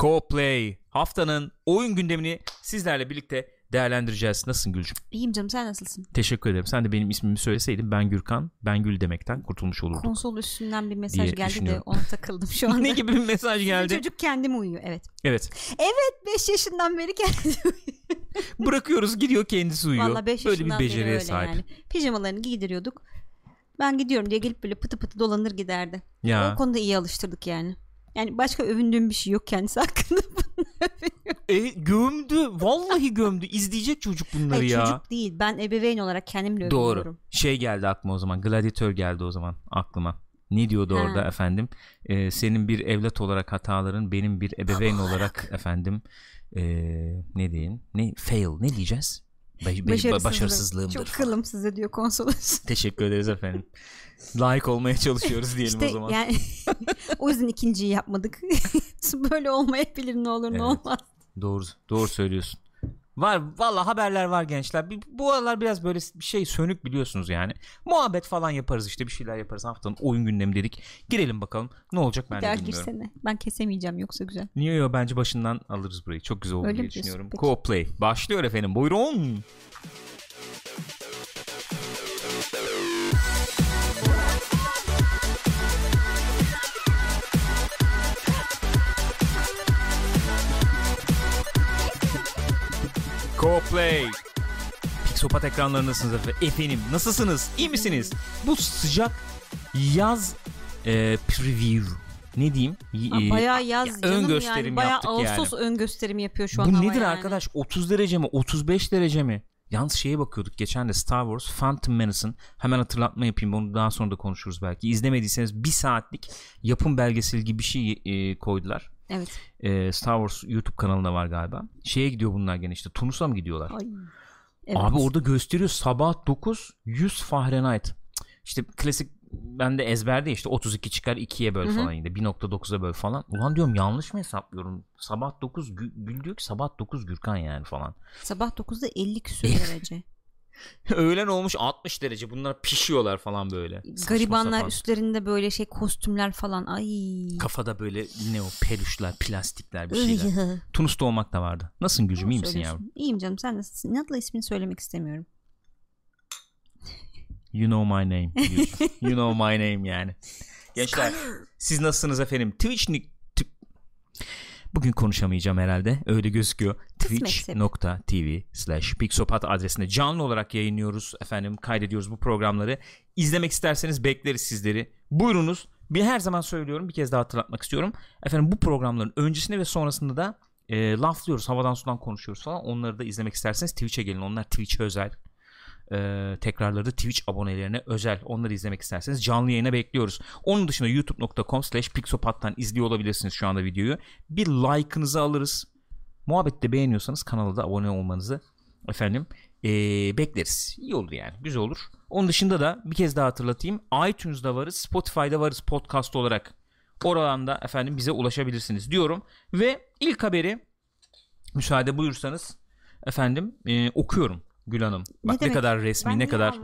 Co-Play haftanın oyun gündemini sizlerle birlikte değerlendireceğiz. Nasılsın Gülcüm? İyiyim canım sen nasılsın? Teşekkür ederim. Sen de benim ismimi söyleseydin ben Gürkan, ben Gül demekten kurtulmuş olurdum. Konsol üstünden bir mesaj geldi de ona takıldım şu anda. ne gibi bir mesaj geldi? Çocuk kendim uyuyor evet. Evet. Evet 5 yaşından beri kendim uyuyor. Bırakıyoruz gidiyor kendisi uyuyor. Valla 5 Böyle bir yaşından beri beceriye öyle sahip. yani. Pijamalarını giydiriyorduk. Ben gidiyorum diye gelip böyle pıtı pıtı dolanır giderdi. Ya. O konuda iyi alıştırdık yani. Yani başka övündüğüm bir şey yok kendisi hakkında. E, gömdü. Vallahi gömdü. İzleyecek çocuk bunları Hayır, ya. çocuk değil. Ben ebeveyn olarak kendimle Doğru. övünüyorum. Şey geldi aklıma o zaman. Gladiator geldi o zaman aklıma. Ne diyordu Ha. orada efendim? Ee, senin bir evlat olarak hataların, benim bir ebeveyn olarak efendim ee, ne diyeyim? Ne fail ne diyeceğiz? Ba- Başarısızlığım. başarısızlığımdır. Çok kılım size diyor konsol. Teşekkür ederiz efendim. Layık olmaya çalışıyoruz diyelim İşte o zaman. yani o yüzden ikinciyi yapmadık. Böyle olmayabilir ne olur Evet. ne olmaz. Doğru doğru söylüyorsun. Var valla haberler var gençler. Bu aralar biraz böyle bir şey sönük biliyorsunuz yani. Muhabbet falan yaparız işte bir şeyler yaparız. Haftanın oyun gündemi dedik. Girelim bakalım ne olacak ben de bilmiyorum. girsene. Ben kesemeyeceğim yoksa güzel. Niye yo bence başından alırız burayı. Çok güzel olur diye düşünüyorum. Co-play başlıyor efendim. Buyurun. Co-play. Pixopat ekranlarındasınız efe- efendim. Nasılsınız? İyi misiniz? Bu sıcak yaz e, preview ne diyeyim? Ha, e, bayağı yaz ya, canım ön gösterim yani. Bayağı yaptık yani. Ağustos ön gösterimi yapıyor şu an Bu nedir yani. arkadaş? 30 derece mi? 35 derece mi? Yalnız şeye bakıyorduk geçen de Star Wars Phantom Menace'ın hemen hatırlatma yapayım onu daha sonra da konuşuruz belki. İzlemediyseniz bir saatlik yapım belgeseli gibi bir şey e, koydular. Evet. E, Star Wars YouTube kanalında var galiba. Şeye gidiyor bunlar gene işte Tunus'a mı gidiyorlar? Ay. Evet. Abi orada gösteriyor sabah 9 100 Fahrenheit. İşte klasik bende ezberde işte 32 çıkar 2'ye böl Hı hı. falan yine 1.9'a böl falan. Ulan diyorum yanlış mı hesaplıyorum? Sabah 9 Gü- Gül diyor ki sabah 9 Gürkan yani falan. Sabah 9'da 50 küsur derece. Öğlen olmuş 60 derece. Bunlar pişiyorlar falan böyle. Garibanlar sapan. üstlerinde böyle şey kostümler falan. Ay. Kafada böyle ne o peluşlar, plastikler bir şeyler. Tunus'ta olmak da vardı. Nasılsın Gülcüm iyi misin yavrum? İyiyim canım sen nasılsın? Nadla ismini söylemek istemiyorum. You know my name. You know my name yani. Gençler siz nasılsınız efendim? Twitch Bugün konuşamayacağım herhalde. Öyle gözüküyor. Twitch.tv slash Pixopat adresinde canlı olarak yayınlıyoruz. Efendim kaydediyoruz bu programları. İzlemek isterseniz bekleriz sizleri. Buyurunuz. Bir her zaman söylüyorum bir kez daha hatırlatmak istiyorum. Efendim bu programların öncesinde ve sonrasında da e, laflıyoruz. Havadan sudan konuşuyoruz falan. Onları da izlemek isterseniz Twitch'e gelin. Onlar Twitch'e özel. E, tekrarları Twitch abonelerine özel. Onları izlemek isterseniz canlı yayına bekliyoruz. Onun dışında youtube.com slash pixopat'tan izliyor olabilirsiniz şu anda videoyu. Bir like'ınızı alırız. Muhabbette beğeniyorsanız kanala da abone olmanızı efendim e, bekleriz. İyi olur yani. Güzel olur. Onun dışında da bir kez daha hatırlatayım. iTunes'da varız. Spotify'da varız podcast olarak. Oradan da efendim bize ulaşabilirsiniz diyorum. Ve ilk haberi müsaade buyursanız efendim e, okuyorum Gül Hanım. Bak ne, demek? kadar resmi Ben ne kadar?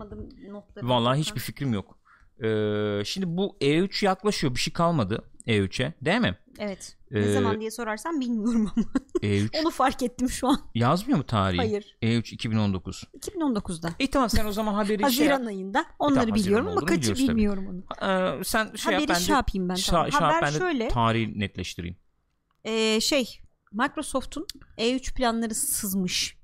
Vallahi hiçbir fikrim yok. Ee, şimdi bu E3 yaklaşıyor. Bir şey kalmadı E3'e. Değil mi? Evet. Ee, Ne zaman diye sorarsan bilmiyorum ama. E3 Onu fark ettim şu an. yazmıyor mu tarihi? Hayır. E3 2019. 2019'da. İyi tamam sen o zaman haberi şey Haziran yap. ayında. Onları Haziran biliyorum ama kaçı biliyoruz tabii. bilmiyorum onu. Ee, sen şey yap Haberi ben de şey yapayım ben. şa- tamam. şey yap, Haber ben şöyle. tarihi netleştireyim. Ee, şey Microsoft'un E3 planları sızmış.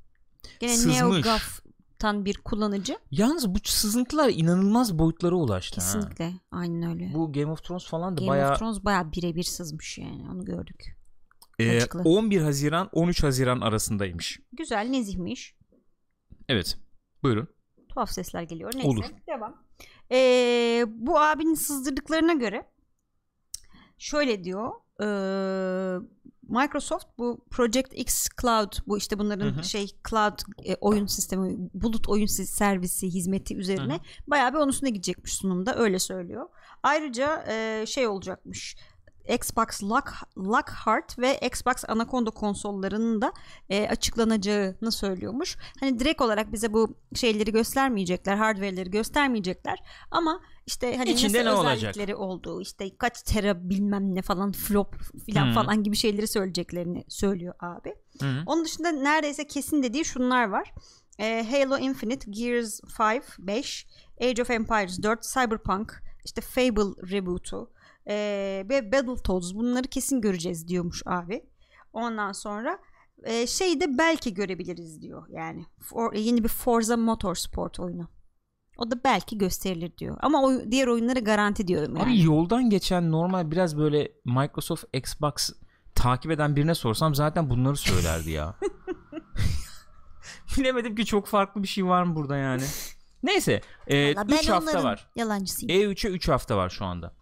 Gene Sızmış. NeoGAF'tan bir kullanıcı. Yalnız bu sızıntılar inanılmaz boyutlara ulaştı. ha. Kesinlikle. Aynen öyle. Bu Game of Thrones falan da Game bayağı of Thrones bayağı birebir sızmış yani. Onu gördük. e, açıkla. 11 Haziran 13 Haziran arasındaymış. Güzel, nezihmiş. Evet. Buyurun. Tuhaf sesler geliyor. Neyse. Olur. Devam. Ee, bu abinin sızdırdıklarına göre şöyle diyor. ee, Microsoft bu Project X Cloud bu işte bunların Hı hı. şey cloud e, oyun sistemi bulut oyun si- servisi hizmeti üzerine bayağı bir onun üstüne gidecekmiş sunumda öyle söylüyor. Ayrıca e, şey olacakmış Xbox Lock, Lockhart ve Xbox Anaconda konsollarının da e, açıklanacağını söylüyormuş. Hani direkt olarak bize bu şeyleri göstermeyecekler, hardware'leri göstermeyecekler ama işte hani İçinde nasıl ne özellikleri olduğu, işte kaç tera bilmem ne falan flop filan Hmm. falan gibi şeyleri söyleyeceklerini söylüyor abi. Hı. Onun dışında neredeyse kesin dediği şunlar var. Ee, Halo Infinite, Gears 5, 5, Age of Empires 4, Cyberpunk, işte Fable reboot'u ee, ve Battletoads bunları kesin göreceğiz diyormuş abi. Ondan sonra e, şeyi de belki görebiliriz diyor yani. For, yeni bir Forza Motorsport oyunu. O da belki gösterilir diyor. Ama o diğer oyunları garanti diyorum yani. Abi yoldan geçen normal biraz böyle Microsoft Xbox takip eden birine sorsam zaten bunları söylerdi ya. Bilemedim ki çok farklı bir şey var mı burada yani. Neyse. 3 Valla ben hafta var. Yalancısıyım. E3'e 3 hafta var şu anda.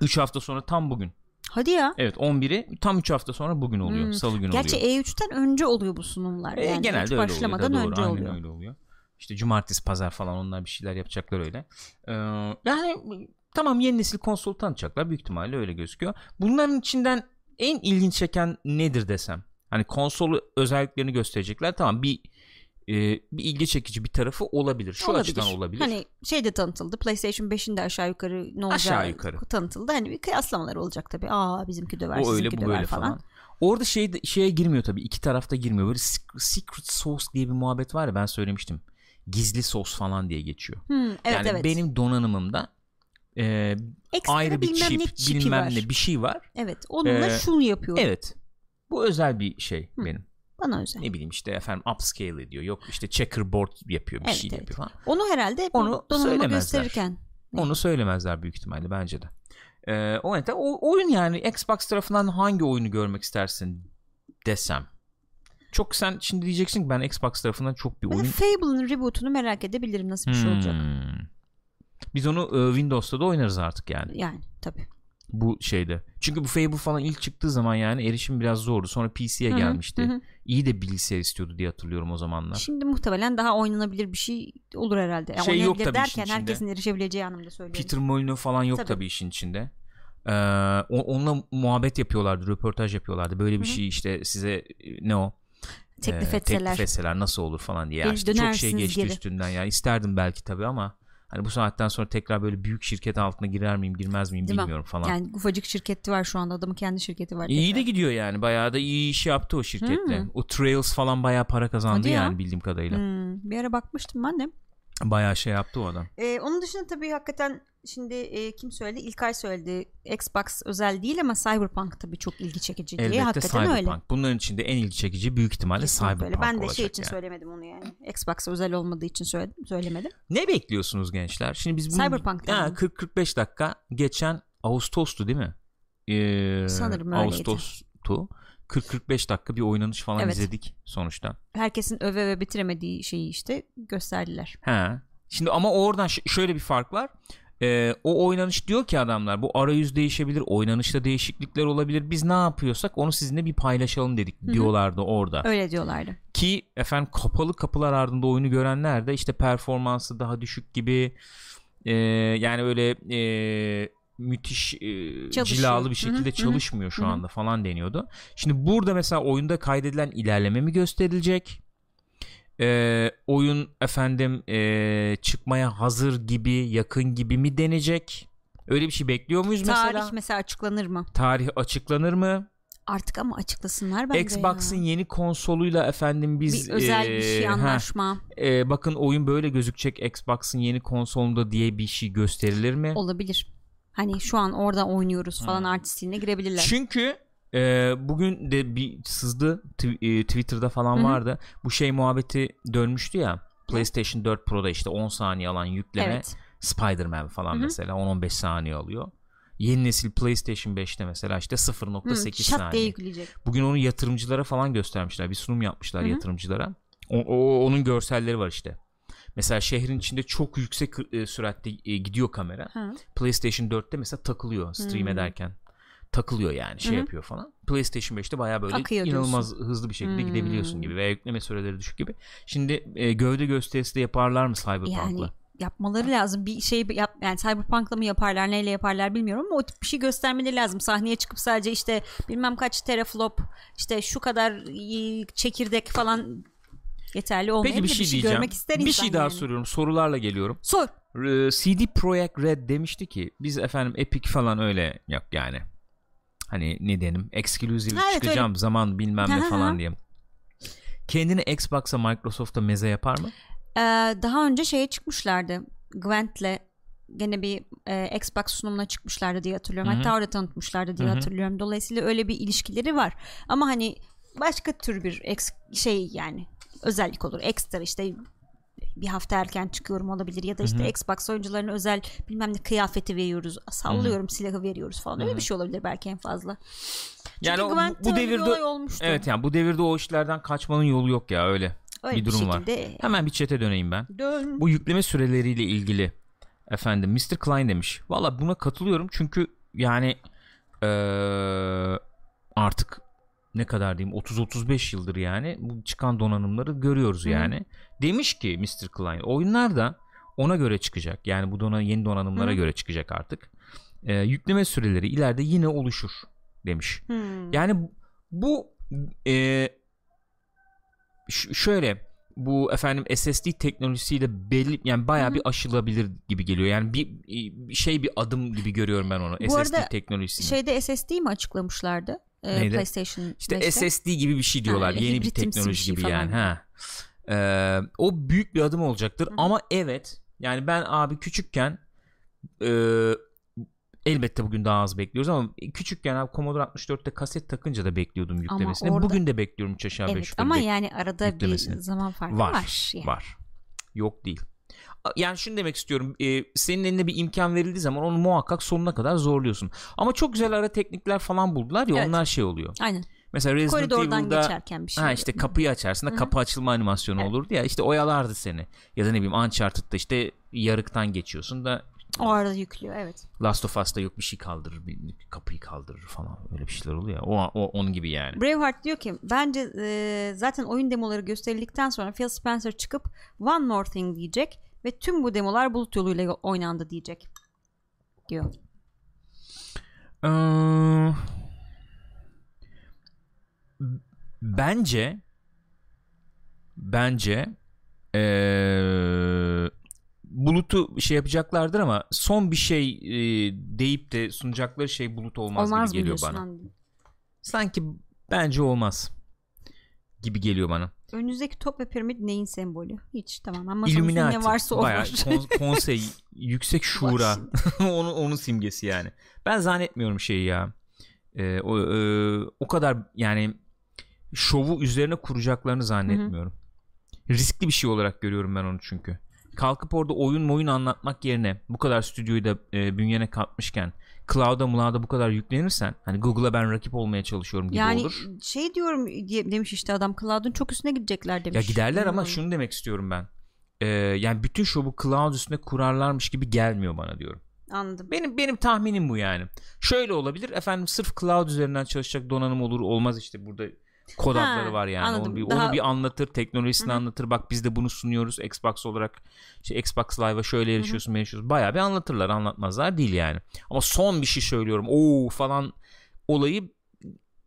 3 hafta sonra tam bugün. Hadi ya. Evet 11'i tam 3 hafta sonra bugün oluyor. Hmm. Salı günü Gerçi oluyor. E3'ten önce oluyor bu sunumlar. E, Yani genelde E3 öyle başlamadan oluyor. Da önce doğru, aynen oluyor. öyle oluyor. İşte cumartesi pazar falan onlar bir şeyler yapacaklar öyle. Ee, yani tamam yeni nesil konsol tanıtacaklar büyük ihtimalle öyle gözüküyor. Bunların içinden en ilginç çeken nedir desem. Hani konsolu özelliklerini gösterecekler. Tamam bir e, bir ilgi çekici bir tarafı olabilir. Şu açıdan olabilir. Hani şey de tanıtıldı. PlayStation 5'in de aşağı yukarı ne olacağı Aşağı yukarı. tanıtıldı. Hani bir kıyaslamalar olacak tabii. Aa bizimki döver, o öyle bu döver böyle falan. Orada şey şeye girmiyor tabii. iki tarafta girmiyor. Böyle sec- secret sauce diye bir muhabbet var ya ben söylemiştim. Gizli sos falan diye geçiyor. Hmm, evet yani evet. benim donanımımda e, Ekstra ayrı bir çip, ne bilmem var. ne bir şey var. Evet. Onunla Ee, şunu yapıyorum. Evet. Bu özel bir şey Hı. benim. Bana özel. Ne bileyim işte efendim upscale ediyor. Yok işte checkerboard yapıyor bir Evet, şey evet. yapıyor falan. Onu herhalde Onu söylemezler. gösterirken. Onu söylemezler büyük ihtimalle bence de. Ee, o o oyun yani Xbox tarafından hangi oyunu görmek istersin desem. Çok sen şimdi diyeceksin ki ben Xbox tarafından çok bir Ben oyun Fable'ın reboot'unu merak edebilirim nasıl bir şey olacak. Hmm. Biz onu e, Windows'ta da oynarız artık yani. Yani tabii. bu şeyde. Çünkü bu Fable falan ilk çıktığı zaman yani erişim biraz zordu. Sonra PC'ye gelmişti. İyi de bilgisayar istiyordu diye hatırlıyorum o zamanlar. Şimdi muhtemelen daha oynanabilir bir şey olur herhalde. Yani Şey yok tabii işin derken içinde. herkesin erişebileceği anlamda söylüyorum. Peter Molyneux falan yok Tabii. tabii, işin içinde. Ee, onunla muhabbet yapıyorlardı, röportaj yapıyorlardı. Böyle bir Hı hı. şey işte size e, ne o? Teklif Ee, etseler. teklif etseler nasıl olur falan diye. Ya Geri işte çok şey geçti geri. üstünden ya. İsterdim belki tabii ama hani bu saatten sonra tekrar böyle büyük şirket altına girer miyim, girmez miyim Değil mi? bilmiyorum falan. Yani ufacık şirketi var şu anda adamın kendi şirketi var. İyi de gidiyor yani. Bayağı da iyi iş yaptı o şirketle. Hmm. O Trails falan bayağı para kazandı Hadi ya. yani bildiğim kadarıyla. Hmm, bir ara bakmıştım ben de. Bayağı şey yaptı o adam. Ee, onun dışında tabii hakikaten şimdi e, kim söyledi? İlkay söyledi. Xbox özel değil ama Cyberpunk tabii çok ilgi çekici diye. Elbette hakikaten Cyberpunk. öyle. Bunların içinde en ilgi çekici büyük ihtimalle Kesinlikle Cyberpunk öyle. Ben de şey için yani. söylemedim onu yani. Xbox özel olmadığı için söyledim, söylemedim. Ne bekliyorsunuz gençler? Şimdi biz bunu Cyberpunk'tan Ha, mı? 40-45 dakika geçen Ağustos'tu değil mi? Ee, Sanırım öyleydi. Ağustos'tu. 40-45 dakika bir oynanış falan Evet. izledik sonuçta. Herkesin öve ve bitiremediği şeyi işte gösterdiler. He. Şimdi ama oradan şöyle bir fark var. Ee, o oynanış diyor ki adamlar bu arayüz değişebilir, oynanışta değişiklikler olabilir. Biz ne yapıyorsak onu sizinle bir paylaşalım dedik hı. diyorlardı orada. Öyle diyorlardı. Ki efendim kapalı kapılar ardında oyunu görenler de işte performansı daha düşük gibi e, yani öyle e, müthiş e, Çalışıyor. cilalı bir şekilde hı hı, çalışmıyor şu hı hı. anda falan deniyordu. Şimdi burada mesela oyunda kaydedilen ilerleme mi gösterilecek? E, oyun efendim e, çıkmaya hazır gibi yakın gibi mi denecek? Öyle bir şey bekliyor muyuz Tarih mesela? mesela açıklanır mı? Tarih açıklanır mı? Artık ama açıklasınlar bence Xbox'ın ya. yeni konsoluyla efendim biz bir özel bir e, şey ha, anlaşma e, bakın oyun böyle gözükecek Xbox'ın yeni konsolunda diye bir şey gösterilir mi? olabilir. Hani şu an orada oynuyoruz falan Hmm. artistliğine girebilirler. Çünkü e, bugün de bir sızdı tw- e, Twitter'da falan Hı hı. vardı. Bu şey muhabbeti dönmüştü ya. PlayStation 4 Pro'da işte 10 saniye alan yükleme Evet. Spider-Man falan Hı hı. mesela 10-15 saniye alıyor. Yeni nesil PlayStation 5'te mesela işte 0.8 Hı, şat diye saniye. yükleyecek. Bugün onu yatırımcılara falan göstermişler. Bir sunum yapmışlar Hı hı. yatırımcılara. O, o- onun görselleri var işte. Mesela şehrin içinde çok yüksek e, süratte e, gidiyor kamera. Ha. PlayStation 4'te mesela takılıyor stream Hmm. ederken. Takılıyor yani şey Hı hı. yapıyor falan. PlayStation 5'te bayağı böyle Akıyor inanılmaz hızlı bir şekilde Hmm. gidebiliyorsun gibi veya yükleme süreleri düşük gibi. Şimdi e, gövde gösterisi de yaparlar mı Cyberpunk'la? Yani yapmaları lazım. Bir şey yap yani Cyberpunk'la mı yaparlar, neyle yaparlar bilmiyorum ama o tip bir şey göstermeleri lazım. Sahneye çıkıp sadece işte bilmem kaç teraflop, işte şu kadar çekirdek falan yeterli olmayabilir. Peki bir şey, diyeceğim. görmek ister bir şey daha yani. soruyorum. Sorularla geliyorum. Sor. Ee, CD Projekt Red demişti ki biz efendim Epic falan öyle yok yani. Hani ne diyelim exclusive evet, çıkacağım zaman bilmem ne falan diye. Kendini Xbox'a Microsoft'a meze yapar mı? Ee, daha önce şeye çıkmışlardı. Gwent'le gene bir e, Xbox sunumuna çıkmışlardı diye hatırlıyorum. Hı hı. Hatta orada tanıtmışlardı diye Hı hı. hatırlıyorum. Dolayısıyla öyle bir ilişkileri var. Ama hani başka tür bir eks- şey yani özellik olur. Ekstra işte bir hafta erken çıkıyorum olabilir ya da işte Hı hı. Xbox oyuncularına özel bilmem ne kıyafeti veriyoruz. Sallıyorum silahı veriyoruz falan. Öyle Hı hı. bir şey olabilir belki en fazla. Yani Çünkü o- bu bir devirde olmuştu. evet yani bu devirde o işlerden kaçmanın yolu yok ya öyle. Öyle bir durum var. Hemen bir çete döneyim ben. Dön. Bu yükleme süreleriyle ilgili efendim Mr. Klein demiş. Valla buna katılıyorum çünkü yani eee, artık ne kadar diyeyim 30-35 yıldır yani bu çıkan donanımları görüyoruz Hı. yani. Demiş ki Mr. Klein oyunlar da ona göre çıkacak. Yani bu dona yeni donanımlara Hı. göre çıkacak artık. Eee, yükleme süreleri ileride yine oluşur demiş. Hmm. Yani bu e, şöyle bu efendim SSD teknolojisiyle belli yani bayağı Hı hı. bir aşılabilir gibi geliyor. Yani bir, bir şey bir adım gibi görüyorum ben onu. Bu SSD arada teknolojisini. Şeyde SSD mi açıklamışlardı? Ee, Neydi? PlayStation işte 5'te. SSD gibi bir şey diyorlar. Ha, Yeni bir hibritimsi bir teknoloji şey gibi falan. yani. Ha. Ee, o büyük bir adım olacaktır Hı. ama evet yani ben abi küçükken e, elbette bugün daha az bekliyoruz ama küçükken abi Commodore 64'te kaset takınca da bekliyordum yüklemesini. orada- Bugün de bekliyorum 3 aşağı 5 Evet yukarı ama yani arada bir zaman farkı Var, var. yani. var. Yok değil. Yani şunu demek istiyorum. e, senin eline bir imkan verildiği zaman onu muhakkak sonuna kadar zorluyorsun. Ama çok güzel ara teknikler falan buldular ya Evet. onlar şey oluyor. Aynen. Mesela Resident Koridordan Evil'da geçerken bir şey. ha işte kapıyı açarsın da kapı açılma animasyonu Evet. olurdu ya işte oyalardı seni. Ya da ne bileyim Uncharted'da işte yarıktan geçiyorsun da O arada yüklüyor evet. Last of Us'ta yok bir şey kaldırır bir kapıyı kaldırır falan öyle bir şeyler oluyor ya. O, o onun gibi yani. Braveheart diyor ki bence e, zaten oyun demoları gösterildikten sonra Phil Spencer çıkıp One More Thing diyecek ve tüm bu demolar bulut yoluyla oynandı diyecek. Diyor. Ee, bence bence ee, bulutu şey yapacaklardır ama son bir şey ee, deyip de sunacakları şey bulut olmaz, Olmaz gibi geliyor bana. Anladım. Sanki bence olmaz gibi geliyor bana. Önünüzdeki top ve piramit neyin sembolü? Hiç tamam ama sonuçta Illuminati. ne varsa o Bayağı kon- konsey, yüksek şura. onun onun simgesi yani. Ben zannetmiyorum şeyi ya. Ee, o e, o kadar yani şovu üzerine kuracaklarını zannetmiyorum. Riskli bir şey olarak görüyorum ben onu çünkü. Kalkıp orada oyun oyun anlatmak yerine bu kadar stüdyoyu da e, bünyene katmışken cloud'a mulada bu kadar yüklenirsen hani Google'a ben rakip olmaya çalışıyorum gibi yani olur. şey diyorum demiş işte adam Cloud'un çok üstüne gidecekler demiş. Ya giderler ama Hmm. şunu demek istiyorum ben. Ee, yani bütün şovu cloud üstüne kurarlarmış gibi gelmiyor bana diyorum. Anladım. Benim benim tahminim bu yani. Şöyle olabilir. Efendim sırf cloud üzerinden çalışacak donanım olur olmaz işte burada kod Ha, adları var yani. anladım. Onu bir, Daha- onu bir anlatır, teknolojisini Hı hı. anlatır. Bak biz de bunu sunuyoruz Xbox olarak. İşte Xbox Live'a şöyle erişiyorsun, erişiyorsun. Bayağı bir anlatırlar, anlatmazlar değil yani. Ama son bir şey söylüyorum. Oo falan olayı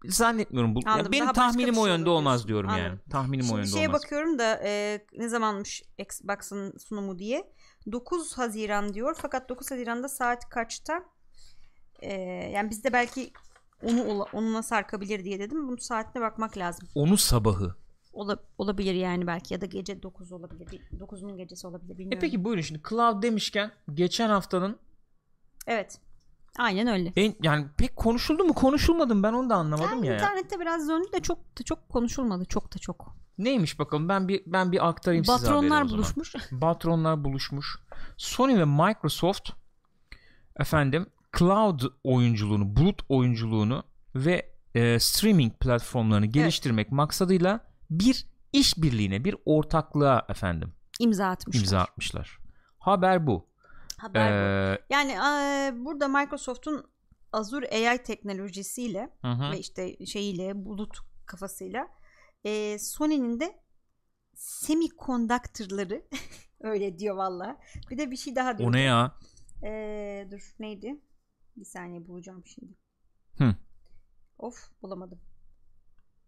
zannetmiyorum. Bu, ya benim başka tahminim o şey yönde olmaz diyorsun. diyorum yani. Anladım. Tahminim o Şimdi yönde şeye olmaz. bakıyorum da e, ne zamanmış Xbox'ın sunumu diye. 9 Haziran diyor. Fakat 9 Haziran'da saat kaçta? E, yani bizde belki onu onuna sarkabilir diye dedim. Bunun saatine bakmak lazım. Onu sabahı. Ola- olabilir yani belki ya da gece 9 olabilir. Bir- 9'unun gecesi olabilir E bilmiyorum. peki buyurun şimdi cloud demişken geçen haftanın Evet. Aynen öyle. en yani pek konuşuldu mu konuşulmadı mı ben onu da anlamadım Yani ya. ya. internette biraz döndü de çok da çok konuşulmadı. Çok da çok. Neymiş bakalım ben bir ben bir aktarayım size Patronlar o zaman. buluşmuş. Patronlar buluşmuş. Sony ve Microsoft efendim cloud oyunculuğunu, bulut oyunculuğunu ve e, streaming platformlarını geliştirmek maksadıyla bir işbirliğine, bir ortaklığa efendim imza atmışlar. imza atmışlar. Haber bu. Haber bu. Ee, Yani e, burada Microsoft'un Azure AI teknolojisiyle hı hı. ve işte şeyiyle bulut kafasıyla e, Sony'nin de semiconductor'ları Öyle diyor valla. Bir de bir şey daha diyor. O ne ya? Ee, dur neydi? Bir saniye bulacağım şimdi. Hı. Of bulamadım.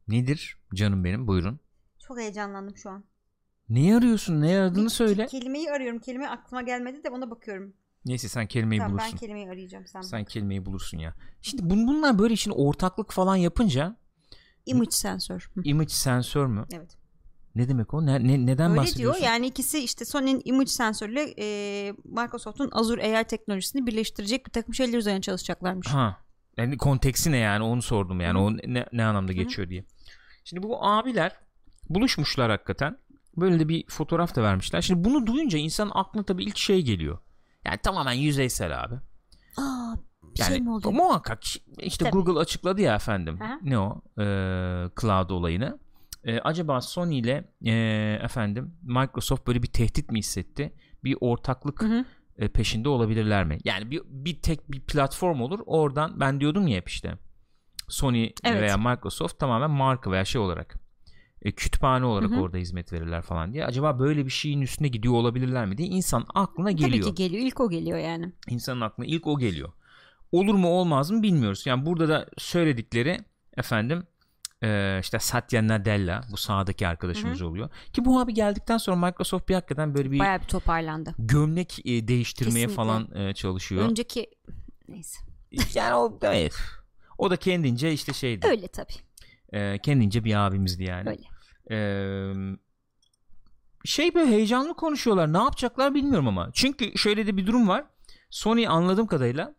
Nedir canım benim buyurun. Çok heyecanlandım şu an. Neyi arıyorsun? Ne aradığını Bir söyle. Kelimeyi arıyorum. Kelime aklıma gelmedi de ona bakıyorum. Neyse sen kelimeyi tamam bulursun. ben kelimeyi arayacağım sen. Sen kelimeyi bulursun ya. Şimdi bun, bunlar böyle için ortaklık falan yapınca Image sensör. İmage sensör mü? Evet. Ne demek o? Ne, ne- neden Öyle diyor. bahsediyorsun? Yani ikisi işte Sony'nin image sensörüyle e, Microsoft'un Azure AI teknolojisini birleştirecek bir takım şeyler üzerine çalışacaklarmış. Ha. Yani konteksi ne yani onu sordum yani o ne, ne anlamda geçiyor diye. Şimdi bu abiler buluşmuşlar hakikaten. Böyle de bir fotoğraf da vermişler. Şimdi bunu duyunca insanın aklına tabii ilk şey geliyor. Yani tamamen yüzeysel abi. Aa, bir Yani şey mi oldu? muhakkak işte Tabii. Google açıkladı ya efendim. Aha. Ne o? Ee, cloud olayını. Ee, acaba Sony ile e, efendim Microsoft böyle bir tehdit mi hissetti? Bir ortaklık Hı hı. e, peşinde olabilirler mi? Yani bir, bir tek bir platform olur. Oradan ben diyordum ya hep işte Sony Evet. veya Microsoft tamamen marka veya şey olarak e, kütüphane olarak Hı hı. orada hizmet verirler falan diye. Acaba böyle bir şeyin üstüne gidiyor olabilirler mi diye insan aklına geliyor. Tabii ki geliyor. İlk o geliyor yani. İnsanın aklına ilk o geliyor. Olur mu olmaz mı bilmiyoruz. Yani burada da söyledikleri efendim e, işte Satya Nadella bu sağdaki arkadaşımız oluyor. Ki bu abi geldikten sonra Microsoft bir hakikaten böyle bir Bayağı bir toparlandı. gömlek e, değiştirmeye Kesinlikle. falan e, çalışıyor. Önceki neyse. yani o evet. O da kendince işte şeydi. Öyle tabii. E, kendince bir abimizdi yani. Öyle. E, şey böyle heyecanlı konuşuyorlar. Ne yapacaklar bilmiyorum ama. Çünkü şöyle de bir durum var. Sony anladığım kadarıyla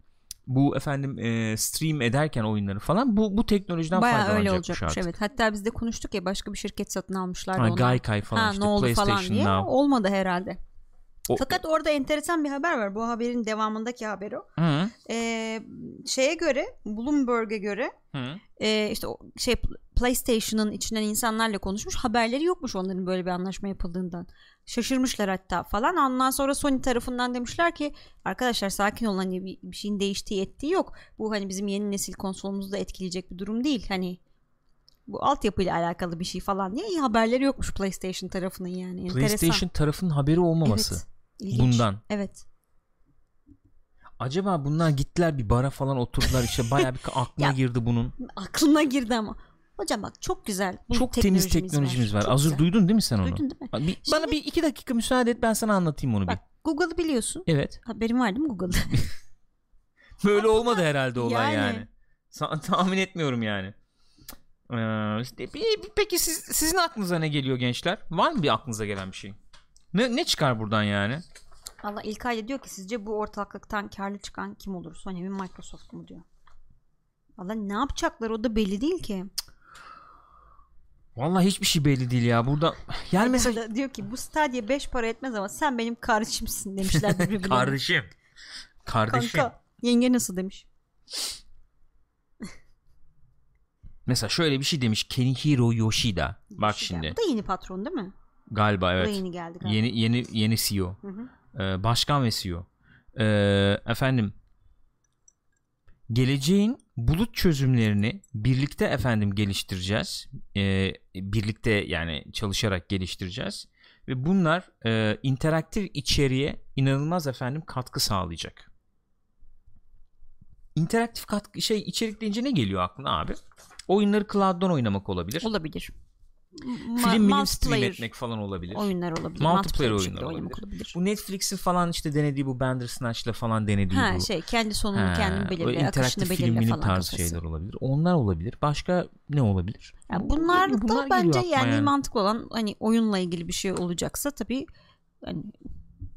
bu efendim e, stream ederken oyunları falan bu bu teknolojiden Bayağı öyle faydalanacakmış olacakmış artık. evet. Hatta biz de konuştuk ya başka bir şirket satın almışlardı Ha, onlar. Gaikai falan ha, işte ne oldu PlayStation falan diye. Now. Olmadı herhalde. O- Fakat orada enteresan bir haber var. Bu haberin devamındaki haber o. Hı, Ee, şeye göre Bloomberg'e göre hı. e, işte o şey PlayStation'ın içinden insanlarla konuşmuş. Haberleri yokmuş onların böyle bir anlaşma yapıldığından. Şaşırmışlar hatta falan. Ondan sonra Sony tarafından demişler ki arkadaşlar sakin olun hani bir, bir şeyin değiştiği ettiği yok. Bu hani bizim yeni nesil konsolumuzu da etkileyecek bir durum değil. Hani bu altyapıyla alakalı bir şey falan diye iyi haberleri yokmuş PlayStation tarafının yani. Enteresan. PlayStation tarafının haberi olmaması. Evet, ilginç. bundan. Evet. Acaba bunlar gittiler bir bara falan oturdular işte bayağı bir aklına Ya, girdi bunun. Aklına girdi ama. Hocam bak çok güzel. Bu Çok temiz teknolojimiz var. Çok Azur güzel. duydun değil mi sen onu? Duydun değil mi? Bir- bana bir iki dakika müsaade et ben sana anlatayım onu Bak Google'ı biliyorsun. bir. Evet. Haberin var değil mi Google'da? Böyle olmadı herhalde olay yani. Yani. Sa- tahmin etmiyorum yani. Ee, işte bir- bir- peki siz, sizin aklınıza ne geliyor gençler? Var mı bir aklınıza gelen bir şey? Ne, ne çıkar buradan yani? Allah İlkay da diyor ki sizce bu ortaklıktan karlı çıkan kim olur? Sony mi Microsoft mu diyor. Allah ne yapacaklar o da belli değil ki. Vallahi hiçbir şey belli değil ya. Burada yani mesela diyor ki bu Stadia 5 para etmez ama sen benim kardeşimsin demişler birbirlerine. kardeşim. Kardeşim. Kanka yenge nasıl demiş. Mesela şöyle bir şey demiş Kenihiro Yoshida. Bak Şey şimdi. Bu da yeni patron değil mi? Galiba Bu da evet. yeni geldi galiba. Yeni yeni yeni CEO. Hı hı. Ee, başkan ve CEO. Ee, efendim geleceğin bulut çözümlerini birlikte efendim geliştireceğiz. Ee, birlikte yani çalışarak geliştireceğiz ve bunlar e, interaktif içeriğe inanılmaz efendim katkı sağlayacak. İnteraktif katkı şey içerik deyince ne geliyor aklına abi? Oyunları cloud'dan oynamak olabilir. Olabilir. Ma- Film milim stream etmek falan olabilir. oyunlar olabilir. Multiplayer oyunlar olabilir. olabilir. Bu Netflix'in falan işte denediği bu Bandersnatch'la falan denediği Ha bu. şey kendi sonunu Ha, kendin belirle, akışını belirle falan tarzı kafası. şeyler olabilir. Onlar olabilir. Başka ne olabilir? Ya Bu- bunlar da bunlar geliyor bence aklıma yani, mantıklı olan hani oyunla ilgili bir şey olacaksa tabii hani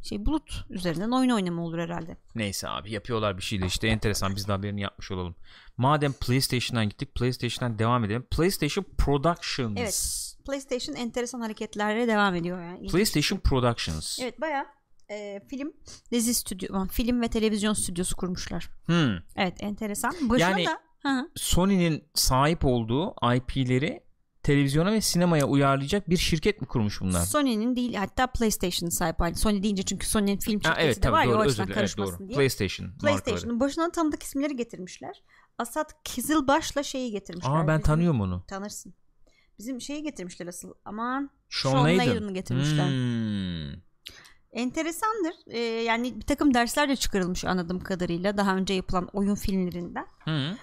şey bulut üzerinden oyun oynama olur herhalde. Neyse abi yapıyorlar bir şeyler işte enteresan biz de haberini yapmış olalım. Madem PlayStation'dan gittik PlayStation'dan devam edelim. PlayStation Productions. Evet. PlayStation enteresan hareketlerle devam ediyor yani. PlayStation Productions. Evet baya film dizi stüdyo film ve televizyon stüdyosu kurmuşlar. Hmm. Evet enteresan. Başına Yani- da. Sony'nin sahip olduğu IP'leri televizyona ve sinemaya uyarlayacak bir şirket mi kurmuş bunlar? Sony'nin değil hatta PlayStation'ın sahip hali. Sony deyince çünkü Sony'nin film Ha, şirketi evet de tabii var ya o doğru açıdan dilerim. Evet, karışmasın doğru. diye. PlayStation. PlayStation'ın başına tanıdık isimleri getirmişler. Asat Kizilbaş'la şeyi getirmişler. Aa ben tanıyorum onu. Tanırsın. Bizim şeyi getirmişler asıl. Aman Sean Sean Layden. Layden'ı getirmişler. Hmm. Enteresandır. Ee, yani bir takım dersler de çıkarılmış anladığım kadarıyla daha önce yapılan oyun filmlerinden. Hı.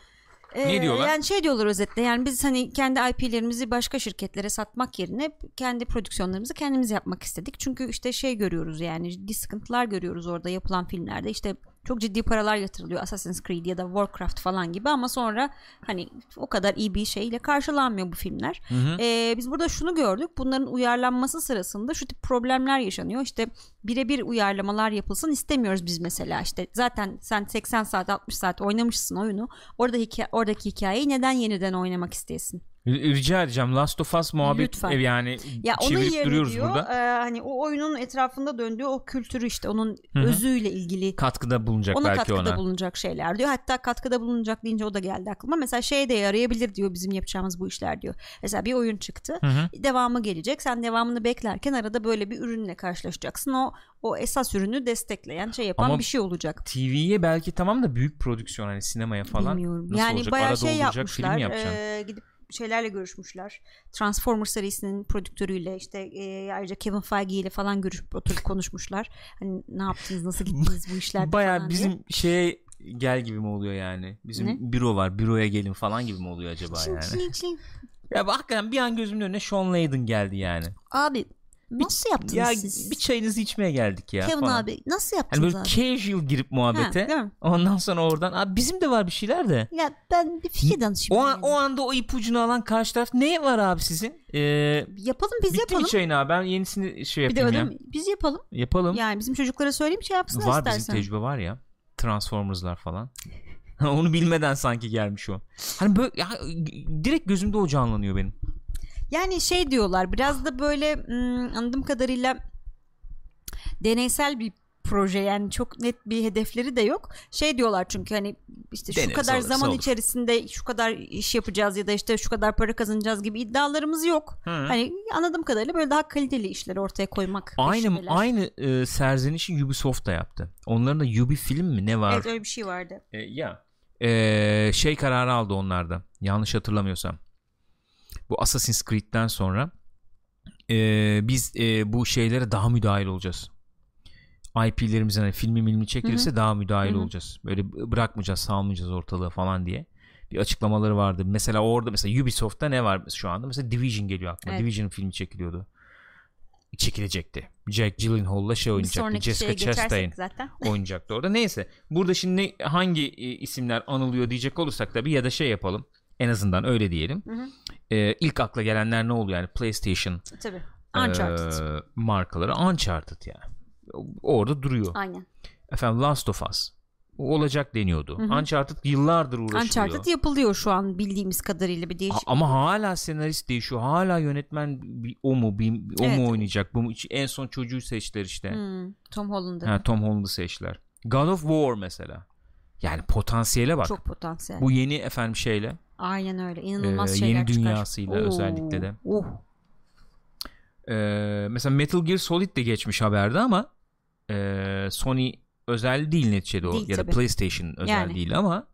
Ee, Ne diyorlar? Yani şey diyorlar özetle yani biz hani kendi IP'lerimizi başka şirketlere satmak yerine kendi prodüksiyonlarımızı kendimiz yapmak istedik. Çünkü işte şey görüyoruz yani ciddi sıkıntılar görüyoruz orada yapılan filmlerde. İşte çok ciddi paralar yatırılıyor Assassin's Creed ya da Warcraft falan gibi ama sonra hani o kadar iyi bir şeyle karşılanmıyor bu filmler. Hı hı. Ee, biz burada şunu gördük. Bunların uyarlanması sırasında şu tip problemler yaşanıyor. İşte birebir uyarlamalar yapılsın istemiyoruz biz mesela. İşte zaten sen 80 saat 60 saat oynamışsın oyunu. Orada hikaye, oradaki hikayeyi neden yeniden oynamak isteyesin? Rica edeceğim Last of Us muhabbet Lütfen. ev yani Ya onun çevirip yerine duruyoruz diyor burada. e, hani o oyunun etrafında döndüğü o kültürü işte onun Hı hı. özüyle ilgili Katkıda bulunacak ona belki katkıda ona. bulunacak şeyler diyor. Hatta katkıda bulunacak deyince o da geldi aklıma. Mesela şey de yarayabilir diyor bizim yapacağımız bu işler diyor. Mesela bir oyun çıktı. Hı hı. Devamı gelecek. Sen devamını beklerken arada böyle bir ürünle karşılaşacaksın. O o esas ürünü destekleyen şey yapan Ama bir şey olacak. TV'ye belki tamam da büyük prodüksiyon hani sinemaya falan. Bilmiyorum. Nasıl yani olacak? bayağı Arada şey olacak, yapmışlar. film yapacaksın. e, gidip şeylerle görüşmüşler. Transformers serisinin prodüktörüyle işte e, ayrıca Kevin Feige ile falan görüşüp oturup konuşmuşlar. Hani ne yaptınız, nasıl gittiniz bu işlerde Baya bizim diye. şeye gel gibi mi oluyor yani? Bizim Ne? büro var. Büroya gelin falan gibi mi oluyor acaba Çin, yani? çin, çin. Ya bak hakikaten bir an gözümün önüne Sean Layden geldi yani. Abi nasıl yaptınız Ya siz? bir çayınızı içmeye geldik ya Kevin falan. abi nasıl Hani yaptınız böyle abi? casual girip Ha, muhabbete. mi? Ondan sonra oradan abi bizim de var bir şeyler de. Ya ben bir fikir danışayım. O, an, yani. o anda o ipucunu alan karşı taraf ne var abi sizin? Ee, Yapalım biz bitti yapalım. mi çayın abi? Ben yenisini şey Bir de yapayım öyle ya. Biz yapalım. Yapalım. Yani bizim çocuklara söyleyeyim şey yapsınlar var istersen. bizim tecrübe var ya. Transformers'lar falan. Onu bilmeden sanki gelmiş o. Hani böyle ya, direkt gözümde o canlanıyor benim. Yani şey diyorlar biraz da böyle anladığım kadarıyla deneysel bir proje yani çok net bir hedefleri de yok. Şey diyorlar çünkü hani işte şu Deneriz, kadar olursa zaman olur. içerisinde şu kadar iş yapacağız ya da işte şu kadar para kazanacağız gibi iddialarımız yok. Hı. Hani anladığım kadarıyla böyle daha kaliteli işleri ortaya koymak Aynı peşindeler. aynı e, serzenişi Ubisoft da yaptı. Onların da Ubi film mi ne var? Evet öyle bir şey vardı. E, ya E, şey kararı aldı onlarda. Yanlış hatırlamıyorsam. Bu Assassin's Creed'den sonra e, biz e, bu şeylere daha müdahil olacağız. IP'lerimizin hani filmi milmi çekilirse daha müdahil Hı hı. olacağız. Böyle bırakmayacağız, salmayacağız ortalığı falan diye bir açıklamaları vardı. Mesela orada mesela Ubisoft'ta ne var şu anda? Mesela Division geliyor aklıma. Evet. Division'ın filmi çekiliyordu. Çekilecekti. Jack Gyllenhaal'la şey oynayacaktı. Jessica Chastain zaten. oynayacaktı orada. Neyse. Burada şimdi hangi isimler anılıyor diyecek olursak tabii ya da şey yapalım. En azından öyle diyelim. Hı hı. Ee, ilk akla gelenler ne oluyor yani PlayStation Tabii. Uncharted. e, markaları Uncharted yani. Orada duruyor. Aynen. Efendim Last of Us. O olacak deniyordu. Hı hı. Uncharted yıllardır uğraşılıyor. Uncharted yapılıyor şu an bildiğimiz kadarıyla bir Ha- değişik. ama hala senarist değişiyor. Hala yönetmen o mu bir, o Evet. mu oynayacak? Bu mu? En son çocuğu seçtiler işte. Hmm, Tom Holland'ı. Ha, Tom Holland'ı seçtiler. God of War mesela. Yani potansiyele bak. Çok potansiyel. Bu yeni efendim şeyle Aynen öyle. İnanılmaz Ee, şeyler yeni çıkar. dünyasıyla özellikle de. Oh. Ee, mesela Metal Gear Solid de geçmiş haberde ama e, Sony özel değil neticede o Değil ya da tabii. PlayStation özel Yani. değil ama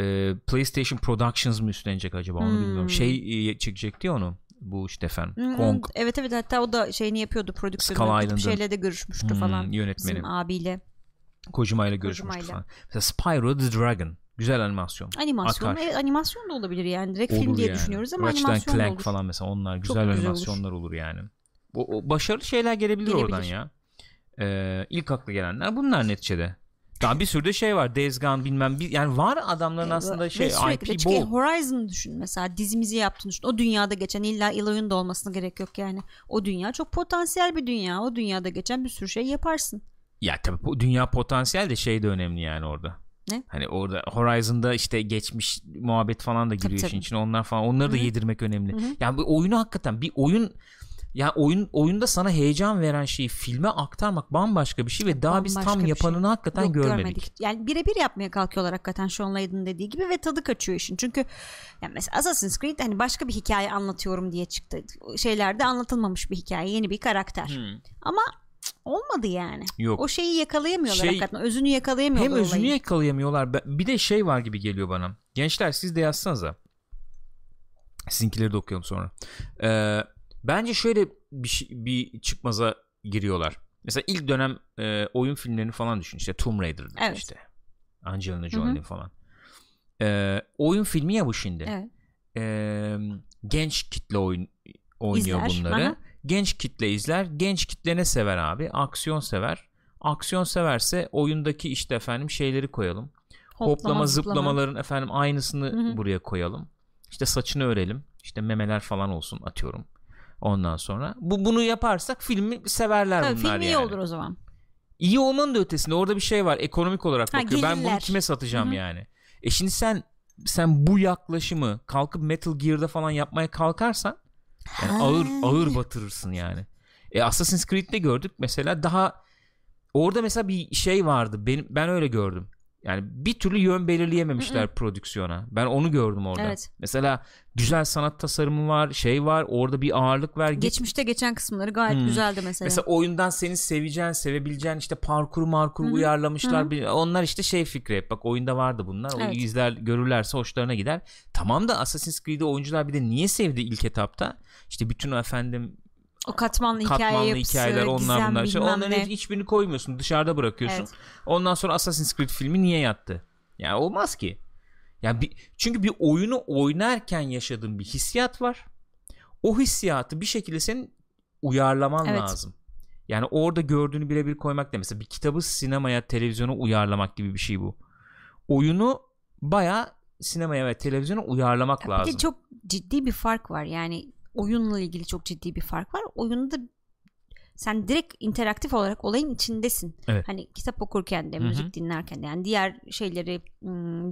e, PlayStation Productions mı üstlenecek acaba onu Hmm. bilmiyorum. Şey e, çekecekti ya onu bu işte efendim Hmm, Kong Evet evet hatta o da şeyini yapıyordu Island'ın. şeyle de görüşmüştü Hmm, falan. yönetmeni. Bizim abiyle. Kojima ile görüşmüştü falan. Mesela Spyro the Dragon güzel animasyon. Animasyon. Akar. Evet animasyon da olabilir yani. Direkt Olur film diye yani. düşünüyoruz ama Ratchet animasyon Clank olur. falan mesela onlar Çok güzel güzel olur. animasyonlar olur, yani. O, o başarılı şeyler gelebilir, Gelebilir. oradan ya. Ee, ilk akla gelenler bunlar neticede. Daha bir sürü de şey var. Days Gone bilmem bir yani var adamların aslında şey IP bol. Horizon düşün mesela dizimizi yaptın düşün. O dünyada geçen illa Eloy'un da olmasına gerek yok yani. O dünya çok potansiyel bir dünya. O dünyada geçen bir sürü şey yaparsın. Ya tabii bu dünya potansiyel de şey de önemli yani orada. Ne? Hani orada Horizon'da işte geçmiş muhabbet falan da giriyor Tabii, işin içine. Onlar falan onları da Hı hı. yedirmek önemli. Hı hı. Yani bu oyunu hakikaten bir oyun ya oyun oyunda sana heyecan veren şeyi filme aktarmak bambaşka bir şey ve daha biz Bambaşka tam bir şey. yapanını hakikaten Yok, görmedik. Yani birebir yapmaya kalkıyorlar hakikaten Sean Layden'ın dediği gibi ve tadı kaçıyor işin. Çünkü yani mesela Assassin's Creed hani başka bir hikaye anlatıyorum diye çıktı. Şeylerde anlatılmamış bir hikaye, yeni bir karakter. Hmm. Ama olmadı yani. Yok. O şeyi yakalayamıyorlar Şey- hakikaten. Özünü yakalayamıyorlar Hem özünü olayın. yakalayamıyorlar. Bir de şey var gibi geliyor bana. Gençler siz de yazsanıza. Sizinkileri de okuyalım sonra. Ee, bence şöyle bir, şey- bir çıkmaza giriyorlar. Mesela ilk dönem e, oyun filmlerini falan düşün. İşte Tomb Raider'dır Evet. işte. Angelina Jolie'nin falan. E, oyun filmi ya bu şimdi. Evet. E, genç kitle oyun oynuyor İzler, bunları. aha. Genç kitle izler. Genç kitle ne sever abi? Aksiyon sever. Aksiyon severse oyundaki işte efendim şeyleri koyalım. Hoplama, zıplamaların efendim aynısını Hı hı. buraya koyalım. İşte saçını örelim. İşte memeler falan olsun atıyorum. Ondan sonra bu bunu yaparsak filmi severler Tabii bunlar film iyi yani. olur o zaman. İyi olmanın da ötesinde orada bir şey var. Ekonomik olarak Ha, bakıyor. Ben bunu gelirler. kime satacağım Hı hı. yani? E şimdi sen sen bu yaklaşımı kalkıp Metal Gear'da falan yapmaya kalkarsan yani Ha. ağır ağır batırırsın yani. E Assassin's Creed'de gördük mesela daha orada mesela bir şey vardı. Benim ben öyle gördüm. Yani bir türlü yön belirleyememişler prodüksiyona. Ben onu gördüm orada. Evet. Mesela güzel sanat tasarımı var, şey var. Orada bir ağırlık var. Git- Geçmişte geçen kısımları gayet Hmm. güzeldi mesela. Mesela oyundan senin seveceğin, sevebileceğin işte parkur markur Hı hı. uyarlamışlar. Hı hı. Bir- Onlar işte şey fikri. hep. Bak oyunda vardı bunlar. O Evet. izler görürlerse hoşlarına gider. Tamam da Assassin's Creed'i oyuncular bir de niye sevdi ilk etapta? İşte bütün efendim o katmanlı, hikaye katmanlı yapısı, hikayeler onlar gizem, bunlar. İşte onların ne. hiçbirini koymuyorsun. Dışarıda bırakıyorsun. Evet. Ondan sonra Assassin's Creed filmi niye yattı? Yani olmaz ki. Yani bir, çünkü bir oyunu oynarken yaşadığın bir hissiyat var. O hissiyatı bir şekilde senin uyarlaman Evet. lazım. Yani orada gördüğünü birebir koymak da mesela bir kitabı sinemaya, televizyona uyarlamak gibi bir şey bu. Oyunu baya sinemaya ve televizyona uyarlamak Bir lazım. de çok ciddi bir fark var. Yani oyunla ilgili çok ciddi bir fark var. Oyunda sen direkt interaktif olarak olayın içindesin. Evet. Hani kitap okurken de, Hı hı. müzik dinlerken de yani diğer şeyleri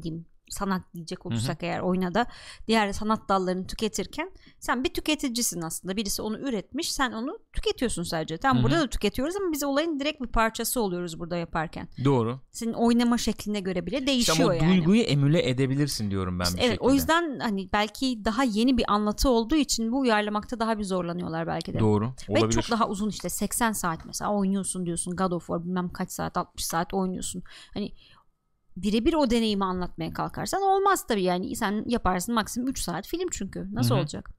diyeyim sanat diyecek olursak eğer oynada diğer sanat dallarını tüketirken sen bir tüketicisin aslında. Birisi onu üretmiş, sen onu tüketiyorsun sadece. Tam Hı hı. burada da tüketiyoruz ama biz olayın direkt bir parçası oluyoruz burada yaparken. Doğru. Senin oynama şekline göre bile İşte değişiyor ama o yani. duyguyu emüle edebilirsin diyorum ben İşte bir evet şekilde. o yüzden hani belki daha yeni bir anlatı olduğu için bu uyarlamakta daha bir zorlanıyorlar belki de. Doğru. Ve Olabilir. çok daha uzun işte 80 saat mesela oynuyorsun diyorsun God of War bilmem kaç saat 60 saat oynuyorsun. Hani birebir o deneyimi anlatmaya kalkarsan olmaz tabii yani sen yaparsın maksimum 3 saat film çünkü nasıl Hı hı. olacak?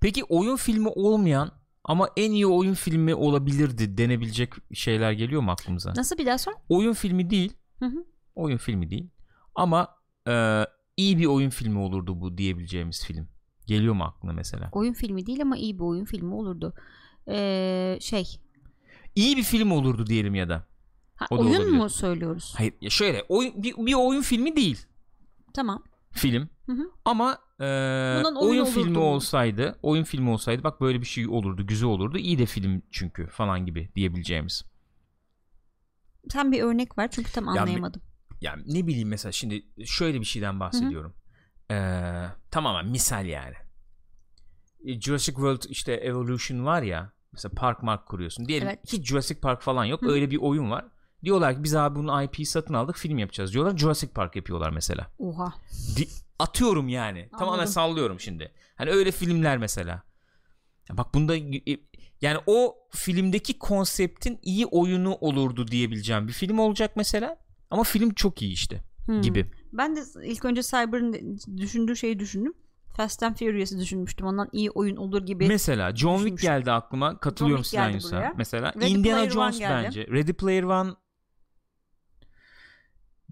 Peki oyun filmi olmayan ama en iyi oyun filmi olabilirdi denebilecek şeyler geliyor mu aklımıza? Nasıl bir daha sor? Oyun filmi değil. Hı hı. Oyun filmi değil. Ama e, iyi bir oyun filmi olurdu bu diyebileceğimiz film. Geliyor mu aklına mesela? Oyun filmi değil ama iyi bir oyun filmi olurdu. Ee, şey İyi bir film olurdu diyelim ya da. Ha, O oyun olabilir. mu söylüyoruz? Hayır ya şöyle oyun, bir, bir oyun filmi değil Tamam. film. Hı hı. Ama e, Bundan oyun oyun filmi bu. olsaydı, oyun filmi olsaydı bak böyle bir şey olurdu, güzel olurdu. İyi de film çünkü falan gibi diyebileceğimiz. Sen bir örnek ver çünkü tam Ya anlayamadım. yani ne bileyim mesela şimdi şöyle bir şeyden bahsediyorum. Ee, tamamen misal yani. E, Jurassic World işte Evolution var ya mesela park mark kuruyorsun. Diyelim Evet. hiç Jurassic Park falan yok. Hı. Öyle bir oyun var. Diyorlar ki biz abi bunun IP'yi satın aldık film yapacağız. Diyorlar Jurassic Park yapıyorlar mesela. Oha. Di- atıyorum yani. Tamamen Anladım. sallıyorum şimdi. Hani öyle filmler mesela. Ya bak bunda yani o filmdeki konseptin iyi oyunu olurdu diyebileceğim bir film olacak mesela. Ama film çok iyi işte Hmm. gibi. Ben de ilk önce Cyber'ın düşündüğü şeyi düşündüm. Fast and Furious'ı düşünmüştüm. Ondan iyi oyun olur gibi. Mesela John Wick geldi aklıma. Katılıyorum. Yusuf'a. Mesela Ready Indiana Player One Jones bence. Ready Player One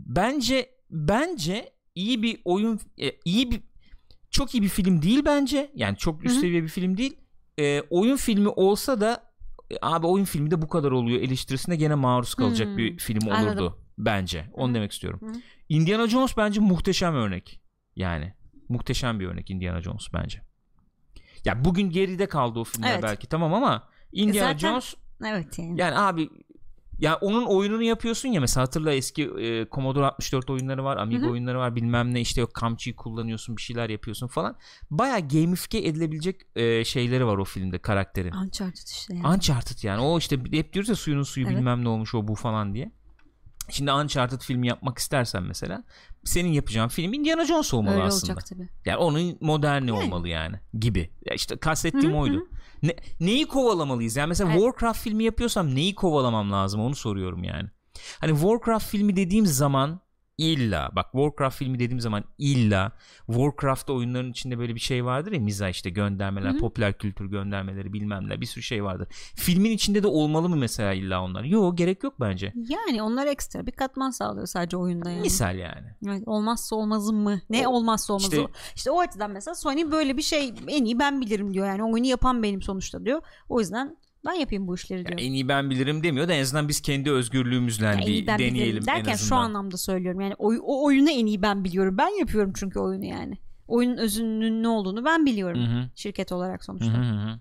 bence bence iyi bir oyun e, iyi bir çok iyi bir film değil bence. Yani çok üst seviye bir film değil. E, oyun filmi olsa da e, abi oyun filmi de bu kadar oluyor eleştirisine gene maruz kalacak Hmm. bir film olurdu Anladım. bence. Onu Hı. demek istiyorum. Hı. Indiana Jones bence muhteşem örnek. Yani muhteşem bir örnek Indiana Jones bence. Ya bugün geride kaldı o filmler Evet. belki tamam ama Indiana zaten- Jones Evet yani. yani abi ya onun oyununu yapıyorsun ya mesela hatırla eski e, Commodore 64 oyunları var, Amiga Hı hı. oyunları var, bilmem ne işte yok kamçıyı kullanıyorsun, bir şeyler yapıyorsun falan. Baya gamifice edilebilecek e, şeyleri var o filmde karakterin. Uncharted işte yani. Uncharted yani o işte hep diyoruz ya suyunun suyu Evet. bilmem ne olmuş o bu falan diye. Şimdi Uncharted filmi yapmak istersen mesela senin yapacağın film Indiana Jones olmalı Öyle aslında. olacak tabii. Yani onun moderni Yani. olmalı yani gibi. Ya işte kastettiğim oydu. hı. Ne, neyi kovalamalıyız? Yani mesela Evet. Warcraft filmi yapıyorsam neyi kovalamam lazım onu soruyorum yani. Hani Warcraft filmi dediğim zaman illa bak Warcraft filmi dediğim zaman illa Warcraft oyunların içinde böyle bir şey vardır ya miza işte göndermeler, Hı hı. popüler kültür göndermeleri bilmem ne bir sürü şey vardır. Filmin içinde de olmalı mı mesela illa onlar? Yok gerek yok bence. Yani onlar ekstra bir katman sağlıyor sadece oyunda yani. Misal yani. Olmazsa olmazım mı? Ne O- olmazsa olmazı. işte- İşte, işte o açıdan mesela Sony böyle bir şey en iyi ben bilirim diyor. Yani oyunu yapan benim sonuçta diyor. O yüzden ben yapayım bu işleri diyor. Ya en iyi ben bilirim demiyor da en azından biz kendi özgürlüğümüzle en bir deneyelim en derken azından. şu anlamda söylüyorum. Yani oy- o oyunu en iyi ben biliyorum. Ben yapıyorum çünkü oyunu yani. Oyunun özünün ne olduğunu ben biliyorum. Hı hı. Şirket olarak sonuçta. hı hı.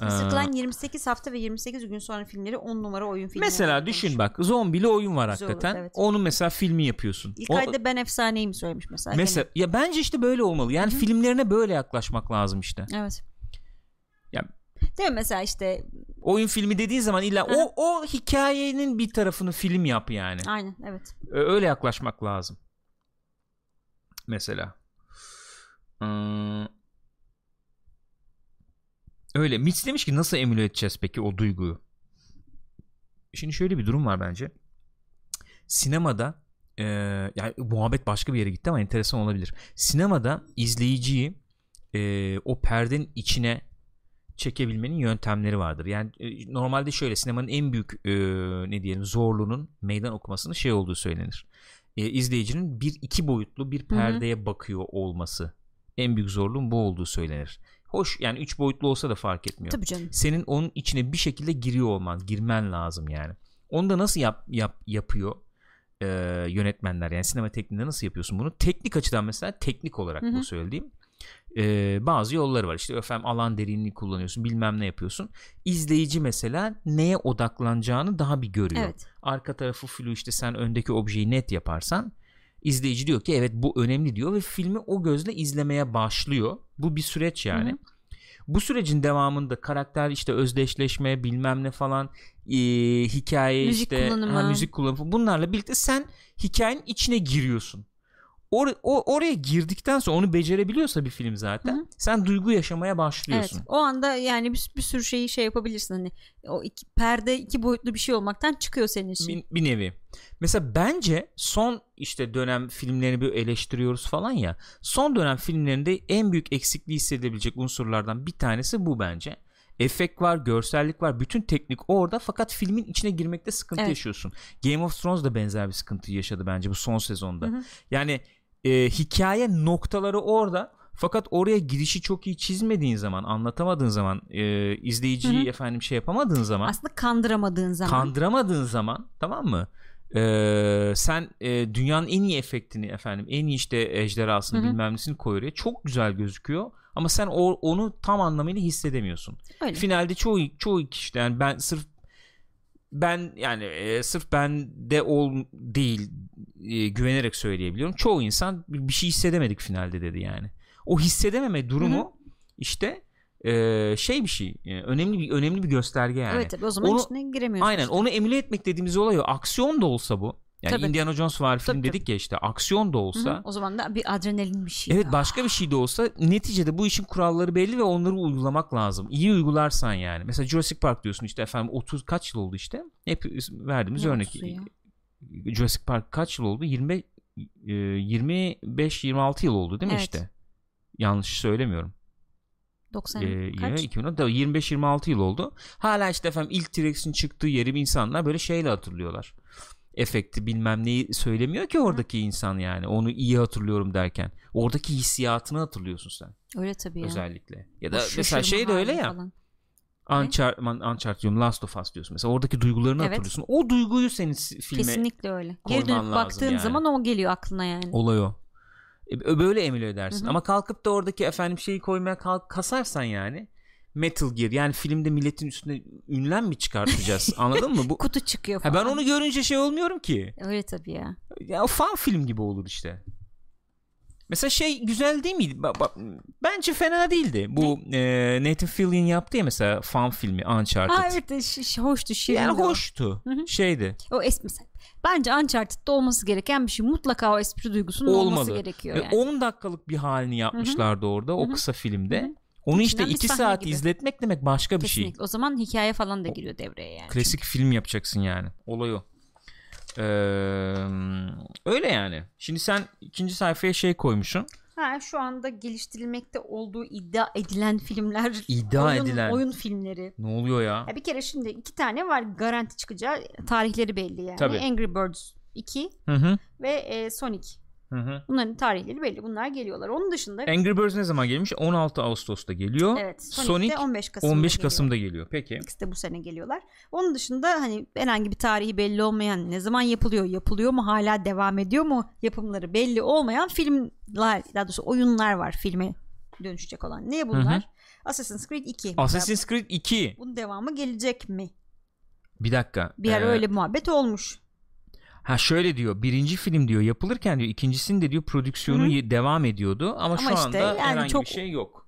Mr. Ee, Klein 28 hafta ve 28 gün sonra filmleri 10 numara oyun filmi. Mesela düşün konuşuyor. bak zombili oyun var Güzel olur, hakikaten. evet. Onun mesela filmi yapıyorsun. İlk O- ayda ben efsaneyim söylemiş mesela. mesela ya bence işte böyle olmalı. Yani filmlerine böyle yaklaşmak lazım işte. Evet. Ya- Değil mi mesela işte Oyun filmi dediğin zaman illa o o hikayenin bir tarafını film yap yani. aynen evet. Öyle yaklaşmak lazım. Mesela. Hmm. Öyle. Mitch demiş ki nasıl emüle edeceğiz peki o duyguyu? Şimdi şöyle bir durum var bence. Sinemada e, yani muhabbet başka bir yere gitti ama enteresan olabilir. Sinemada izleyiciyi e, o perdenin içine çekebilmenin yöntemleri vardır. Yani e, normalde şöyle sinemanın en büyük e, ne diyelim zorluğunun meydan okumasının şey olduğu söylenir. E, izleyicinin bir iki boyutlu bir perdeye bakıyor olması en büyük zorluğun bu olduğu söylenir. Hoş yani üç boyutlu olsa da fark etmiyor. Tabii canım. Senin onun içine bir şekilde giriyor olman, girmen lazım yani. Onu da nasıl yap, yap yapıyor e, yönetmenler yani sinema tekniğinde nasıl yapıyorsun bunu? Teknik açıdan mesela teknik olarak Hı hı. bu söylediğim e, bazı yolları var. İşte efendim alan derinliği kullanıyorsun, bilmem ne yapıyorsun. İzleyici mesela neye odaklanacağını daha bir görüyor. Evet. Arka tarafı flu işte sen öndeki objeyi net yaparsan izleyici diyor ki evet bu önemli diyor ve filmi o gözle izlemeye başlıyor. Bu bir süreç yani. Hı hı. Bu sürecin devamında karakter işte özdeşleşme bilmem ne falan e, hikaye Müzik işte kullanımı. ha, müzik kullanımı bunlarla birlikte sen hikayenin içine giriyorsun. Or, o, oraya girdikten sonra onu becerebiliyorsa bir film zaten Hı hı. sen duygu yaşamaya başlıyorsun. Evet. O anda yani bir, bir sürü şeyi şey yapabilirsin hani o iki, perde iki boyutlu bir şey olmaktan çıkıyor senin için. bir, bir nevi. Mesela bence son işte dönem filmlerini bir eleştiriyoruz falan ya. Son dönem filmlerinde en büyük eksikliği hissedilebilecek unsurlardan bir tanesi bu bence. Efekt var, görsellik var, bütün teknik orada fakat filmin içine girmekte sıkıntı Evet. yaşıyorsun. Game of Thrones da benzer bir sıkıntı yaşadı bence bu son sezonda. Hı hı. Yani e, hikaye noktaları orada fakat oraya girişi çok iyi çizmediğin zaman, anlatamadığın zaman, e, izleyiciyi Hı hı. efendim şey yapamadığın zaman Aslında kandıramadığın zaman. kandıramadığın zaman tamam mı? Ee, sen e, dünyanın en iyi efektini efendim en iyi işte ejderhasını Hı hı. bilmem nesini koyuyor oraya. çok güzel gözüküyor ama sen o, onu tam anlamıyla hissedemiyorsun. Öyle. Finalde çoğu çoğu kişi yani ben sırf ben yani e, sırf ben de ol değil e, güvenerek söyleyebiliyorum. Çoğu insan bir şey hissedemedik finalde dedi yani. O hissedememe durumu işte e, şey bir şey. e, önemli bir önemli bir gösterge yani. Evet tabii o zaman Onu- içine giremiyorsun. Aynen işte. onu emüle etmek dediğimiz olay o. Aksiyon da olsa bu. Yani Tabii. Indiana Jones var film Tabii, dedik ya işte aksiyon da olsa. O zaman da bir adrenalin bir şey. Evet daha. başka bir şey de olsa neticede bu işin kuralları belli ve onları uygulamak lazım. İyi uygularsan yani. Mesela Jurassic Park diyorsun işte efendim 30 kaç yıl oldu işte. Hep verdiğimiz Ne örnek. ya? Jurassic Park kaç yıl oldu? 20 25 26 yıl oldu değil mi Evet. işte? Yanlış söylemiyorum. 90 Ee, kaç? 25-26 yıl oldu. Hala işte efendim ilk T-Rex'in çıktığı yeri insanlar böyle şeyle hatırlıyorlar. Efekti bilmem neyi söylemiyor ki oradaki insan yani. Onu iyi hatırlıyorum derken. Oradaki hissiyatını hatırlıyorsun sen Öyle tabii ya. özellikle. Ya O da mesela şey de öyle ya. falan. Uncharted, Uncharted diyorum Last of Us diyorsun. Mesela oradaki duygularını Evet. hatırlıyorsun. O duyguyu senin filme Kesinlikle öyle. Geri dönüp baktığın yani. zaman o geliyor aklına yani. olay o. E, Böyle emüle edersin. Hı hı. Ama kalkıp da oradaki efendim şeyi koymaya kalk, kasarsan yani Metal Gear yani filmde milletin üstüne ünlem mi çıkartacağız? Anladın mı? Bu Kutu çıkıyor Ha falan. ben onu görünce şey olmuyorum ki. Öyle tabii ya. Ya o fan film gibi olur işte. Mesela şey güzel değil miydi? Ba- ba- bence fena değildi. Bu e, Nathan Fillion yaptı ya mesela fan filmi Uncharted. Ha evet ş- ş- hoştu şirindi yani hoştu. Hı hı. Şeydi. O espri. Bence Uncharted'da olması gereken bir şey. Mutlaka o espri duygusunun olması Olmalı. gerekiyor Ve yani. 10 dakikalık bir halini yapmışlardı orada o Hı hı. kısa filmde. Hı hı. Onu işte İçinden bir 2 sahne saat gibi. izletmek demek başka bir şey. Kesinlikle. O zaman hikaye falan da giriyor devreye yani. Klasik film yapacaksın yani. Olay o. Ee, öyle yani. Şimdi sen ikinci sayfaya şey koymuşsun. Ha, şu anda geliştirilmekte olduğu iddia edilen filmler. İddia oyun, edilen. Oyun filmleri. Ne oluyor ya? Ya bir kere şimdi iki tane var garanti çıkacağı tarihleri belli yani. Tabii. Angry Birds 2 Hı hı. ve e, Sonic. Hı hı. Bunların tarihleri belli. Bunlar geliyorlar. Onun dışında Angry Birds ne zaman gelmiş? 16 Ağustos'ta geliyor. evet Sonic, Sonic de 15 Kasım'da 15 geliyor. Kasım'da geliyor. Peki. İkisi de bu sene geliyorlar. Onun dışında hani herhangi bir tarihi belli olmayan ne zaman yapılıyor, yapılıyor mu, hala devam ediyor mu yapımları belli olmayan filmler, daha doğrusu oyunlar var filme dönüşecek olan. Ne bunlar? Hı hı. Assassin's Creed 2. Assassin's Creed 2. Bunun devamı gelecek mi? Bir dakika. Bir ara Ee, öyle muhabbet olmuş. Ha şöyle diyor. Birinci film diyor yapılırken diyor ikincisinin de diyor prodüksiyonu Hı hı. ye- devam ediyordu ama, Ama şu işte anda yani herhangi çok- bir şey yok.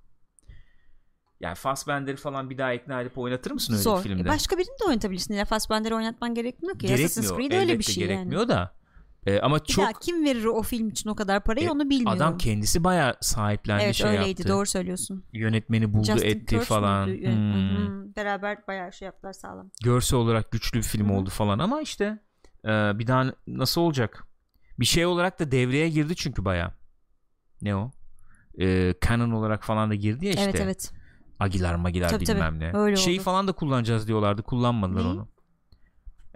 Yani Fassbender'i falan bir daha ikna edip oynatır mısın öyle Zor. bir filmde? E başka birini de oynatabilirsin. Nila Fassbender'i oynatman gerekmiyor ki. Assassin's gerekmiyor. Creed Elbette öyle bir şey gerekmiyor yani. da. Ee, ama Bir çok daha kim verir o film için o kadar parayı E, onu bilmiyorum. adam kendisi bayağı sahiplendi evet şey öyleydi yaptı. doğru söylüyorsun. Yönetmeni buldu Justin etti Kurtz falan. muydu? Hmm. Hmm, Beraber bayağı şey yaptılar sağlam. Görsel olarak güçlü bir film oldu falan ama işte e, bir daha nasıl olacak? Bir şey olarak da devreye girdi çünkü bayağı. Ne o? E, canon olarak falan da girdi ya işte. Evet evet. Agilar magilar Tabii, tabii. bilmem ne. Öyle Şeyi oldu. falan da kullanacağız diyorlardı. Kullanmadılar Neyi? onu.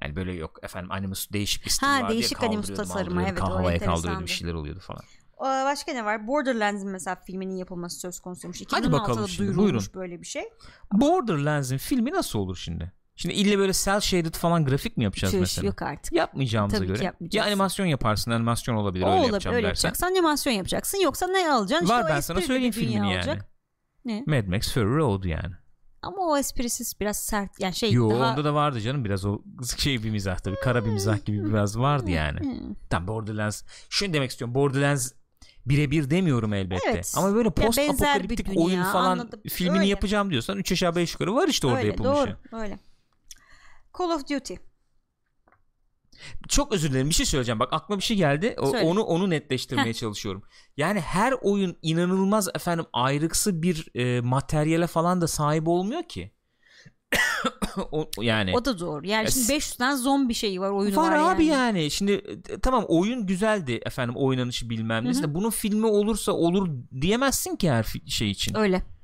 Yani böyle yok efendim animus değişik bir stil Ha, vardı değişik ya, animus tasarımı, evet, havaya kaldırıyordu bir şeyler oluyordu falan. Ee, Başka ne var? Borderlands'in mesela filminin yapılması söz konusuymuş. Hadi 2016'da bakalım şimdi, duyurulmuş buyurun. böyle bir şey. Borderlands'in filmi nasıl olur şimdi? Şimdi ille böyle cel shaded falan grafik mi yapacağız Tüh, mesela? yok artık. Yapmayacağımıza Tabii göre. Ya animasyon yaparsın animasyon olabilir O öyle olabilir yapacağım öyle dersen. yapacaksan animasyon yapacaksın. Yoksa ne alacaksın? Var işte ben sana söyleyeyim filmini yani. olacak. Ne? Mad Max Fury Road yani. Ama o esprisiz biraz sert. Yani şey Yo daha... onda da vardı canım biraz o şey bir mizah tabii kara bir mizah gibi biraz vardı yani. Hmm. Tam Borderlands. Şunu demek istiyorum. Borderlands birebir demiyorum elbette. Evet. Ama böyle post apokaliptik dünya, oyun falan anladım. filmini Öyle. yapacağım diyorsan 3 aşağı 5 yukarı var işte orada öyle, yapılmış. doğru, öyle. Call of Duty. Çok özür dilerim bir şey söyleyeceğim. Bak aklıma bir şey geldi. O- Söyle. onu onu netleştirmeye çalışıyorum. Yani her oyun inanılmaz efendim ayrıksı bir e, materyale falan da sahip olmuyor ki. o, yani O da doğru. Yani Ya şimdi s- 500 tane zombi şeyi var oyunu var, var, abi yani. yani. Şimdi e, tamam oyun güzeldi efendim oynanışı bilmem ne. Bunun filmi olursa olur diyemezsin ki her şey için. Öyle.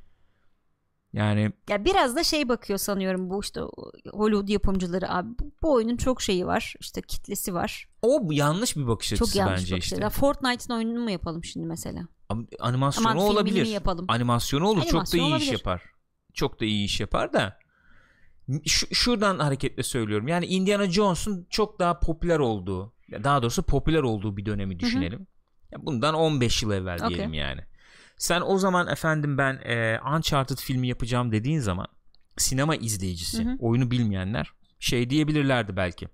Yani Ya biraz da şey bakıyor sanıyorum bu işte Hollywood yapımcıları abi bu, oyunun çok şeyi var işte kitlesi var. o yanlış bir bakış açısı çok yanlış bence bakış işte. Ya Fortnite'ın oyununu mu yapalım şimdi mesela? Animasyonu Aman olabilir. yapalım? Animasyonu olur. çok da Animasyon iyi iş olabilir. yapar. Çok da iyi iş yapar da. Şu, şuradan hareketle söylüyorum. Yani Indiana Jones'un çok daha popüler olduğu, daha doğrusu popüler olduğu bir dönemi düşünelim. Ya bundan 15 yıl evvel Okey. diyelim yani. Sen o zaman efendim ben e, Uncharted filmi yapacağım dediğin zaman sinema izleyicisi, Hı hı. oyunu bilmeyenler şey diyebilirlerdi belki.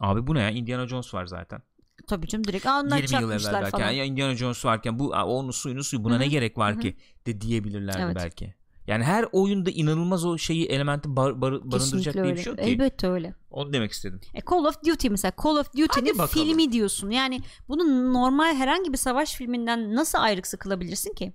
Abi bu ne ya? Indiana Jones var zaten. Tabii canım direkt Aa, onlar 20 yıl evvel çakmışlar falan. Ya Indiana Jones varken bu onun suyunu suyu buna Hı hı. ne gerek var Hı hı. ki de diyebilirlerdi Evet. belki. Yani her oyunda inanılmaz o şeyi elementi bar, bar- barındıracak Kesinlikle diye bir şey yok ki. Elbette öyle. Onu demek istedim. E, Call of Duty mesela Call of Duty'nin filmi diyorsun. Yani bunu normal herhangi bir savaş filminden nasıl ayrıksı kılabilirsin ki?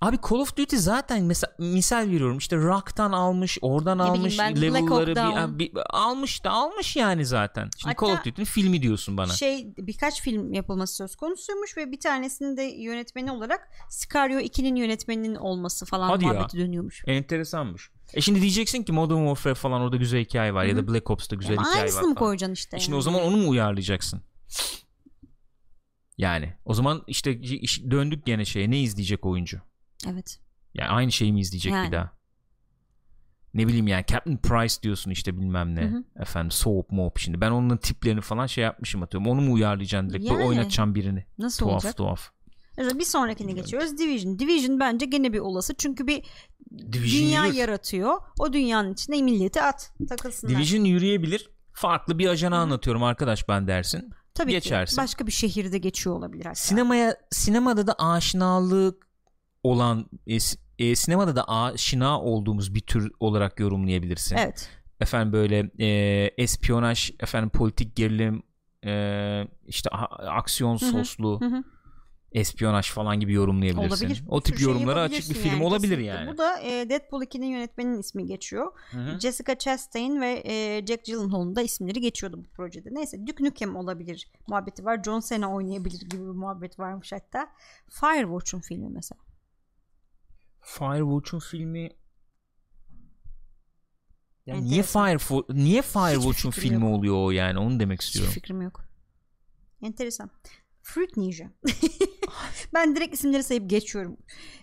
Abi Call of Duty zaten mesela misal veriyorum işte Rock'tan almış, oradan Ne almış ben, level'ları bir, bir- almış da almış yani zaten. Şimdi Call Hatta of Duty'nin filmi diyorsun bana. Şey birkaç film yapılması söz konusuymuş ve bir tanesinin de yönetmeni olarak Sicario 2'nin yönetmeninin olması falan Hadi ya. muhabbeti dönüyormuş. Enteresanmış. E şimdi diyeceksin ki Modern Warfare falan orada güzel hikaye var ya da Black Ops'ta güzel Ama hikaye var aynısını mı koyacaksın işte? E Şimdi yani? o zaman onu mu uyarlayacaksın? Yani o zaman işte iş- döndük gene şeye ne izleyecek oyuncu? Evet. Yani aynı şeyi mi izleyecek Yani. bir daha? Ne bileyim yani Captain Price diyorsun işte bilmem ne. Hı hı. Efendim Soap Mop şimdi. Ben onun tiplerini falan şey yapmışım atıyorum. Onu mu uyarlayacaksın direkt? Böyle Yani. oynatacaksın birini. Nasıl Tuhaf olacak? tuhaf. Mesela bir sonrakine geçiyoruz. Division. Division bence gene bir olası. Çünkü bir Division dünya yürür. yaratıyor. O dünyanın içine milleti at. Takılsınlar. Division yürüyebilir. Farklı bir ajanı anlatıyorum arkadaş ben dersin. Tabii geçersin. ki. Başka bir şehirde geçiyor olabilir hatta. Sinemaya sinemada da aşinalık olan e, e, sinemada da aşina olduğumuz bir tür olarak yorumlayabilirsin. Evet. Efendim böyle e, espiyonaj, efendim politik gerilim, e, işte a- aksiyon soslu Hı hı. espiyonaj falan gibi yorumlayabilirsin. Olabilir. O tip şey yorumlara açık bir film yani, olabilir kesinlikle. yani. Bu da e, Deadpool 2'nin yönetmeninin ismi geçiyor. Hı-hı. Jessica Chastain ve e, Jack Gyllenhaal'ın da isimleri geçiyordu bu projede. Neyse Duke Nukem olabilir muhabbeti var. John Cena oynayabilir gibi bir muhabbet varmış hatta. Firewatch'un filmi mesela. Firewatch'un filmi ya niye. Fire niye Firewatch'un filmi yok. oluyor o yani onu demek Hiç istiyorum. fikrim yok. Enteresan. Fruit Ninja. ben direkt isimleri sayıp geçiyorum.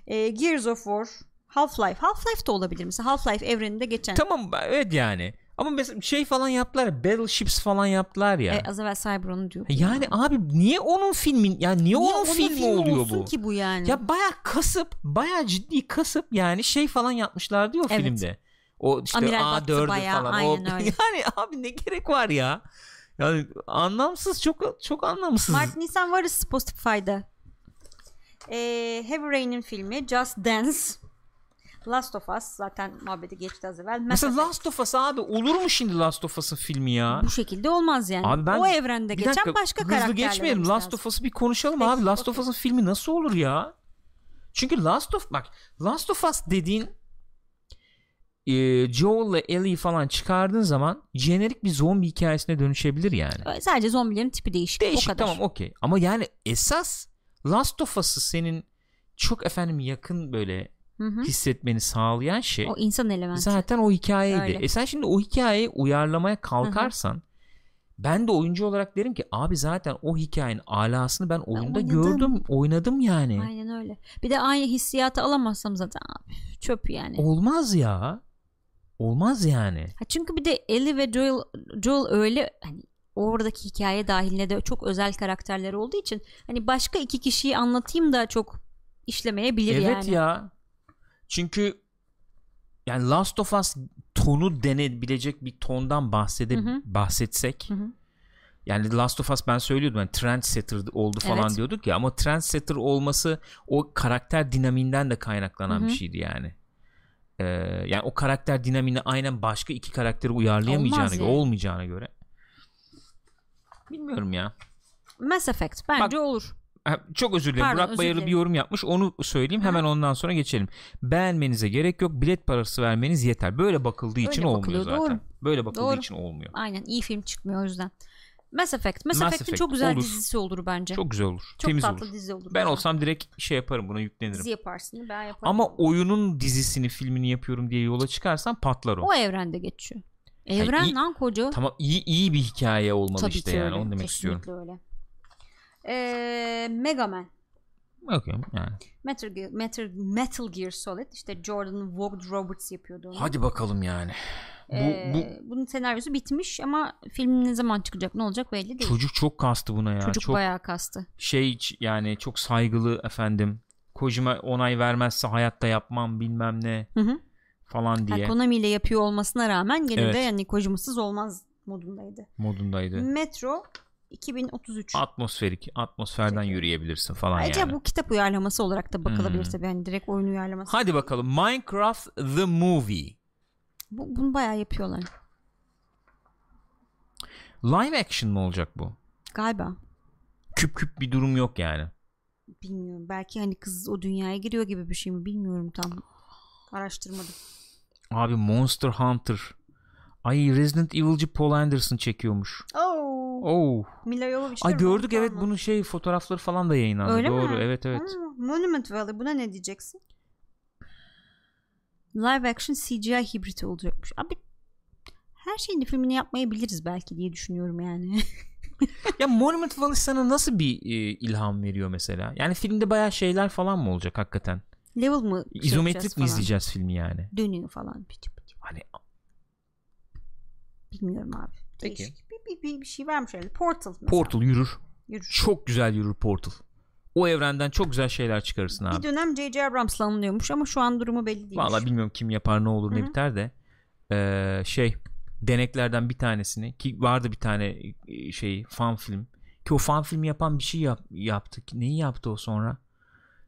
E, Gears of War, Half-Life. Half-Life de olabilir mesela. Half-Life evreninde geçen. Tamam evet yani. Ama mesela şey falan yaptılar ya Battleships falan yaptılar ya. E, az evvel Cyber'onu diyor. yani abi niye onun filmin yani niye, Niye onun, filmi, oluyor olsun bu? ki bu yani? Ya baya kasıp baya ciddi kasıp yani şey falan yapmışlardı ya o Evet. filmde. O işte Amiral battı A4'ü bayağı, falan. aynen o, öyle. Yani abi ne gerek var ya? Yani anlamsız çok çok anlamsız. Mart Nisan varız Spotify'da. Ee, Heavy Rain'in filmi Just Dance. Last of Us zaten muhabbeti geçti az evvel. Mesela Effect. Last of Us abi olur mu şimdi Last of Us'ın filmi ya? bu şekilde olmaz yani. Abi ben o evrende geçen dakika, başka hızlı karakterler geçmeyelim. olması Last lazım. of Us'ı bir konuşalım Peki, abi. Last of. Us'ın filmi nasıl olur ya? Çünkü Last of bak Last of Us dediğin e, Joel'la Ellie falan çıkardığın zaman jenerik bir zombi hikayesine dönüşebilir yani. Sadece zombilerin tipi değişik. Değişik o kadar. tamam okey. Ama yani esas Last of Us'ı senin çok efendim yakın böyle Hı hı. hissetmeni sağlayan şey O insan elementi. zaten o hikayeydi. Öyle. E sen şimdi o hikayeyi uyarlamaya kalkarsan ben de oyuncu olarak derim ki abi zaten o hikayenin alasını ben oyunda oynadım. gördüm, oynadım yani. Aynen öyle. Bir de aynı hissiyatı alamazsam zaten abi, çöp yani. Olmaz ya. Olmaz yani. Ha çünkü bir de Ellie ve Joel, Joel öyle hani oradaki hikaye dahiline de çok özel karakterler olduğu için hani başka iki kişiyi anlatayım da çok işlemeyebilir evet yani. ya. Çünkü yani Last of Us tonu denebilecek bir tondan bahsede Hı hı. bahsetsek Hı hı. yani Last of Us ben söylüyordum yani trendsetter oldu falan Evet. diyorduk ya ama trendsetter olması o karakter dinamiğinden de kaynaklanan Hı hı. bir şeydi yani. Ee, yani o karakter dinamiğini aynen başka iki karakteri uyarlayamayacağına Olmaz göre, yani. olmayacağına göre. Bilmiyorum ya. Mass Effect bence olur. Çok özür dilerim. Pardon, Burak özür Bayırlı bir dilerim. yorum yapmış. Onu söyleyeyim. Hemen ondan sonra geçelim. Beğenmenize gerek yok. Bilet parası vermeniz yeter. Böyle bakıldığı için Öyle olmuyor bakılıyor, zaten. doğru. Böyle bakıldığı Doğru. için olmuyor. Aynen iyi film çıkmıyor o yüzden. Mass Effect. Mass, Mass Effect'in Effect çok güzel olur. dizisi olur bence. Çok, Çok güzel olur. Temiz tatlı olur. dizi olur. Ben zaman. olsam direkt şey yaparım. Buna yüklenirim. dizi yaparsın ben yaparım. Ama oyunun dizisini, filmini yapıyorum diye yola çıkarsan patlar o. o evrende geçiyor. Evren iyi- lan koca. Tamam iyi iyi bir hikaye olmalı Tabii işte yani öyle. onu demek Kesinlikle istiyorum. öyle. Ee, Mega Man. Okey yani. Metal Gear, Metal, Metal Gear Solid işte Jordan Vogt Roberts yapıyordu onu. Hadi bakalım yani. Bu, Ee, bunun senaryosu bitmiş ama film ne zaman çıkacak ne olacak belli bu değil. çocuk çok kastı buna ya. Çocuk çok bayağı kastı. şey yani çok saygılı efendim. Kojima onay vermezse hayatta yapmam bilmem ne Hı hı. falan diye Yani Konami ile yapıyor olmasına rağmen gene Evet. de yani Kojima'sız olmaz modundaydı. modundaydı. Metro 2033. Atmosferik, atmosferden Çekiyor. yürüyebilirsin falan Ayrıca yani. bu kitap uyarlaması olarak da bakılabilir Hmm. tabii. Hani direkt oyun uyarlaması. Hadi bakalım Minecraft the Movie. Bu, bunu bayağı yapıyorlar. Live action mı olacak bu? Galiba. Küp küp bir durum yok yani. Bilmiyorum. Belki hani kız o dünyaya giriyor gibi bir şey mi bilmiyorum tam. Araştırmadım. Abi Monster Hunter. Ay Resident Evil'cı Paul Anderson çekiyormuş. Oh. Oh. Mila Jovovich Ay gördük evet Downey. bunun şey fotoğrafları falan da yayınlandı. Öyle Doğru mi? evet evet. Ha, Monument Valley buna ne diyeceksin? Live action CGI hibrit olacakmış. Abi her şeyin filmini yapmayabiliriz belki diye düşünüyorum yani. ya Monument Valley sana nasıl bir e, ilham veriyor mesela? Yani filmde bayağı şeyler falan mı olacak hakikaten? Level mı? şey İzometrik mi izleyeceğiz filmi yani? Dönüyor falan. Hani Bilmiyorum abi. Peki. Değişik. Bir, bir, bir, bir şey vermiş öyle. Portal mesela. Portal yürür. Yürür. Çok güzel yürür Portal. O evrenden çok güzel şeyler çıkarırsın Bir abi. dönem J.J. Abrams anlıyormuş ama şu an durumu belli değilmiş. Valla bilmiyorum kim yapar ne olur Hı ne biter de. Ee, şey deneklerden bir tanesini ki vardı bir tane e, şey fan film ki o fan filmi yapan bir şey yap, yaptı. Neyi yaptı o sonra?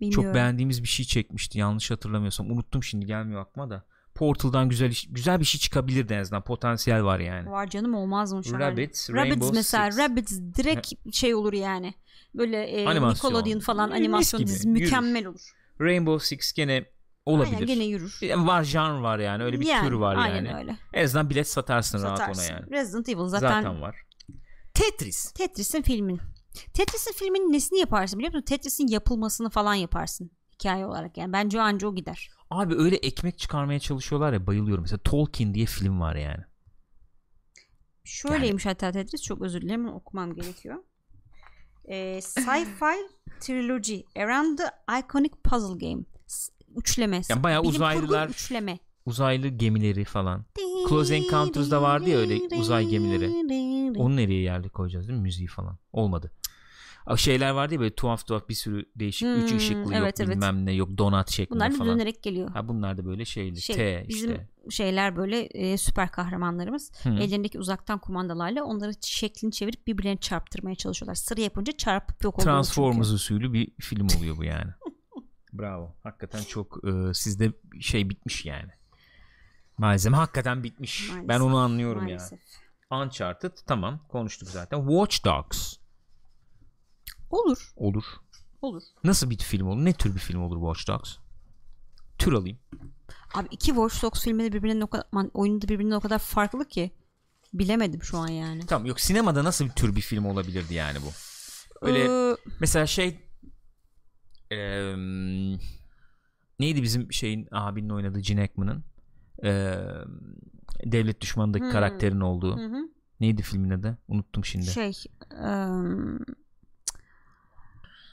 Bilmiyorum. Çok beğendiğimiz bir şey çekmişti yanlış hatırlamıyorsam. Unuttum şimdi gelmiyor aklıma da. Portal'dan güzel iş, güzel bir şey çıkabilirdi en azından. Potansiyel var yani. Var canım olmaz mı şu Rabbids, Rabbids Rainbow mesela Six. Rabbids direkt şey olur yani. Böyle e, Animasyon. Nickelodeon falan Mis animasyon gibi, dizisi yürür. mükemmel olur. Rainbow Six gene olabilir. Aynen gene yürür. Var janr var yani öyle bir Yani, tür var aynen yani. öyle. En azından bilet satarsın, rahat Satarsın. ona yani. Resident Evil Zaten, zaten, var. Tetris. Tetris'in filmin. Tetris'in filminin nesini yaparsın biliyor musun? Tetris'in yapılmasını falan yaparsın hikaye olarak yani. Bence anca o gider. Abi öyle ekmek çıkarmaya çalışıyorlar ya bayılıyorum. Mesela Tolkien diye film var yani. Şöyleymiş hatta Tetris çok özür dilerim okumam gerekiyor. Ee, sci-fi trilogy around the iconic puzzle game. Üçleme. Yani bayağı Bilim uzaylılar- üçleme. Uzaylı gemileri falan. Close Encounters'da vardı ya öyle uzay gemileri. Onu nereye yerli koyacağız değil mi? Müziği falan. Olmadı. Şeyler vardı ya böyle tuhaf tuhaf bir sürü değişik. üç Hmm, ışıklı evet, yok evet. bilmem ne yok donat şeklinde Bunlar falan. dönerek geliyor. Ha bunlar da böyle şeyli. Şey, T bizim işte. şeyler böyle e, süper kahramanlarımız Hı. ellerindeki uzaktan kumandalarla onların şeklini çevirip birbirlerine çarptırmaya çalışıyorlar. Sıra yapınca çarpıp yok oluyor. Transformers çünkü. usulü bir film oluyor bu yani. Bravo. Hakikaten çok e, sizde şey bitmiş yani. Malzeme hakikaten bitmiş. Maalesef, Ben onu anlıyorum Maalesef. ya. Uncharted tamam konuştuk zaten. Watch Dogs Olur. olur. Olur. Nasıl bir film olur? Ne tür bir film olur Watch Dogs? Tür alayım. Abi iki Watch Dogs filmi de birbirinden o kadar oyunu da birbirinden o kadar farklı ki bilemedim şu an yani. Tamam yok sinemada nasıl bir tür bir film olabilirdi yani bu? Öyle Ee, mesela şey eee, neydi bizim şeyin abinin oynadığı Gene Hackman'ın Eee, devlet düşmanındaki Hmm. karakterin olduğu. hı hı. Neydi filmin adı? Unuttum şimdi. Şey ım,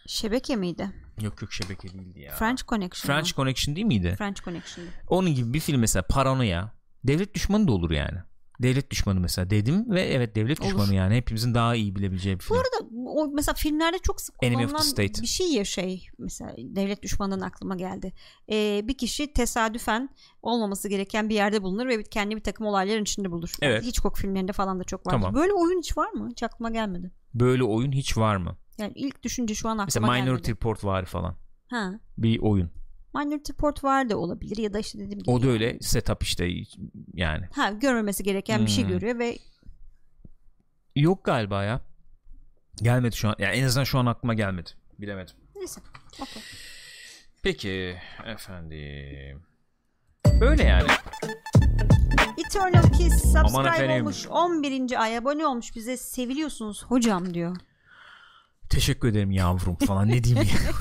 şebeke miydi? Yok yok şebeke değildi ya. French Connection. French mı? Connection değil miydi? French Connection'dı. Onun gibi bir film mesela Paranoia. Devlet düşmanı da olur yani. Devlet düşmanı mesela dedim ve evet devlet Olur. düşmanı yani hepimizin daha iyi bilebileceği bir film. Bu arada o mesela filmlerde çok sık Enemy of the kullanılan State. bir şey ya şey mesela devlet düşmanından aklıma geldi. Ee, bir kişi tesadüfen olmaması gereken bir yerde bulunur ve kendi bir takım olayların içinde bulur. Yani Evet. Hitchcock filmlerinde falan da çok var. Tamam. Böyle oyun hiç var mı? Hiç aklıma gelmedi. Böyle oyun hiç var mı? Yani ilk düşünce şu an aklıma Mesela Minority gelmedi. Report var falan. Ha. Bir oyun. Minority Report var da olabilir ya da işte dediğim gibi. O da öyle setup işte yani. Ha görmemesi gereken bir şey Hmm. görüyor ve Yok galiba ya. Gelmedi şu an. Yani en azından şu an aklıma gelmedi. Bilemedim. neyse. okey. Peki efendim. Böyle yani. Eternal Kiss subscribe olmuş 11. ay abone olmuş bize seviliyorsunuz hocam diyor. Teşekkür ederim yavrum falan ne diyeyim ya.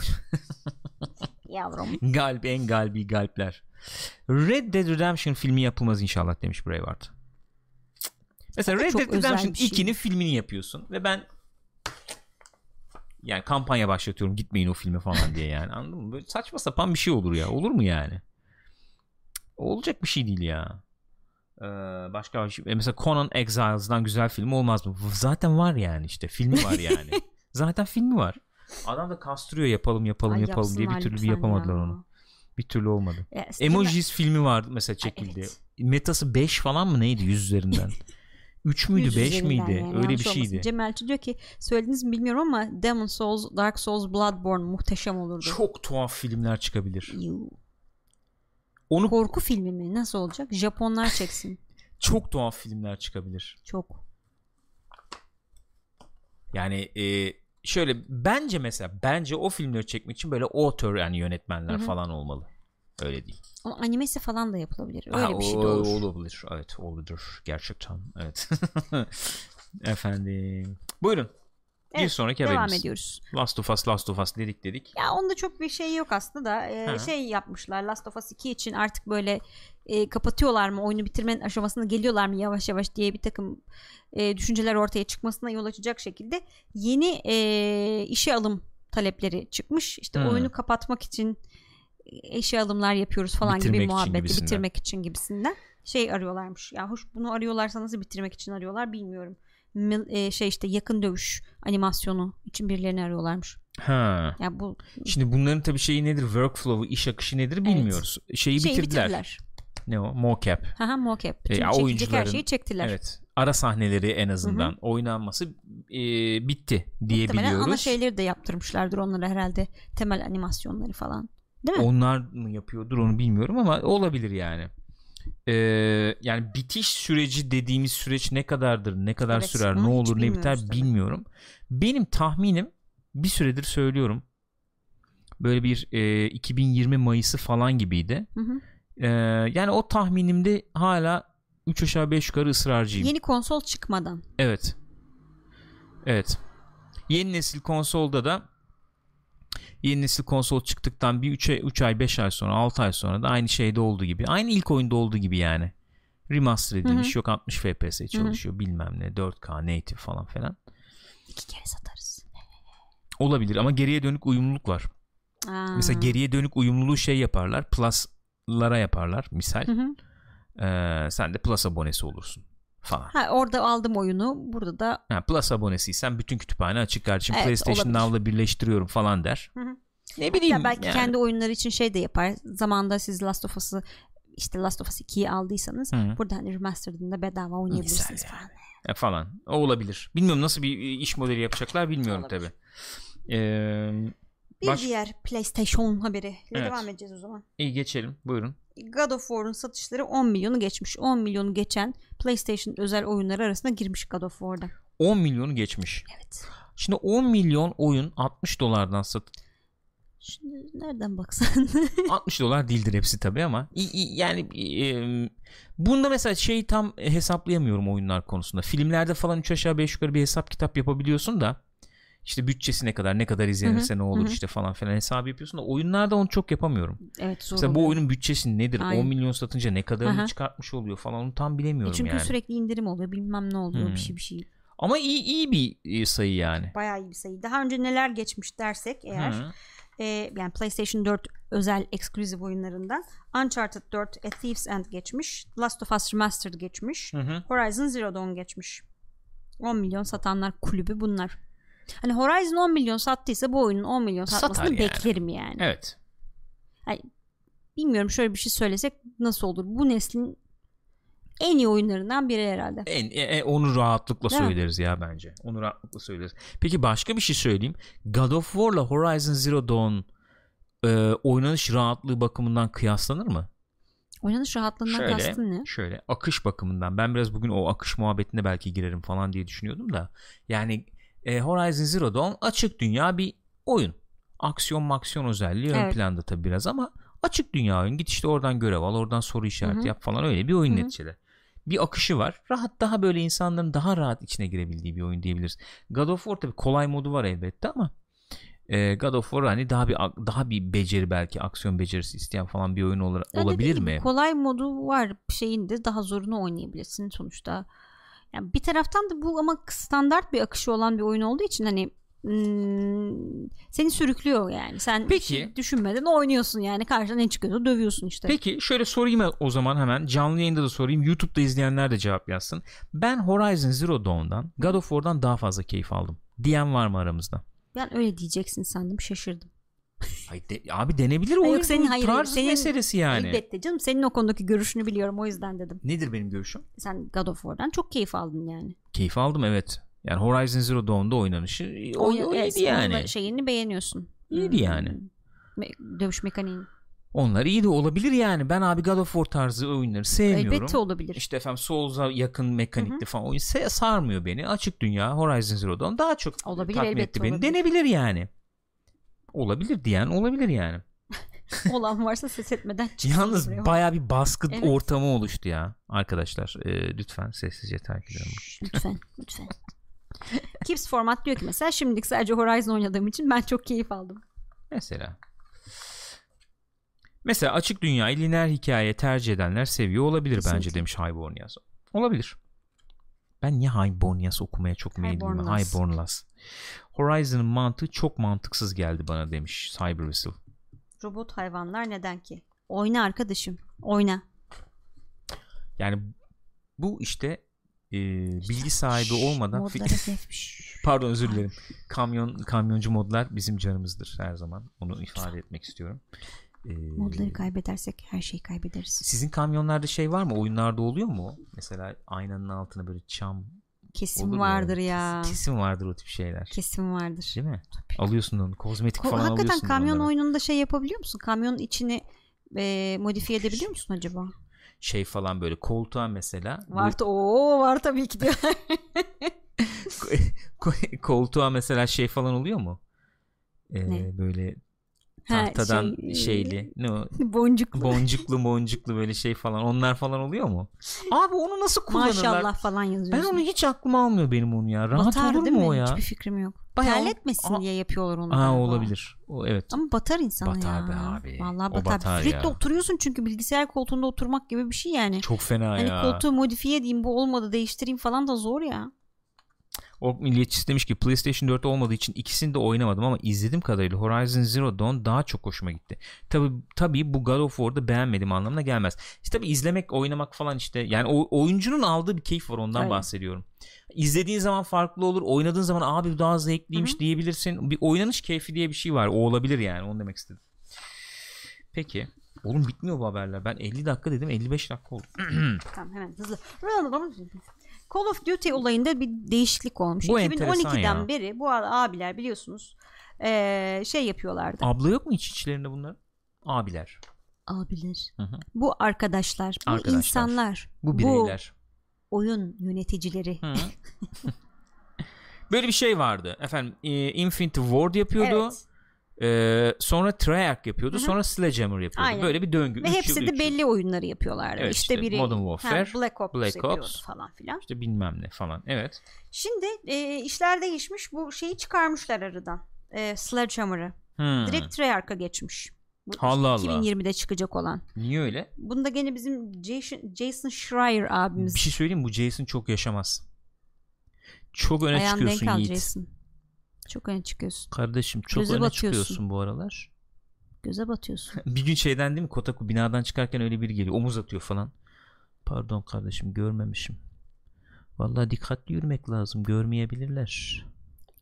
Yavrum. Galp en galbi galpler. Red Dead Redemption filmi yapılmaz inşallah demiş Braveheart. Mesela Red Dead Redemption bir şey. 2'nin filmini yapıyorsun ve ben yani kampanya başlatıyorum gitmeyin o filme falan diye yani anladın mı? Böyle saçma sapan bir şey olur ya. Olur mu yani? Olacak bir şey değil ya. Ee, başka bir şey. e, Mesela Conan Exiles'dan güzel film olmaz mı? Zaten var yani işte. Filmi var yani. Zaten filmi var. Adam da kastırıyor yapalım yapalım Ay, yapalım diye bir türlü bir yapamadılar ya. onu. Bir türlü olmadı. E, Emojis filmi vardı mesela Ay, çekildi. evet. Metası 5 falan mı neydi 100 üzerinden? 3 müydü Yüz 5 üzerinden miydi? yani, Öyle bir yanlış olmasın. şeydi. Cemalci diyor ki söylediniz mi bilmiyorum ama Demon Souls, Dark Souls, Bloodborne muhteşem olurdu. Çok tuhaf filmler çıkabilir. Yuh. Onu Korku filmi mi? Nasıl olacak? Japonlar çeksin. çok tuhaf filmler çıkabilir. Çok. Yani e, şöyle bence mesela bence o filmleri çekmek için böyle author yani yönetmenler Hı hı. falan olmalı. Öyle değil. Ama animesi falan da yapılabilir. Öyle Ha, bir şey de olur. Olabilir. Evet olabilir. Gerçekten. Evet. Efendim. Buyurun. Bir Evet, sonraki Devam haberimiz. ediyoruz. Last of Us Last of Us dedik dedik. Ya onda çok bir şey yok aslında da e, Ha. şey yapmışlar Last of Us 2 için artık böyle e, kapatıyorlar mı oyunu bitirmenin aşamasına geliyorlar mı yavaş yavaş diye bir takım e, düşünceler ortaya çıkmasına yol açacak şekilde yeni e, işe alım talepleri çıkmış. İşte Hmm. oyunu kapatmak için e, işe alımlar yapıyoruz falan Bitirmek gibi muhabbeti bitirmek için gibisinden şey arıyorlarmış. Ya hoş bunu arıyorlarsa nasıl bitirmek için arıyorlar bilmiyorum. E, şey işte yakın dövüş animasyonu için birilerini arıyorlarmış. Ha. Ya bu Şimdi bunların tabii şeyi nedir? Workflow'u, iş akışı nedir bilmiyoruz. Şeyi şeyi bitirdiler. bitirdiler. Ne o? Mocap. Haha mocap. E, Bütün ya çekilecek her oyuncuların- şeyi çektiler. Evet. Ara sahneleri en azından oynanması e, bitti diye Muhtemelen ana şeyleri de yaptırmışlardır onlara herhalde. Temel animasyonları falan. Değil mi? Onlar mı yapıyordur onu bilmiyorum ama olabilir yani. E, yani bitiş süreci dediğimiz süreç ne kadardır, ne kadar Evet, sürer, ne olur, ne biter tabii. bilmiyorum. Benim tahminim bir süredir söylüyorum. Böyle bir e, 2020 Mayıs'ı falan gibiydi. Hı hı. E, yani o tahminimde hala 3 aşağı 5 yukarı ısrarcıyım. Yeni konsol çıkmadan. Evet. Evet. Yeni nesil konsolda da yeni nesil konsol çıktıktan bir 3 ay, 3 ay 5 ay sonra 6 ay sonra da aynı şeyde olduğu gibi. Aynı ilk oyunda olduğu gibi yani. Remaster edilmiş yok 60 FPS çalışıyor bilmem ne 4K native falan filan. İki kere satarız. Olabilir ama geriye dönük uyumluluk var. Aa. Mesela geriye dönük uyumluluğu şey yaparlar. Plus'lara yaparlar misal. Hı hı. Ee, sen de Plus abonesi olursun falan. Ha, orada aldım oyunu. Burada da Ha, Plus abonesiysen bütün kütüphane açık kardeşim. Evet, PlayStation olabilir. Now'la birleştiriyorum falan der. Hı hı. Ne bileyim ya belki yani. kendi oyunları için şey de yapar. Zamanında siz Last of Us'ı işte Last of Us 2'yi aldıysanız Hı. burada hani remastered'ında bedava oynayabilirsiniz Misal falan. Ya falan. O olabilir. Bilmiyorum nasıl bir e, iş modeli yapacaklar bilmiyorum tabi. Ee, Bir Baş- diğer PlayStation haberi. Evet. Devam edeceğiz o zaman. iyi geçelim. Buyurun. God of War'un satışları 10 milyonu geçmiş. 10 milyonu geçen PlayStation özel oyunları arasında girmiş God of War'da. 10 milyonu geçmiş. Evet. Şimdi 10 milyon oyun 60 dolardan sat Şimdi nereden baksan. 60 dolar değildir hepsi tabi ama i- i- yani e, bunda mesela şeyi tam hesaplayamıyorum oyunlar konusunda. Filmlerde falan 3 aşağı 5 yukarı bir hesap kitap yapabiliyorsun da işte bütçesi ne kadar ne kadar izlenirse ne olur hı hı. işte falan filan hesabı yapıyorsun da oyunlarda onu çok yapamıyorum. evet zor Mesela bu oyunun bütçesi nedir? Aynen. 10 milyon satınca ne kadarını Aha. çıkartmış oluyor falan onu tam bilemiyorum E Çünkü yani. sürekli indirim oluyor. Bilmem ne oluyor. Hmm. Bir şey bir şey. Ama iyi iyi bir e, sayı yani. Bayağı iyi bir sayı. Daha önce neler geçmiş dersek eğer Hı. e, yani PlayStation 4 özel eksklusif oyunlarından Uncharted 4 A Thief's End geçmiş. Last of Us Remastered geçmiş. Hı hı. Horizon Zero Dawn geçmiş. 10 milyon satanlar kulübü bunlar. Hani Horizon 10 milyon sattıysa bu oyunun 10 milyon Satar satmasını yani. beklerim yani. Evet. Bilmiyorum şöyle bir şey söylesek nasıl olur? Bu neslin en iyi oyunlarından biri herhalde. En, e, e, onu rahatlıkla Değil mi? söyleriz ya bence. Onu rahatlıkla söyleriz. Peki başka bir şey söyleyeyim. God of War'la Horizon Zero Dawn e, oynanış rahatlığı bakımından kıyaslanır mı? Oynanış rahatlığından Şöyle, kastın ne? şöyle akış bakımından ben biraz bugün o akış muhabbetine belki girerim falan diye düşünüyordum da yani e, Horizon Zero Dawn açık dünya bir oyun. Aksiyon maksiyon özelliği ön Evet. planda tabi biraz ama açık dünya oyun. Git işte oradan görev al, oradan soru işareti Hı hı. yap falan öyle bir oyun Hı hı. neticede. Bir akışı var. Rahat daha böyle insanların daha rahat içine girebildiği bir oyun diyebiliriz. God of War tabi kolay modu var elbette ama e, God of War hani daha bir daha bir beceri belki aksiyon becerisi isteyen falan bir oyun olur, olabilir mi? Kolay modu var şeyinde daha zorunu oynayabilirsin sonuçta. Yani bir taraftan da bu ama standart bir akışı olan bir oyun olduğu için hani hmm, seni sürüklüyor yani. Sen Peki. düşünmeden oynuyorsun yani karşına ne çıkıyorsa dövüyorsun işte. Peki şöyle sorayım o zaman hemen canlı yayında da sorayım YouTube'da izleyenler de cevap yazsın. Ben Horizon Zero Dawn'dan God of War'dan daha fazla keyif aldım. Diyen var mı aramızda? Ben öyle diyeceksin sandım şaşırdım. Ay de- abi denebilir o yok, senin- hayır, tarz senin- meselesi yani. Elbette canım senin o konudaki görüşünü biliyorum o yüzden dedim. Nedir benim görüşüm? Sen God of War'dan çok keyif aldın yani. Keyif aldım evet. Yani Horizon Zero Dawn'da oynanışı o, Oyun- o iyiydi yani. Şeyini beğeniyorsun. İyiydi yani. Me- dövüş mekaniğini. Onlar iyi de olabilir yani. Ben abi God of War tarzı oyunları sevmiyorum. Elbette olabilir. İşte efendim Souls'a yakın mekanikli falan oyun sarmıyor beni. Açık dünya Horizon Zero Dawn daha çok Olabilir, tatmin etti beni. olabilir. Denebilir yani. Olabilir diyen olabilir yani. Olan varsa ses etmeden çıksın Yalnız buraya. baya bir baskı Evet. ortamı oluştu ya. Arkadaşlar e, lütfen sessizce takip edin. Lütfen lütfen. Kips format diyor ki mesela şimdilik sadece Horizon oynadığım için ben çok keyif aldım. Mesela. Mesela açık dünyayı lineer hikaye tercih edenler seviyor olabilir bence Kesinlikle. demiş Highborn Yaz. Olabilir. Ben niye Highborn Yaz okumaya çok meyilliyim? Highborn Laz. Horizon'ın mantığı çok mantıksız geldi bana demiş Cyber Whistle. Robot hayvanlar neden ki? Oyna arkadaşım. Oyna. Yani bu işte e, bilgi sahibi olmadan Modlara sevmiş. pardon özür dilerim. Kamyon kamyoncu modlar bizim canımızdır her zaman. Onu ifade etmek istiyorum. E, Modları kaybedersek her şeyi kaybederiz. Sizin kamyonlarda şey var mı? Oyunlarda oluyor mu? Mesela aynanın altına böyle çam Kesin olur vardır ya. Kesin, kesin vardır o tip şeyler. Kesin vardır. Değil mi? Alıyorsun onu. Kozmetik Ko- falan Hakikaten alıyorsun. kamyon onları. oyununda şey yapabiliyor musun? Kamyonun içini e, modifiye edebiliyor musun acaba? şey falan böyle koltuğa mesela. Var da o var tabii ki diyor. koltuğa mesela şey falan oluyor mu? Ee, Ne? böyle Ha, tahtadan şey, şeyli ne o Boncuklu. boncuklu boncuklu böyle şey falan onlar falan oluyor mu? Abi onu nasıl kullanırlar? Maşallah falan Ben yazıyorsun. onu hiç aklıma almıyor benim onu ya. Rahat batar olur mu mi? o ya? Hiçbir fikrim yok. Bayağı- Terletmesin Aa- diye yapıyorlar onu. Aa galiba. olabilir. O evet. Ama batar Batar ya. be abi. Vallahi O batar. batar Sürekli ya. oturuyorsun çünkü bilgisayar koltuğunda oturmak gibi bir şey yani. Çok fena Hani ya. koltuğu modifiye edeyim bu olmadı değiştireyim falan da zor ya. O milliyetçisi demiş ki PlayStation 4 olmadığı için ikisini de oynamadım ama izlediğim kadarıyla Horizon Zero Dawn daha çok hoşuma gitti. Tabi tabii bu God of War'da beğenmedim anlamına gelmez. İşte tabii izlemek, oynamak falan işte yani o oyuncunun aldığı bir keyif var ondan Aynen. bahsediyorum. İzlediğin zaman farklı olur. Oynadığın zaman abi daha zevkliymiş Hı hı. diyebilirsin. Bir oynanış keyfi diye bir şey var. O olabilir yani. Onu demek istedim. Peki. Oğlum bitmiyor bu haberler. Ben 50 dakika dedim 55 dakika oldu. Tamam hemen hızlı. Call of Duty olayında bir değişiklik olmuş. Bu enteresan 2012'den ya. beri bu abiler biliyorsunuz eee, şey yapıyorlardı. Abla yok mu hiç içlerinde bunlar? Abiler. Abiler. Hı hı. Bu arkadaşlar, bu Arkadaşlar. insanlar, Bu bireyler. oyun yöneticileri. Hı. Böyle bir şey vardı. Efendim e, Infinity Ward yapıyordu. Evet. E, sonra Treyarch yapıyordu. Hı hı. Sonra Sledgehammer yapıyordu. Aynen. Böyle bir döngü. Ve Üç hepsi yıl, de üç yıl. belli oyunları yapıyorlardı. Evet, işte, işte biri Modern Warfare, ha, Black Ops Black Ops. falan filan. İşte bilmem ne falan. Evet. Şimdi e, işler değişmiş. Bu şeyi çıkarmışlar aradan. E, Sledgehammer'ı. Hmm. Direkt Treyarch'a geçmiş. Bu Allah Allah. 2020'de çıkacak olan. Niye öyle? Bunda gene bizim Jason, Jason Schreier abimiz. Bir şey söyleyeyim mi? Bu Jason çok yaşamaz. Çok öne Ayağını denk çıkıyorsun Yiğit. Jason. Çok öne çıkıyorsun. Kardeşim çok Göze öne batıyorsun. çıkıyorsun bu aralar. Göze batıyorsun. bir gün şeyden değil mi Kotaku binadan çıkarken öyle biri geliyor. Omuz atıyor falan. Pardon kardeşim görmemişim. Vallahi dikkatli yürümek lazım. Görmeyebilirler.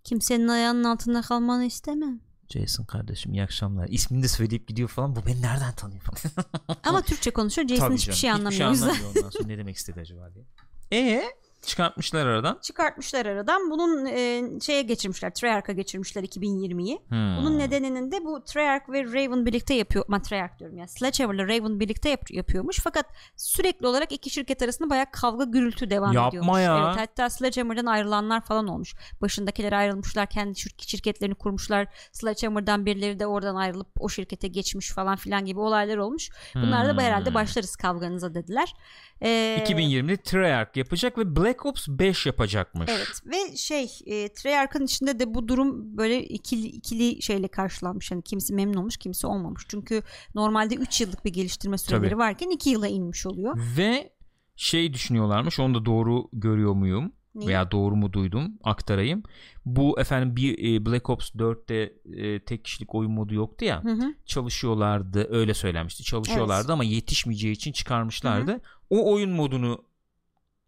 Kimsenin ayağının altında kalmanı istemem. Jason kardeşim iyi akşamlar. İsmini de söyleyip gidiyor falan. Bu beni nereden tanıyor falan. Ama Türkçe konuşuyor. Jason Tabii hiçbir canım, şey anlamıyor. o yüzden. anlamıyor ondan sonra ne demek istedi acaba diye. Ee çıkartmışlar aradan. Çıkartmışlar aradan. Bunun e, şeye geçirmişler. Treyarch'a geçirmişler 2020'yi. Hmm. Bunun nedeninin de bu Treyarch ve Raven birlikte yapıyor. Ben Treyarch diyorum ya. Sledgehammer'la Raven birlikte yap- yapıyormuş. Fakat sürekli olarak iki şirket arasında bayağı kavga gürültü devam Yapma ediyormuş. ya. Evet, hatta Sledgehammer'dan ayrılanlar falan olmuş. Başındakiler ayrılmışlar. Kendi şir- şirketlerini kurmuşlar. Sledgehammer'dan birileri de oradan ayrılıp o şirkete geçmiş falan filan gibi olaylar olmuş. Bunlar da Hmm. herhalde başlarız kavganıza dediler. Ee, 2020'de Treyarch yapacak ve Black Ops 5 yapacakmış. Evet ve şey e, Treyarch'ın içinde de bu durum böyle ikili ikili şeyle karşılanmış. Yani kimisi memnun olmuş kimisi olmamış. Çünkü normalde 3 yıllık bir geliştirme süreleri Tabii. varken 2 yıla inmiş oluyor. Ve şey düşünüyorlarmış onu da doğru görüyor muyum? Neyi? Veya doğru mu duydum aktarayım. Bu efendim bir e, Black Ops 4'te e, tek kişilik oyun modu yoktu ya. Hı hı. Çalışıyorlardı öyle söylenmişti. Çalışıyorlardı ama yetişmeyeceği için çıkarmışlardı. O oyun modunu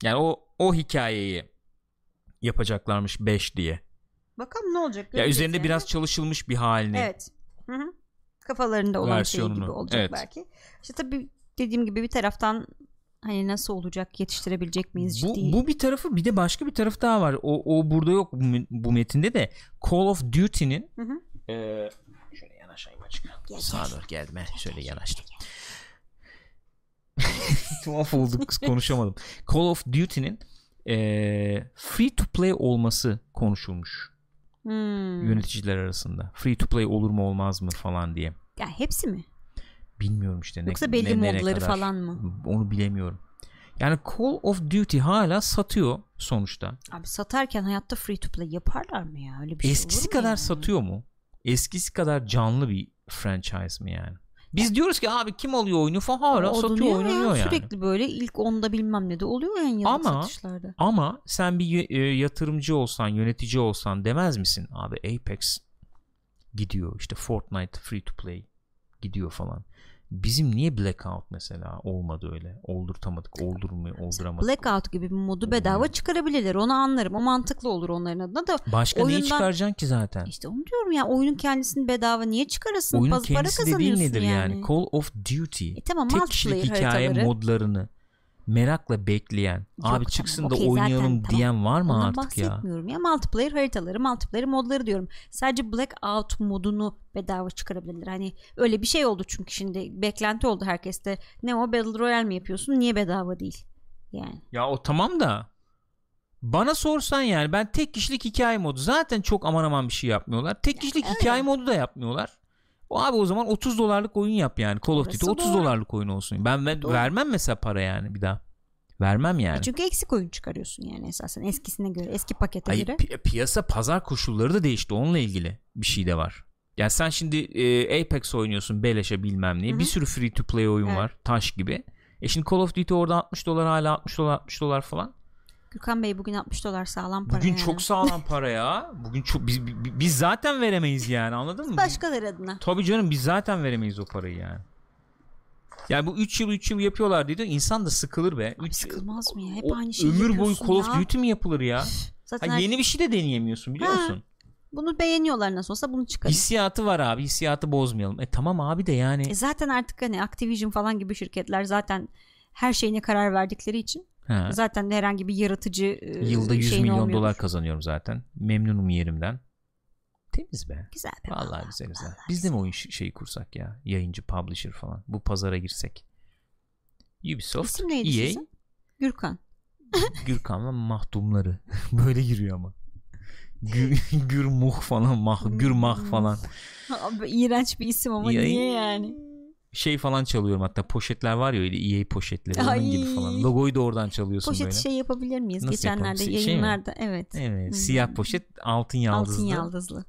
yani o o hikayeyi yapacaklarmış 5 diye. Bakalım ne olacak. Ya üzerinde yani. biraz çalışılmış bir halini. Evet. Hı hı. Kafalarında olan şey Versiyonunu. gibi olacak Evet. belki. İşte tabii dediğim gibi bir taraftan hani nasıl olacak yetiştirebilecek miyiz Bu, ciddi. bu bir tarafı bir de başka bir tarafı daha var. O, o burada yok bu, metinde de Call of Duty'nin. Eee, şöyle yanaşayım açık. Gel, Sağa gel. doğru geldim. he. Şöyle yanaştım. Tuhaf olduk konuşamadım. Call of Duty'nin eee, free to play olması konuşulmuş Hmm. yöneticiler arasında. Free to play olur mu olmaz mı falan diye. Ya hepsi mi? Bilmiyorum işte. Ne, Yoksa belli ne- modları kadar. falan mı? Onu bilemiyorum. Yani Call of Duty hala satıyor sonuçta. Abi satarken hayatta free to play yaparlar mı ya? Öyle bir şey Eskisi olur mu kadar yani? satıyor mu? Eskisi kadar canlı bir franchise mi yani? Biz diyoruz ki abi kim alıyor oyunu Oluyor satıyor ya, oynanıyor yani. Sürekli böyle ilk onda bilmem ne de oluyor yani yıllık Ama- satışlarda. Ama sen bir e, yatırımcı olsan, yönetici olsan demez misin? Abi Apex gidiyor işte Fortnite free to play gidiyor falan. Bizim niye Blackout mesela olmadı öyle? Oldurtamadık, oldurmuyor, olduramadık. Blackout gibi bir modu bedava Olmuyor. çıkarabilirler. Onu anlarım. O mantıklı olur onların adına da. Başka neyi oyundan- çıkaracaksın ki zaten? İşte onu diyorum ya oyunun kendisini bedava niye çıkarasın? Oyunun Paz- para kendisi dediğin kazanıyorsun nedir yani? yani. Call of Duty. E tamam Tek kişilik hikaye haritaları. modlarını merakla bekleyen Yok abi tamam, çıksın da okey, zaten oynayalım tamam. diyen var mı Ondan artık ya? bahsetmiyorum ya. Multiplayer haritaları, multiplayer modları diyorum. Sadece Blackout modunu bedava çıkarabilirler. Hani öyle bir şey oldu çünkü şimdi beklenti oldu herkeste. Ne o Battle Royale mi yapıyorsun? Niye bedava değil? Yani. Ya o tamam da bana sorsan yani ben tek kişilik hikaye modu zaten çok aman aman bir şey yapmıyorlar. Tek kişilik hikaye modu da yapmıyorlar. Abi o zaman 30 dolarlık oyun yap yani. Call of Duty 30 doğru. dolarlık oyun olsun. Ben, ben Doğru. vermem mesela para yani bir daha. Vermem yani. Çünkü eksik oyun çıkarıyorsun yani esasen eskisine göre, eski pakete Hayır, göre. pi- piyasa pazar koşulları da değişti. Onunla ilgili bir şey de var. Yani sen şimdi e, Apex oynuyorsun beleşe bilmem ne. Bir sürü free to play oyun Evet. var. Taş gibi. E şimdi Call of Duty orada 60 dolar hala 60 dolar 60 dolar falan. Gürkan Bey bugün 60 dolar sağlam para Bugün yani. çok sağlam para ya. Bugün çok biz, bi- biz zaten veremeyiz yani anladın mı? Başkaları adına. Tabii canım biz zaten veremeyiz o parayı yani. Yani bu 3 yıl 3 yıl yapıyorlar dedi. İnsan da sıkılır be. Üç, Sıkılmaz mı ya? Hep o aynı şeyi Ömür boyu Call of. Duty mi yapılır ya? Zaten Ha, her- yeni bir şey de deneyemiyorsun biliyor Ha. musun? bunu beğeniyorlar nasıl olsa bunu çıkarın. Hissiyatı var abi. Hissiyatı bozmayalım. E tamam abi de yani. E zaten artık hani Activision falan gibi şirketler zaten her şeyine karar verdikleri için Ha. zaten herhangi bir yaratıcı e, Yılda 100 şeyin milyon olmuyordur. dolar kazanıyorum zaten. Memnunum yerimden. Temiz be. Güzel be. Vallahi güzel güzel. Biz de mi oyun şeyi kursak ya? Yayıncı, publisher falan. Bu pazara girsek. Ubisoft, İsim neydi EA, sizin? Gürkan. Gürkan ve Mahdumları. Böyle giriyor ama. Gür, Gürmuh falan, mah, Gürmah falan. Abi, iğrenç bir isim ama EA niye yani? Şey falan çalıyorum hatta poşetler var ya öyle EA poşetleri onun Ay. gibi falan. Logoyu da oradan çalıyorsun Poşet böyle. şey yapabilir miyiz? Nasıl yapalım? Geçenlerde Şey- şey mi? yayınlarda evet. Evet, Hmm. siyah poşet altın yaldızlı. Altın yaldızlı.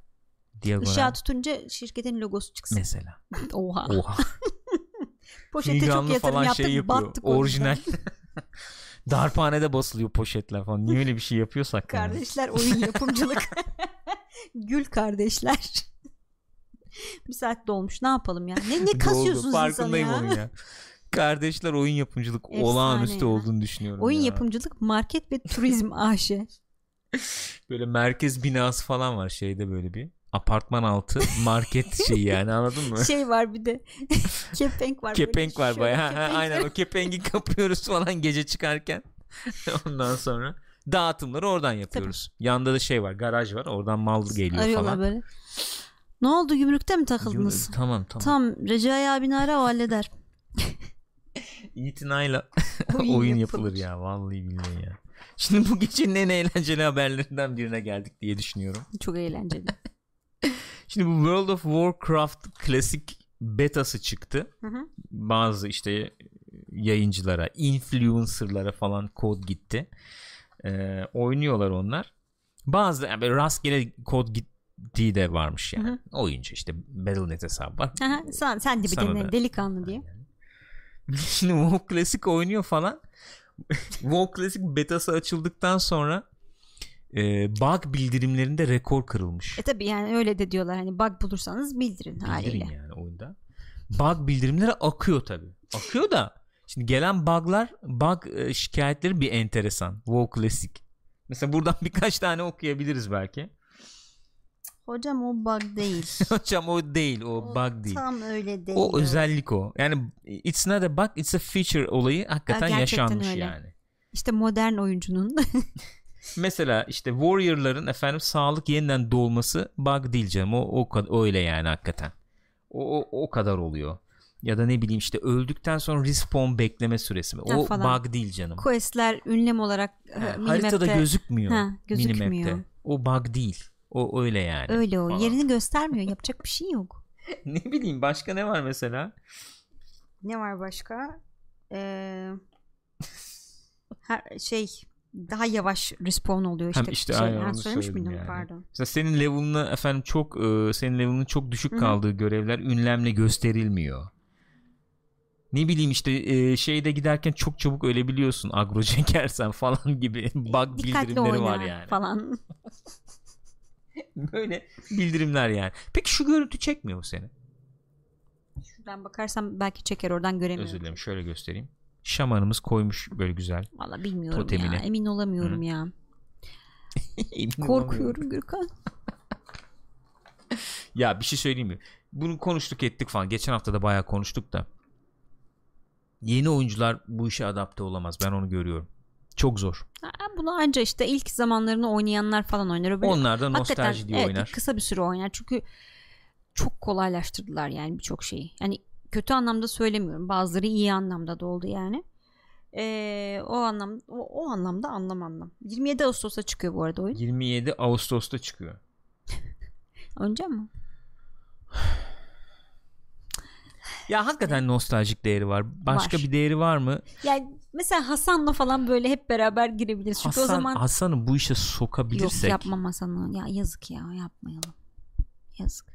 Diagonal. Işığa tutunca şirketin logosu çıksın. Mesela. Oha. Oha. Poşete çok Figanlı yatırım falan yaptık şey yapıyor. battık. Orijinal. Darphanede basılıyor poşetler falan. Niye öyle bir şey yapıyorsak? yani? Kardeşler oyun yapımcılık. Gül kardeşler. bir saat dolmuş ne yapalım ya? Ne, ne Doğru, kasıyorsunuz insanı Farkındayım ya? onun ya. Kardeşler oyun yapımcılık Efsane olağanüstü ya. olduğunu düşünüyorum. Oyun ya. yapımcılık market ve turizm AŞ. Böyle merkez binası falan var şeyde böyle bir. Apartman altı market şeyi yani anladın mı? şey var bir de kepenk var. Kepenk var. Ha, kepenk aynen o kepengi kapıyoruz falan gece çıkarken. Ondan sonra dağıtımları oradan yapıyoruz. Yanda da şey var garaj var oradan mal geliyor Arıyorlar falan. böyle. Ne oldu gümrükte mi takıldınız? Tamam tamam. Tam Recai abini ara o halleder. İtinayla Oyun oyun, yapılır. yapılır ya vallahi billahi ya. Şimdi bu gecenin en eğlenceli haberlerinden birine geldik diye düşünüyorum. Çok eğlenceli. Şimdi bu World of Warcraft klasik betası çıktı. Hı hı. Bazı işte yayıncılara, influencerlara falan kod gitti. Ee, oynuyorlar onlar. Bazı yani rastgele kod gittiği de varmış yani. Hı hı. Oyuncu işte Battle.net hesabı var. Sen, sen de bir dene delikanlı diye. Şimdi WoW Classic oynuyor falan. WoW Classic betası açıldıktan sonra e, bug bildirimlerinde rekor kırılmış. E tabi yani öyle de diyorlar hani bug bulursanız bildirin, Bildirin haliyle. yani oyunda. Bug bildirimleri akıyor tabi. Akıyor da şimdi gelen buglar bug e, şikayetleri bir enteresan. WoW Classic. Mesela buradan birkaç tane okuyabiliriz belki. Hocam o bug değil. Hocam o değil o, O bug değil. Tam öyle değil. O özellik o. Yani it's not a bug it's a feature olayı hakikaten gerçekten yaşanmış öyle. yani. İşte modern oyuncunun Mesela işte Warrior'ların efendim sağlık yeniden doğması bug değil canım. O, o öyle yani hakikaten. O, o, o kadar oluyor. Ya da ne bileyim işte öldükten sonra respawn bekleme süresi. mi? O falan. bug değil canım. questler ünlem olarak e, Ha, minimap'te- haritada gözükmüyor. Ha, gözükmüyor. Minimap'te. O bug değil. O öyle yani. Öyle o. Falan. Yerini göstermiyor. Yapacak bir şey yok. ne bileyim başka ne var mesela? Ne var başka? Ee, her şey daha yavaş respawn oluyor işte. Hem işte şey, aynen onu söylemiş miydim? yani. Pardon. Mesela senin level'ını efendim çok e, senin level'ının çok düşük Hı hı. kaldığı görevler ünlemle gösterilmiyor. Ne bileyim işte e, şeyde giderken çok çabuk ölebiliyorsun agro çekersen falan gibi bug Dikkatli bildirimleri var yani. falan. Böyle bildirimler yani. Peki şu görüntü çekmiyor mu seni? Şuradan bakarsam belki çeker oradan göremiyorum. Özür dilerim şöyle göstereyim. Şamanımız koymuş böyle güzel. Valla bilmiyorum Totemine. ya. Emin olamıyorum ya. Emin Korkuyorum Gürkan. Ya bir şey söyleyeyim mi? Bunu konuştuk ettik falan. Geçen hafta da bayağı konuştuk da. Yeni oyuncular bu işe adapte olamaz. Ben onu görüyorum. Çok zor. Ha, Bunu anca işte ilk zamanlarını oynayanlar falan oynar. Öbürü- Onlar da Hakikaten, nostalji diye evet, oynar. Kısa bir süre oynar. Çünkü çok kolaylaştırdılar yani birçok şeyi. Yani kötü anlamda söylemiyorum. Bazıları iyi anlamda da oldu yani. Ee, o anlam o, o anlamda anlam anlam. 27 Ağustos'ta çıkıyor bu arada oyun. 27 Ağustos'ta çıkıyor. Önce mi? Ya hakikaten nostaljik değeri var. Başka Var. bir değeri var mı? Yani mesela Hasan'la falan böyle hep beraber girebiliriz. Çünkü Hasan, o zaman Hasan'ı bu işe sokabilirsek yok yapmam Hasan'ı. Ya yazık ya yapmayalım. Yazık.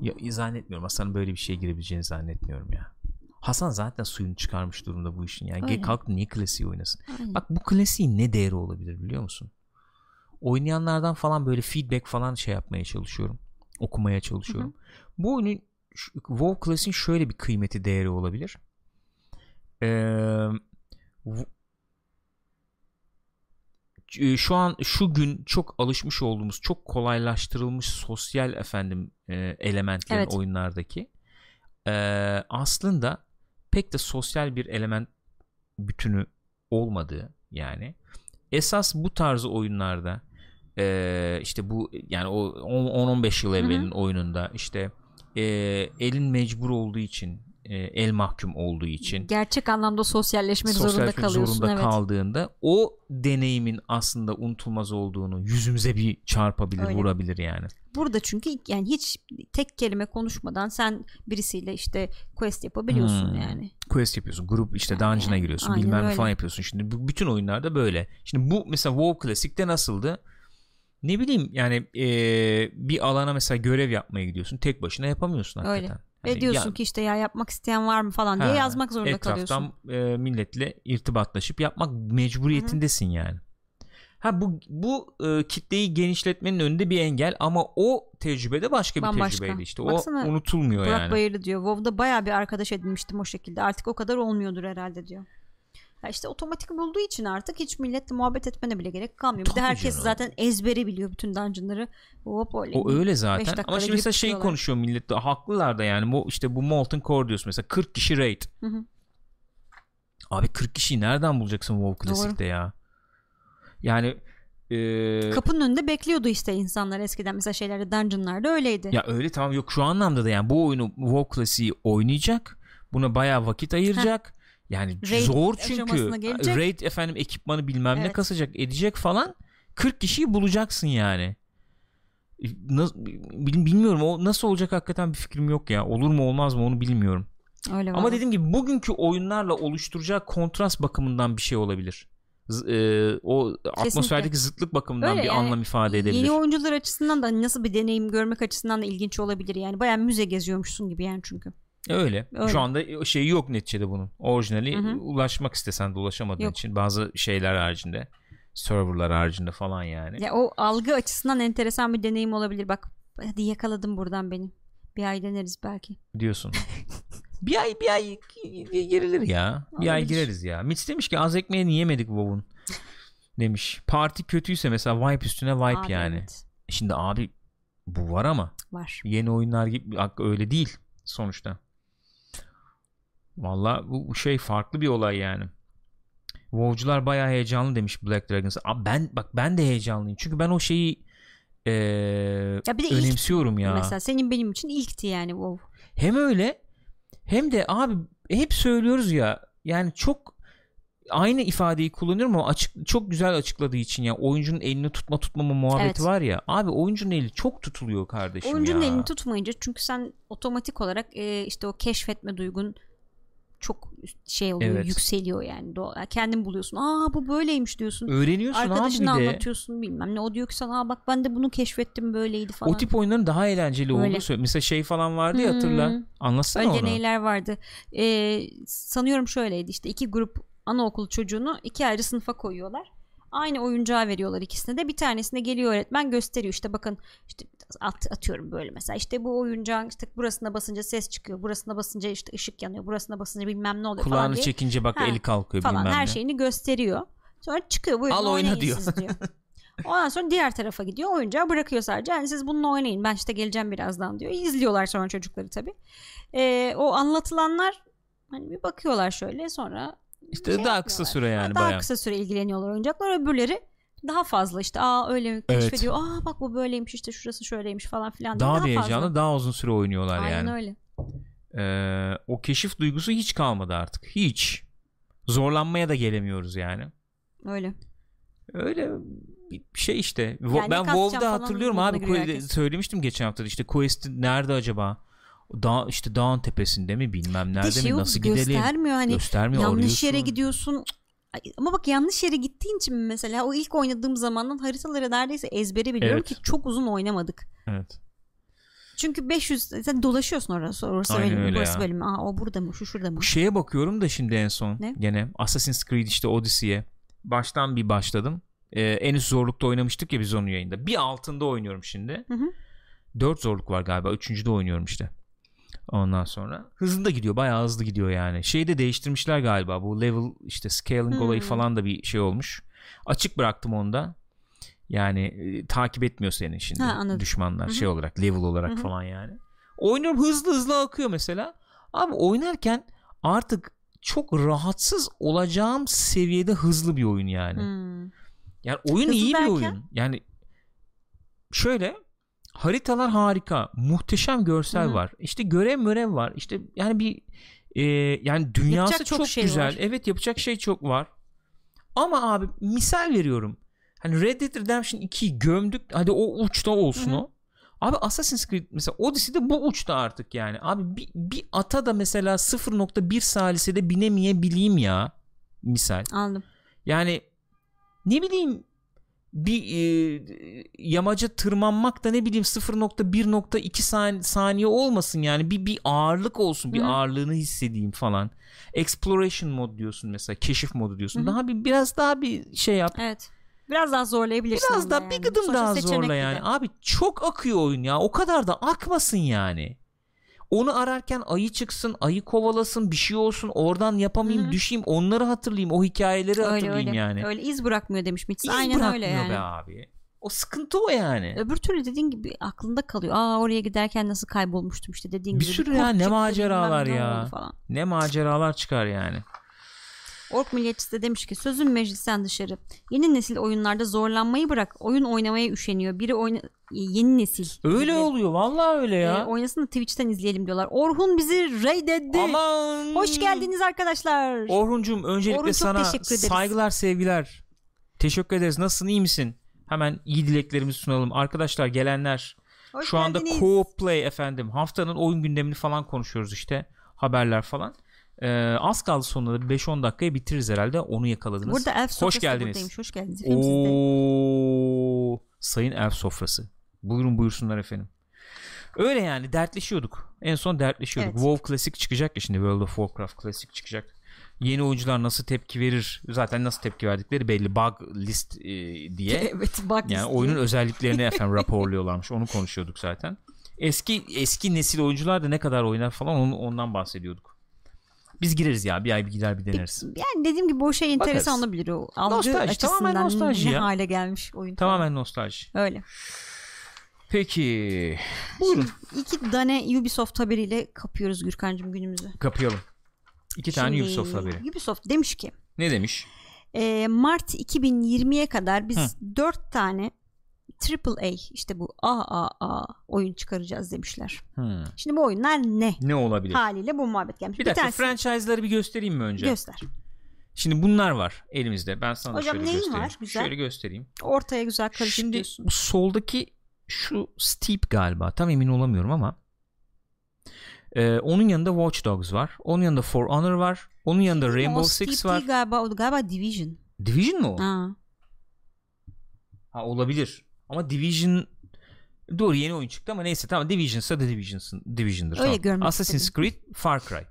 Ya, zannetmiyorum. Hasan'ın böyle bir şeye girebileceğini zannetmiyorum ya. Hasan zaten suyunu çıkarmış durumda bu işin. Yani Öyle. Kalk niye klasiği oynasın? Aynen. Bak bu klasiğin ne değeri olabilir biliyor musun? Oynayanlardan falan böyle feedback falan şey yapmaya çalışıyorum. Okumaya çalışıyorum. Bu oyunun WoW klasiğin şöyle bir kıymeti değeri olabilir. Ee, w- e, şu an şu gün çok alışmış olduğumuz çok kolaylaştırılmış sosyal efendim e, elementlerin Evet. oyunlardaki e, aslında pek de sosyal bir element bütünü olmadığı yani esas bu tarz oyunlarda e, işte bu yani o 10-15 yıl evvelin oyununda işte e, elin mecbur olduğu için e, el mahkum olduğu için Gerçek anlamda sosyalleşmek zorunda sosyalleşmek kalıyorsun. zorunda evet. kaldığında o deneyimin aslında unutulmaz olduğunu yüzümüze bir çarpabilir Öyle. vurabilir yani. Burada çünkü yani hiç tek kelime konuşmadan sen birisiyle işte quest yapabiliyorsun Hmm. yani. Quest yapıyorsun grup işte Yani, dungeon'a giriyorsun aynen bilmem öyle. falan yapıyorsun. Şimdi bu, bütün oyunlarda böyle. Şimdi bu mesela WoW Classic'te nasıldı? Ne bileyim yani eee, bir alana mesela görev yapmaya gidiyorsun tek başına yapamıyorsun Öyle. Hakikaten. Ve Hani diyorsun ya- ki işte ya yapmak isteyen var mı falan diye Ha, yazmak zorunda etraftan kalıyorsun. e, milletle irtibatlaşıp yapmak mecburiyetindesin yani. Ha bu bu e, kitleyi genişletmenin önünde bir engel ama o tecrübede başka bir Bambaşka. tecrübeydi işte. Baksana, o unutulmuyor Burak yani. Bayırlı diyor. WoW'da bayağı bir arkadaş edinmiştim o şekilde. Artık o kadar olmuyordur herhalde diyor. Ya işte otomatik bulduğu için artık hiç milletle muhabbet etmene bile gerek kalmıyor. Bir de Tabii herkes canım. zaten ezbere biliyor bütün dungeonları. Hop öyle. O öyle zaten. Ama şimdi mesela şey konuşuyor millet haklılar da yani bu işte bu Molten Core diyorsun mesela 40 kişi raid. Hı hı. Abi 40 kişiyi nereden bulacaksın WoW Classic'te ya? Yani e, Kapının önünde bekliyordu işte insanlar eskiden mesela şeylerde dungeonlarda öyleydi. Ya öyle tamam yok şu anlamda da yani bu oyunu WoW klasiği oynayacak. Buna bayağı vakit ayıracak. Yani Raid zor çünkü. Raid efendim ekipmanı bilmem ne Evet. kasacak edecek falan. 40 kişiyi bulacaksın yani. Nasıl, bilmiyorum o nasıl olacak hakikaten bir fikrim yok ya. Olur mu olmaz mı onu bilmiyorum. Öyle Ama dediğim gibi bugünkü oyunlarla oluşturacağı kontrast bakımından bir şey olabilir. Z- e, o atmosferdeki zıtlık bakımından Öyle bir yani. anlam ifade edebilir. Yeni oyuncular açısından da nasıl bir deneyim görmek açısından da ilginç olabilir yani. Bayağı müze geziyormuşsun gibi yani çünkü. Öyle. Öyle. Şu anda şeyi yok neticede bunun. Orijinali Hı hı. ulaşmak istesen de ulaşamadığın Yok. için bazı şeyler haricinde serverlar haricinde falan yani. Ya o algı açısından enteresan bir deneyim olabilir. Bak hadi yakaladım buradan beni. Bir ay deneriz belki. diyorsun. bir ay bir ay girilir ya. Bir ay gireriz ya. Mitch demiş ki az ekmeğini yemedik WoW'un. Demiş. Parti kötüyse mesela wipe üstüne wipe Abi yani. evet, Şimdi abi bu var ama var. yeni oyunlar gibi öyle değil sonuçta. Valla bu şey farklı bir olay yani. WoW'cular bayağı heyecanlı demiş Black Dragons. Abi ben bak ben de heyecanlıyım. Çünkü ben o şeyi eee, Ya bir de ilk önemsiyorum ya. Mesela senin benim için ilkti yani WoW. Hem öyle hem de abi hep söylüyoruz ya yani çok aynı ifadeyi kullanıyorum ama açık çok güzel açıkladığı için ya oyuncunun elini tutma tutmama muhabbeti Evet. var ya abi oyuncunun eli çok tutuluyor kardeşim Oyuncunun ya. elini tutmayınca çünkü sen otomatik olarak e, işte o keşfetme duygun çok şey oluyor Evet. yükseliyor yani. Doğal- Kendin buluyorsun. Aa bu böyleymiş diyorsun. Öğreniyorsun Arkadaşına abi bir de. anlatıyorsun bilmem ne. O diyor ki sana "Aa, bak ben de bunu keşfettim böyleydi falan. O tip oyunların daha eğlenceli Öyle. olduğu söylüyor. Mesela şey falan vardı ya hatırla. Hmm. Anlatsana Öyle onu. deneyler vardı. Ee, sanıyorum şöyleydi işte iki grup anaokul çocuğunu iki ayrı sınıfa koyuyorlar. Aynı oyuncağı veriyorlar ikisine de. Bir tanesine geliyor öğretmen gösteriyor işte bakın işte at, atıyorum böyle mesela işte bu oyuncağın işte burasına basınca ses çıkıyor. Burasına basınca işte ışık yanıyor. Burasına basınca bilmem ne oluyor falan Kulağını diye. çekince bak Ha, eli kalkıyor falan bilmem her ne. şeyini gösteriyor. Sonra çıkıyor buyurun Al oyna diyor. diyor. Ondan sonra diğer tarafa gidiyor. Oyuncağı bırakıyor sadece. Yani siz bununla oynayın. Ben işte geleceğim birazdan diyor. İzliyorlar sonra çocukları tabii. Ee, o anlatılanlar Hani bir bakıyorlar şöyle sonra İşte şey daha kısa süre yani daha bayağı. kısa süre ilgileniyorlar oyuncaklar öbürleri daha fazla işte aa öyle mi Evet. keşfediyor aa bak bu böyleymiş işte şurası şöyleymiş falan filan Daha, daha bir fazla. heyecanlı, daha uzun süre oynuyorlar Aynen yani. öyle. Ee, o keşif duygusu hiç kalmadı artık. Hiç. Zorlanmaya da gelemiyoruz yani. Öyle. Öyle bir şey işte. Yani ben WoW'da hatırlıyorum abi. söylemiştim geçen hafta işte Quest'in nerede acaba? Dağ, işte dağın tepesinde mi bilmem nerede şey mi nasıl gidelim? göstermiyor hani Göstermiyor yanlış arıyorsun. yere gidiyorsun. Ama bak yanlış yere gittiğin için mesela o ilk oynadığım zamandan haritaları neredeyse ezbere biliyorum Evet. ki çok uzun oynamadık. Evet. Çünkü 500 sen dolaşıyorsun orası orası Aynen bölüm, öyle burası ya. bölüm. Aa o burada mı şu şurada mı? Bu şeye bakıyorum da şimdi en son Ne? gene Assassin's Creed işte Odyssey'e baştan bir başladım. Ee, en üst zorlukta oynamıştık ya biz onun yayında. Bir altında oynuyorum şimdi. Hı hı. 4 zorluk var galiba. Üçüncüde oynuyorum işte. Ondan sonra hızlı da gidiyor. Bayağı hızlı gidiyor yani. Şeyi de değiştirmişler galiba. Bu level işte scaling Hmm. olayı falan da bir şey olmuş. Açık bıraktım onu da. Yani e, takip etmiyor seni şimdi Ha, anladım. düşmanlar Hı hı. şey olarak level olarak Hı hı. falan yani. Oynuyorum hızlı hızlı akıyor mesela. Abi oynarken artık çok rahatsız olacağım seviyede hızlı bir oyun yani. Hmm. Yani oyun Hızlı iyi bir derken? oyun. Yani şöyle haritalar harika, muhteşem görsel Hı hı. var. İşte görev mörev var. İşte yani bir e, yani dünyası Yapacak çok çok, şey güzel. var. Evet yapacak şey çok var. Ama abi misal veriyorum. Hani Red Dead Redemption 2'yi gömdük. Hadi o uçta olsun Hı hı. o. Abi Assassin's Creed mesela Odyssey'de bu uçta artık yani. Abi bir, bir ata da mesela 0.1 salisede binemeyebileyim ya. Misal. Anladım. Yani ne bileyim bir e, yamaca tırmanmak da ne bileyim 0.1.2 sani- saniye olmasın yani bir bir ağırlık olsun bir Hı hı. ağırlığını hissedeyim falan. Exploration mod diyorsun mesela keşif modu diyorsun. Hı hı. Daha bir biraz daha bir şey yap. Evet. Biraz daha zorlayabilirsin. Biraz daha yani. bir gıdım Sonuçta daha zorla yani. Abi çok akıyor oyun ya. O kadar da akmasın yani. Onu ararken ayı çıksın, ayı kovalasın, bir şey olsun, oradan yapamayayım, Hı hı. düşeyim, onları hatırlayayım, o hikayeleri Öyle hatırlayayım öyle. yani. Öyle iz bırakmıyor demiş Mitz. İz Aynen öyle bırakmıyor yani. be abi. O sıkıntı o yani. Öbür türlü dediğin gibi aklında kalıyor. Aa oraya giderken nasıl kaybolmuştum işte dediğin Bir gibi. sürü kurt ya, ne maceralar ya. Falan. Ne maceralar çıkar yani. Ork milliyetçisi de demiş ki sözün meclisten dışarı. Yeni nesil oyunlarda zorlanmayı bırak. Oyun oynamaya üşeniyor. Biri oyna... Yeni nesil. Öyle Biri- oluyor vallahi öyle ya. oynasın da Twitch'ten izleyelim diyorlar. Orhun bizi raid etti. Aman. Hoş geldiniz arkadaşlar. Orhuncuğum öncelikle Orhun, sana saygılar sevgiler. Teşekkür ederiz. Nasılsın iyi misin? Hemen iyi dileklerimizi sunalım. Arkadaşlar gelenler Hoş şu anda geldiniz. co play efendim. Haftanın oyun gündemini falan konuşuyoruz işte. Haberler falan. Ee, az kaldı sonunda 5-10 dakikaya bitiririz herhalde. Onu yakaladınız. Burada elf Hoş geldiniz. Hoş geldiniz. Oo, sayın elf sofrası. Buyurun buyursunlar efendim. Öyle yani dertleşiyorduk. En son dertleşiyorduk. Evet. WoW Classic çıkacak ya şimdi World of Warcraft Classic çıkacak. Yeni oyuncular nasıl tepki verir? Zaten nasıl tepki verdikleri belli. Bug list e, diye. Evet bak Yani listeye. oyunun özelliklerini efendim raporluyorlarmış. Onu konuşuyorduk zaten. Eski eski nesil oyuncular da ne kadar oynar falan onu, ondan bahsediyorduk. Biz gireriz ya bir ay bir gider bir deneriz. Yani dediğim gibi o şey enteresan Bakarız. olabilir o. Algı Nostalji, açısından tamamen nostalji ne ya. hale gelmiş oyun. Tamamen nostalji. Öyle. Peki. Buyurun. İki tane Ubisoft haberiyle kapıyoruz Gürkan'cığım günümüzü. Kapayalım. İki tane Şimdi, Ubisoft haberi. Ubisoft demiş ki Ne demiş? e, Mart 2020'ye kadar biz dört tane AAA işte bu AAA oyun çıkaracağız demişler. Hmm. Şimdi bu oyunlar ne? Ne olabilir? Haliyle bu muhabbet gelmiş. Bir dakika tanesi- franchise'ları bir göstereyim mi önce? göster. Şimdi bunlar var elimizde. Ben sana da Hocam şöyle neyin göstereyim. var? Güzel. Şöyle göstereyim. Ortaya güzel Şimdi karıştırıyorsun. bu soldaki şu Steep galiba. Tam emin olamıyorum ama. Ee, onun yanında Watch Dogs var. Onun yanında For Honor var. Onun yanında O Rainbow Steep Six değil var. Galiba, o galiba Division. Division mu o? Ha. Ha, olabilir. Ama Division Doğru yeni oyun çıktı ama neyse tamam Division'sa da Division'sın, Division'dır. Öyle tamam. Assassin's istedim. Creed, Far Cry.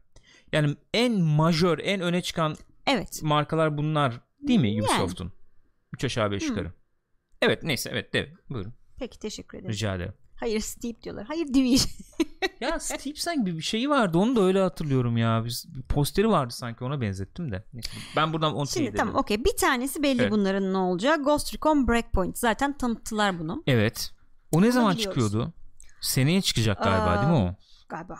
Yani en majör, en öne çıkan Evet. markalar bunlar değil mi Yani. Ubisoft'un? 3 aşağı 5 Hmm. yukarı. Evet neyse evet de buyurun Peki teşekkür ederim. rica ederim. Hayır Steep diyorlar. Hayır Division. ya Steve sanki bir şeyi vardı onu da öyle hatırlıyorum ya. Biz, bir posteri vardı sanki ona benzettim de. Ben buradan onu Şimdi tamam okey. Bir tanesi belli Evet. bunların ne olacağı. Ghost Recon Breakpoint. Zaten tanıttılar bunu. Evet. O ne zaman biliyoruz. çıkıyordu? Seneye çıkacak galiba Aa, değil mi o? Galiba.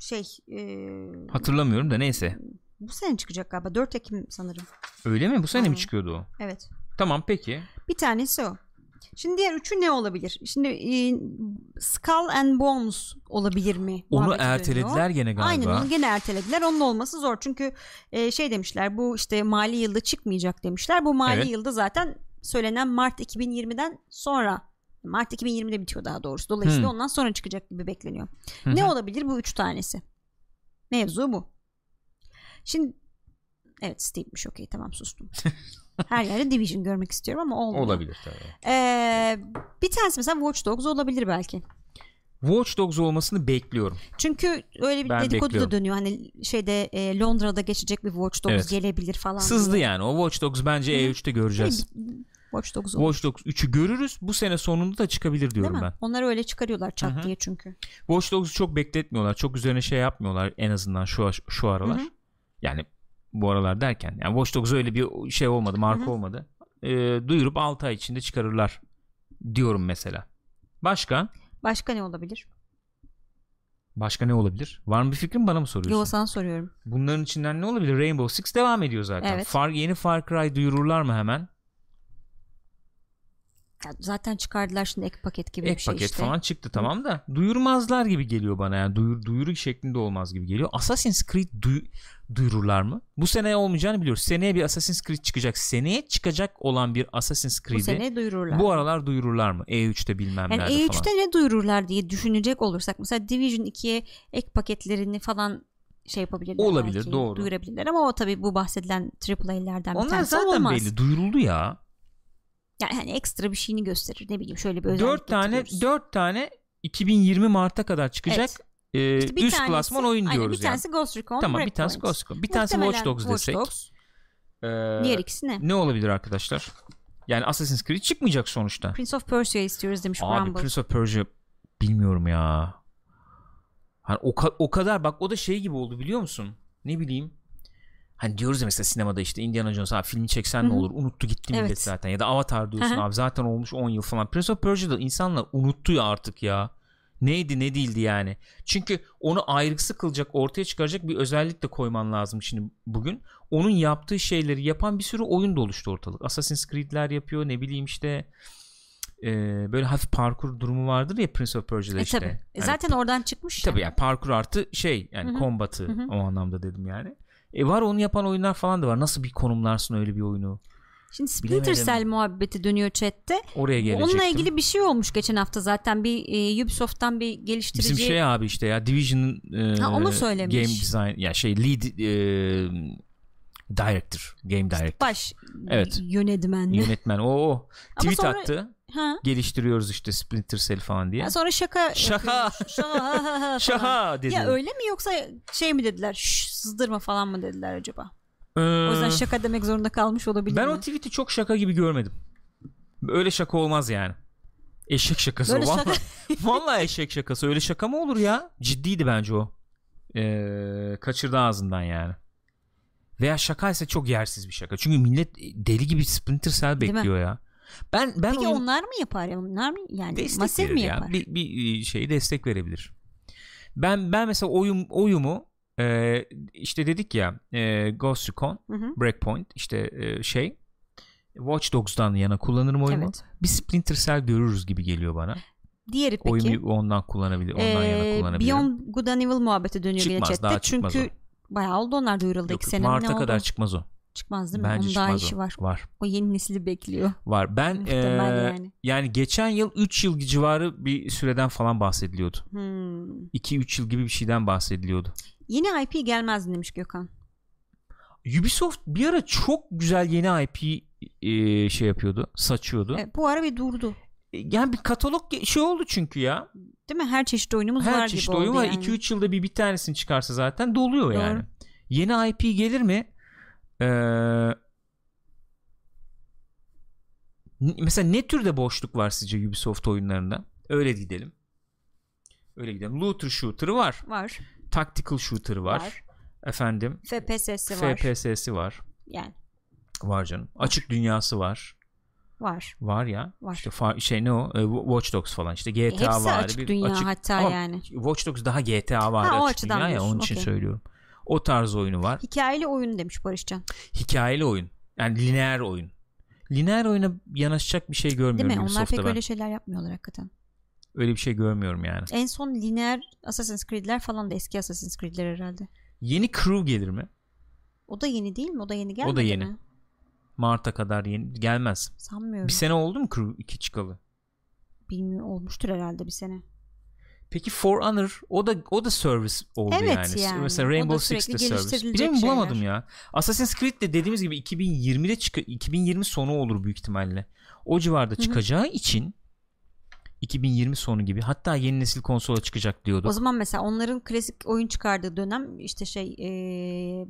şey e, Hatırlamıyorum da neyse. bu sene çıkacak galiba 4 Ekim sanırım. Öyle mi? Bu sene mi Aynen. çıkıyordu o? Evet. Tamam peki. Bir tanesi o. Şimdi diğer üçü ne olabilir? Şimdi e, Skull and Bones olabilir mi? Onu ertelediler gene galiba. Aynen onu gene ertelediler. Onun olması zor. Çünkü e, şey demişler bu işte mali yılda çıkmayacak demişler. Bu mali Evet. yılda zaten söylenen Mart 2020'den sonra Mart 2020'de bitiyor daha doğrusu. Dolayısıyla Hmm. ondan sonra çıkacak gibi bekleniyor. Ne olabilir bu üç tanesi? Mevzu bu. Şimdi evet Steve'miş okey tamam sustum. Her yerde Division görmek istiyorum ama olmuyor. Olabilir tabii. Ee, bir tanesi mesela Watch Dogs olabilir belki. Watch Dogs olmasını bekliyorum. Çünkü öyle bir Ben dedikodu bekliyorum. da dönüyor. Hani şeyde e, Londra'da geçecek bir Watch Dogs Evet. gelebilir falan. Sızdı diye. yani. O Watch Dogs bence Hı. E3'te göreceğiz. Watch Dogs olur. Watch Dogs 3'ü görürüz. Bu sene sonunda da çıkabilir diyorum ben. Onları öyle çıkarıyorlar çat diye çünkü. Watch Dogs'u çok bekletmiyorlar. Çok üzerine şey yapmıyorlar en azından şu şu aralar. Hı hı. Yani bu aralar derken yani Watch Dogs öyle bir şey olmadı, marka Hı hı. olmadı. Ee, duyurup 6 ay içinde çıkarırlar diyorum mesela. Başka? Başka ne olabilir? Başka ne olabilir? Var mı bir fikrin bana mı soruyorsun? Yo sana soruyorum. Bunların içinden ne olabilir? Rainbow Six devam ediyor zaten. Evet. Far, yeni Far Cry duyururlar mı hemen? Ya zaten çıkardılar şimdi ek paket gibi Ek bir şey paket işte. falan çıktı tamam da duyurmazlar gibi geliyor bana yani duyur, duyuru şeklinde olmaz gibi geliyor. Assassin's Creed duy- duyururlar mı? Bu sene olmayacağını biliyoruz. Seneye bir Assassin's Creed çıkacak. Seneye çıkacak olan bir Assassin's Bu Creed'i sene duyururlar. bu aralar duyururlar mı? E3'te bilmem yani nerede E3'te falan. ne duyururlar diye düşünecek olursak mesela Division 2'ye ek paketlerini falan şey yapabilirler. Olabilir, belki, doğru. Duyurabilirler ama o tabii bu bahsedilen AAA'lerden bir Onlar tanesi zaten olmaz. belli duyuruldu ya. Yani hani ekstra bir şeyini gösterir ne bileyim şöyle bir özellik 4 tane getiriyoruz. 4 tane 2020 Mart'a kadar çıkacak. e, İşte bir üst tanesi- klasman oyun aynen, diyoruz bir yani. tanesi Ghost Recon Tamam bir tanesi Ghost Recon. Bir tanesi Watch Dogs Watch desek. Dogs. Ee, Diğer ikisi ne? ne olabilir arkadaşlar? Yani Assassin's Creed çıkmayacak sonuçta. Prince of Persia istiyoruz demiş Abi Grumble. Prince of Persia bilmiyorum ya. Hani o, ka- o kadar bak o da şey gibi oldu biliyor musun? Ne bileyim. Hani diyoruz ya mesela sinemada işte Indiana Jones abi filmi çeksen ne Hı hı. olur? Unuttu gitti millet Evet. zaten. Ya da Avatar diyorsun Hı hı. abi zaten olmuş 10 yıl falan. Prince of Persia'da insanlar unuttu ya artık ya. Neydi ne değildi yani. Çünkü onu ayrıksı kılacak ortaya çıkaracak bir özellik de koyman lazım şimdi bugün. Onun yaptığı şeyleri yapan bir sürü oyun da oluştu ortalık. Assassin's Creed'ler yapıyor ne bileyim işte e, böyle hafif parkur durumu vardır ya Prince of Persia'da E işte. tabii. E Hani zaten oradan çıkmış. Tabii yani parkur artı şey yani Hı hı. kombatı Hı hı. o anlamda dedim yani. E var onu yapan oyunlar falan da var. Nasıl bir konumlarsın öyle bir oyunu? Şimdi Splinter. Cell muhabbeti dönüyor chatte. Oraya gelecektim. Onunla ilgili bir şey olmuş geçen hafta zaten bir e, Ubisoft'tan bir geliştirici Bizim şey abi işte ya Division'ın e, Ha, onu söylemiş. game design ya şey lead e, director, game director, baş Evet. yönetmen. yönetmen o o Ama tweet sonra- attı. Ha. Geliştiriyoruz işte Splinter Cell falan diye. Ya sonra şaka Şaka. Şaka. Şaha dedi. Ya öyle mi yoksa şey mi dediler? Şş, sızdırma falan mı dediler acaba? Ee, O yüzden şaka demek zorunda kalmış olabilir ben mi? o tweet'i çok şaka gibi görmedim. Öyle şaka olmaz yani. Eşek şakası Böyle o. şaka- Vallahi, vallahi eşek şakası. Öyle şaka mı olur ya? Ciddiydi bence o. Ee, kaçırdı ağzından yani. Veya şakaysa çok yersiz bir şaka. Çünkü millet deli gibi Splinter Cell Değil mi? bekliyor ya. Ben ben Peki oyun- onlar mı yapar ya? Onlar mı yani destek masif mi ya. yapar? Bir, bir şey destek verebilir. Ben ben mesela oyun oyumu e, işte dedik ya e, Ghost Recon, Hı hı. Breakpoint işte e, şey Watch Dogs'tan yana kullanırım oyumu. Evet. Bir Splinter Cell görürüz gibi geliyor bana. Diğeri peki. Oyumu ondan kullanabilir, ondan Ee, yana kullanabilirim. Beyond Good and Evil muhabbeti dönüyor Çıkmaz, yine chatte. Çünkü bayağı oldu onlar duyuruldu Yok, iki sene. Mart'a Ne kadar oldu? çıkmaz o. Çıkmaz değil mi? Bence Onun daha işi o. var. Var. O yeni nesili bekliyor. Var. Ben Muhtemel e, yani. yani geçen yıl 3 yıl civarı bir süreden falan bahsediliyordu. Hmm. 2-3 yıl gibi bir şeyden bahsediliyordu. Yeni IP gelmez demiş Gökhan. Ubisoft bir ara çok güzel yeni IP e, şey yapıyordu, saçıyordu. Evet, bu ara bir durdu. E, Yani bir katalog şey oldu çünkü ya. Değil mi? Her çeşit oyunumuz var Her gibi çeşit oldu oyun var. yani. 2-3 yılda bir bir tanesini çıkarsa zaten doluyor Doğru. yani. Yeni IP gelir mi? Ee, mesela ne türde boşluk var sizce Ubisoft oyunlarında? Öyle gidelim. Öyle gidelim. Looter shooter'ı var. Var. Tactical shooter'ı var. Var. Efendim. FPS'si var. FPS'si var. Yani Var canım. Açık dünyası var. Var. Var ya. Var. İşte fa- şey ne o? E, Watch Dogs falan işte GTA Hepsi var. açık bir dünya açık- hatta yani. Watch Dogs daha GTA var Ha, o açık açıdan dünya ya onun için okey. söylüyorum. O tarz oyunu var. Hikayeli oyun demiş Barışcan. Hikayeli oyun. Yani lineer oyun. Lineer oyuna yanaşacak bir şey Değil görmüyorum mi? Onlar pek ben. öyle şeyler yapmıyorlar hakikaten. Öyle bir şey görmüyorum yani. En son lineer Assassin's Creed'ler falan da eski Assassin's Creed'ler herhalde. Yeni Crew gelir mi? O da yeni değil mi? O da yeni gelmedi O da yeni. mi? Mart'a kadar yeni gelmez. Sanmıyorum. Bir sene oldu mu Crew 2 çıkalı? Bilmiyorum olmuştur herhalde bir sene. Peki For Honor o da o da service oldu Evet yani. yani. Mesela Rainbow Six de service. Bilmiyorum bulamadım şeyler. ya. Assassin's Creed de dediğimiz gibi 2020'de çık 2020 sonu olur büyük ihtimalle. O civarda çıkacağı için 2020 sonu gibi hatta yeni nesil konsola çıkacak diyorduk. O zaman mesela onların klasik oyun çıkardığı dönem işte şey eee,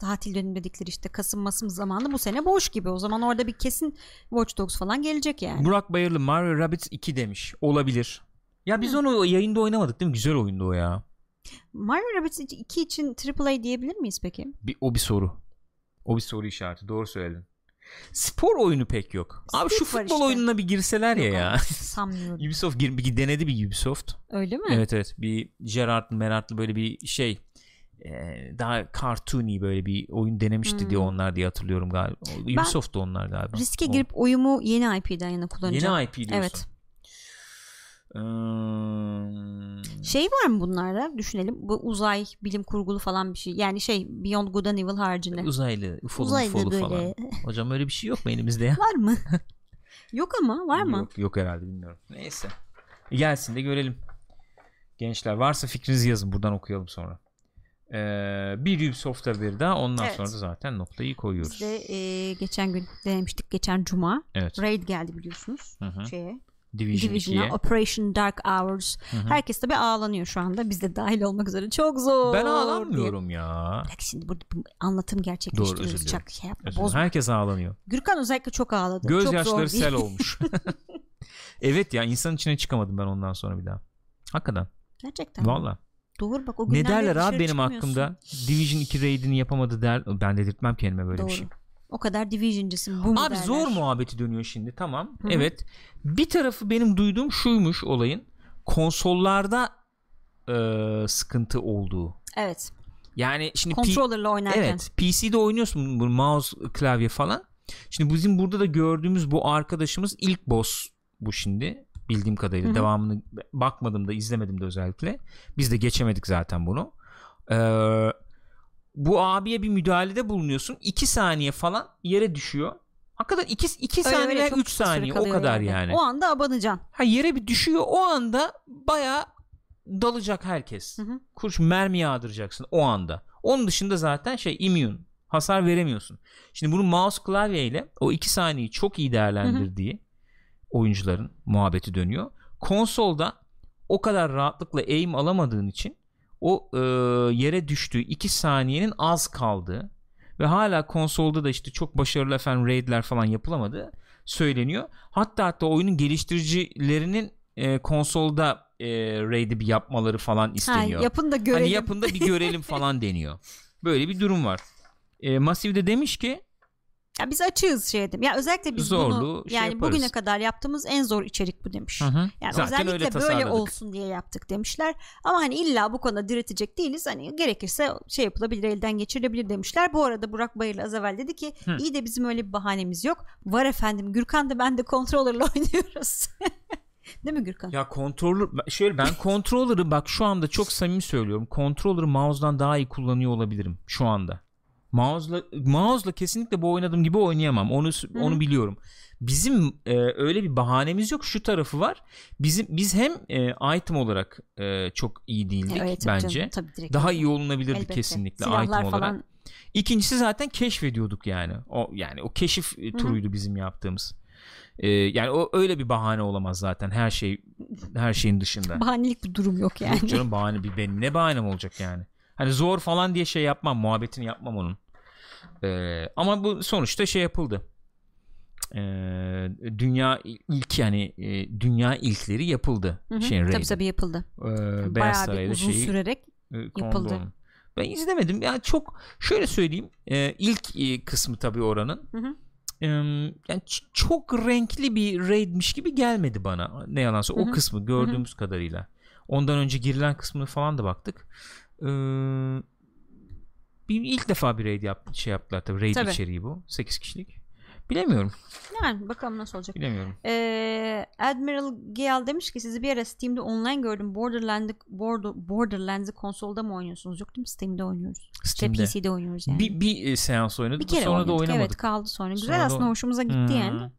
tatil dönemi dedikleri işte Kasım Masım zamanı bu sene boş gibi. O zaman orada bir kesin Watch Dogs falan gelecek yani. Burak Bayırlı Mario Rabbids 2 demiş. Olabilir. Ya biz onu yayında oynamadık değil mi? Güzel oyundu o ya. Mario Rabbids 2 için AAA diyebilir miyiz peki? Bir, o bir soru. O bir soru işareti. Doğru söyledin. Spor oyunu pek yok. Abi şu futbol işte. oyununa bir girseler ya Yok ya. abi, Sanmıyorum. Ubisoft gir, bir denedi bir Ubisoft. Öyle mi? Evet evet bir Gerard'lı Merard'lı böyle bir şey e, daha cartoony böyle bir oyun denemişti Hmm. diye onlar diye hatırlıyorum galiba. Ubisoft da onlar galiba. Riske O- girip oyumu yeni IP'den yana kullanacağım. Yeni IP diyorsun. Evet. Hmm. Şey var mı bunlarda? Düşünelim. Bu uzay, bilim kurgulu falan bir şey. Yani şey Beyond Good and Evil haricinde. Uzaylı, ufolu Uzaylı ufolu böyle. falan. Hocam öyle bir şey yok mu elimizde ya? Var mı? Yok ama var mı? Yok, yok herhalde bilmiyorum. Neyse. Gelsin de görelim. Gençler varsa fikrinizi yazın buradan okuyalım sonra. Ee, bir Ubisoft haberi daha ondan Evet. sonra da zaten noktayı koyuyoruz. Biz de e, geçen gün denemiştik. Geçen cuma. Evet. Raid geldi biliyorsunuz. Hı hı. Şeye. Division, Division'a 2'ye. Operation Dark Hours. Hı hı. Herkes tabi ağlanıyor şu anda. Biz de dahil olmak üzere. Çok zor. Ben diye. ağlanmıyorum ya. Bak şimdi burada bu anlatım Doğru, gerçekleştiriyoruz. Çok şey yapma. Bozma. Herkes ağlanıyor. Gürkan özellikle çok ağladı. Göz çok yaşları diye. sel olmuş. evet ya insan içine çıkamadım ben ondan sonra bir daha. Hakikaten. Gerçekten. Valla. Doğru bak o Ne günden beri derler abi benim hakkımda? Division 2 raid'ini yapamadı der. Ben dedirtmem kendime böyle Doğru. bir şey. O kadar Division'cısın. Bu Abi derler? zor muhabbeti dönüyor şimdi tamam. Hı hı. Evet. Bir tarafı benim duyduğum şuymuş olayın. Konsollarda e, sıkıntı olduğu. Evet. Yani şimdi Controller'la oynarken. Evet PC'de oynuyorsun bu mouse klavye falan. Şimdi bizim burada da gördüğümüz bu arkadaşımız ilk boss bu şimdi bildiğim kadarıyla Hı hı. devamını bakmadım da izlemedim de özellikle. Biz de geçemedik zaten bunu. Ee, bu abiye bir müdahalede bulunuyorsun. 2 saniye falan yere düşüyor. Hakikaten 2 2 Öyle saniye öyle çok 3 kısa süre saniye o kadar yani. O anda abanacaksın. Ha yere bir düşüyor o anda baya dalacak herkes. Hı hı. Kurşun mermi yağdıracaksın o anda. Onun dışında zaten şey immune. Hasar veremiyorsun. Şimdi bunu mouse klavyeyle o 2 saniyeyi çok iyi değerlendirdiği oyuncuların muhabbeti dönüyor. Konsolda o kadar rahatlıkla aim alamadığın için o e, yere düştüğü 2 saniyenin az kaldığı ve hala konsolda da işte çok başarılı efendim raidler falan yapılamadığı söyleniyor. Hatta hatta oyunun geliştiricilerinin e, konsolda e, raid'i bir yapmaları falan Ha, isteniyor. yapın da görelim. Hani yapın da bir görelim falan deniyor. Böyle bir durum var. E, Massive de demiş ki Ya biz açığız şey dedim. Ya özellikle biz Zorlu bunu şey yani yaparız. bugüne kadar yaptığımız en zor içerik bu demiş. Hı hı. Yani Zaten özellikle böyle olsun diye yaptık demişler. Ama hani illa bu konuda diretecek değiliz. Hani gerekirse şey yapılabilir, elden geçirilebilir demişler. Bu arada Burak Bayırlı az evvel dedi ki Hı. iyi de bizim öyle bir bahanemiz yok. Var efendim Gürkan da ben de kontrolörle oynuyoruz. Değil mi Gürkan? Ya controller şöyle ben controller'ı bak şu anda çok samimi söylüyorum. Controller'ı mouse'dan daha iyi kullanıyor olabilirim şu anda. Mouse'la mouse'la kesinlikle bu oynadığım gibi oynayamam. Onu onu biliyorum. Bizim e, öyle bir bahanemiz yok. Şu tarafı var. Bizim biz hem e, item olarak e, çok iyi değildik Evet, bence. canım, tabii direkt Daha iyi olunabilirdi Elbette. kesinlikle Silahlar item olarak. falan İkincisi zaten keşfediyorduk yani. O yani o keşif e, turuydu bizim yaptığımız. E, yani o öyle bir bahane olamaz zaten her şey her şeyin dışında. bahanelik bir durum yok yani. Yok canım bahane bir benim ne bahanem olacak yani. Hani zor falan diye şey yapmam muhabbetini yapmam onun. Ee, ama bu sonuçta şey yapıldı. Ee, dünya ilk yani e, dünya ilkleri yapıldı. Hı hı, Şeyin tabii tabii yapıldı. Ee, Bayağı bir uzun şeyi sürerek e, yapıldı. Ben izlemedim. Yani çok şöyle söyleyeyim. e, ilk e, kısmı tabii oranın. Hı hı. yani çok renkli bir raidmiş gibi gelmedi bana. Ne yalan söyleyeyim. Hı O kısmı gördüğümüz kadarıyla. Ondan önce girilen kısmını falan da baktık. Ee, bir ilk defa bir raid yap, şey yaptılar tabii. Raid Tabii. içeriği bu. 8 kişilik. Bilemiyorum. Yani bakalım nasıl olacak. Bilemiyorum. Ee, Admiral Gale demiş ki sizi bir ara Steam'de online gördüm. Borderlands'ı Border, Borderlands'ı konsolda mı oynuyorsunuz? Yok değil mi? Steam'de oynuyoruz. Steam'de. İşte PC'de oynuyoruz yani. Bir, bir e, seans oynadık. Bir kere sonra oynadık. da oynamadık. Evet kaldı sonra. Güzel Sonra da aslında o- hoşumuza gitti Hmm. yani.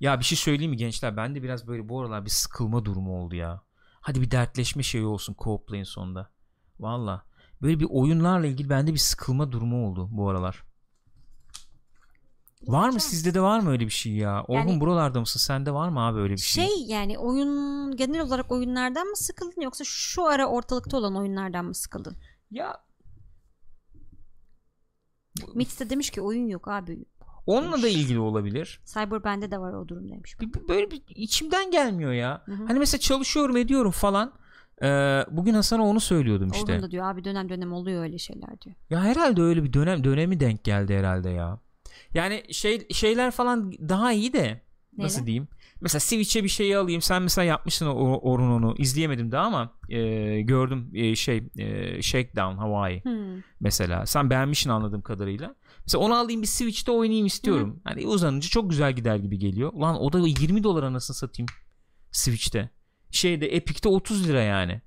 Ya bir şey söyleyeyim mi gençler? Ben de biraz böyle bu aralar bir sıkılma durumu oldu ya. Hadi bir dertleşme şeyi olsun co-play'in sonunda. Valla. Böyle bir oyunlarla ilgili bende bir sıkılma durumu oldu bu aralar. Var mı sizde de var mı öyle bir şey ya? Orhun Yani- buralarda mısın? Sende var mı abi öyle bir şey? Şey yani oyun genel olarak oyunlardan mı sıkıldın yoksa şu ara ortalıkta olan oyunlardan mı sıkıldın? Ya de demiş ki oyun yok abi. onunla da ilgili olabilir. Cyber bende de var o durum demiş. Böyle bir içimden gelmiyor ya. Hı hı. Hani mesela çalışıyorum ediyorum falan. Ee, bugün Hasan'a onu söylüyordum işte. Orhun da diyor abi dönem dönem oluyor öyle şeyler diyor. Ya herhalde öyle bir dönem dönemi denk geldi herhalde ya. Yani şey şeyler falan daha iyi de nasıl Neyle? diyeyim? Mesela Switch'e bir şey alayım. Sen mesela yapmışsın o Orun onu. izleyemedim daha ama e, gördüm e, şey e, Shakedown Hawaii Hmm. mesela. Sen beğenmişsin anladığım kadarıyla. Mesela onu alayım bir Switch'te oynayayım istiyorum. Hani uzanınca çok güzel gider gibi geliyor. Ulan o da 20 dolar anasını satayım Switch'te. Şeyde Epic'te 30 lira yani.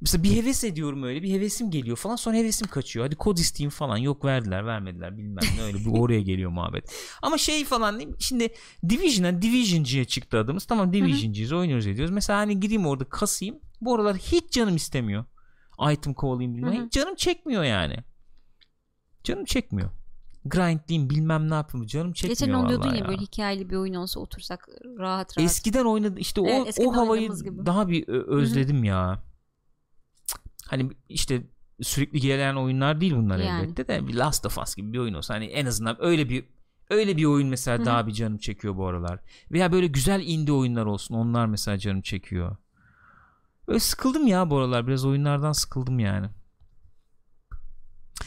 Mesela bir heves ediyorum öyle bir hevesim geliyor falan sonra hevesim kaçıyor. Hadi kod isteyeyim falan yok verdiler vermediler bilmem ne öyle bir oraya geliyor muhabbet. Ama şey falan değil mi? Şimdi Division'a Division'cıya çıktı adımız. Tamam Division'cıyız oynuyoruz ediyoruz. Mesela hani gireyim orada kasayım. Bu aralar hiç canım istemiyor. Item kovalayayım bilmem. Hiç canım çekmiyor yani. Canım çekmiyor. Grindleyeyim bilmem ne yapayım. Canım çekmiyor Geçen onu diyordun vallahi ya, böyle hikayeli bir oyun olsa otursak rahat rahat. Eskiden oynadı işte o Evet, eskiden o havayı daha bir özledim ya. Hani işte sürekli gelen oyunlar değil bunlar Yani. elbette de bir Last of Us gibi bir oyun olsa hani en azından öyle bir öyle bir oyun mesela Hı hı. daha bir canım çekiyor bu aralar. Veya böyle güzel indie oyunlar olsun onlar mesela canım çekiyor. Öyle sıkıldım ya bu aralar biraz oyunlardan sıkıldım yani.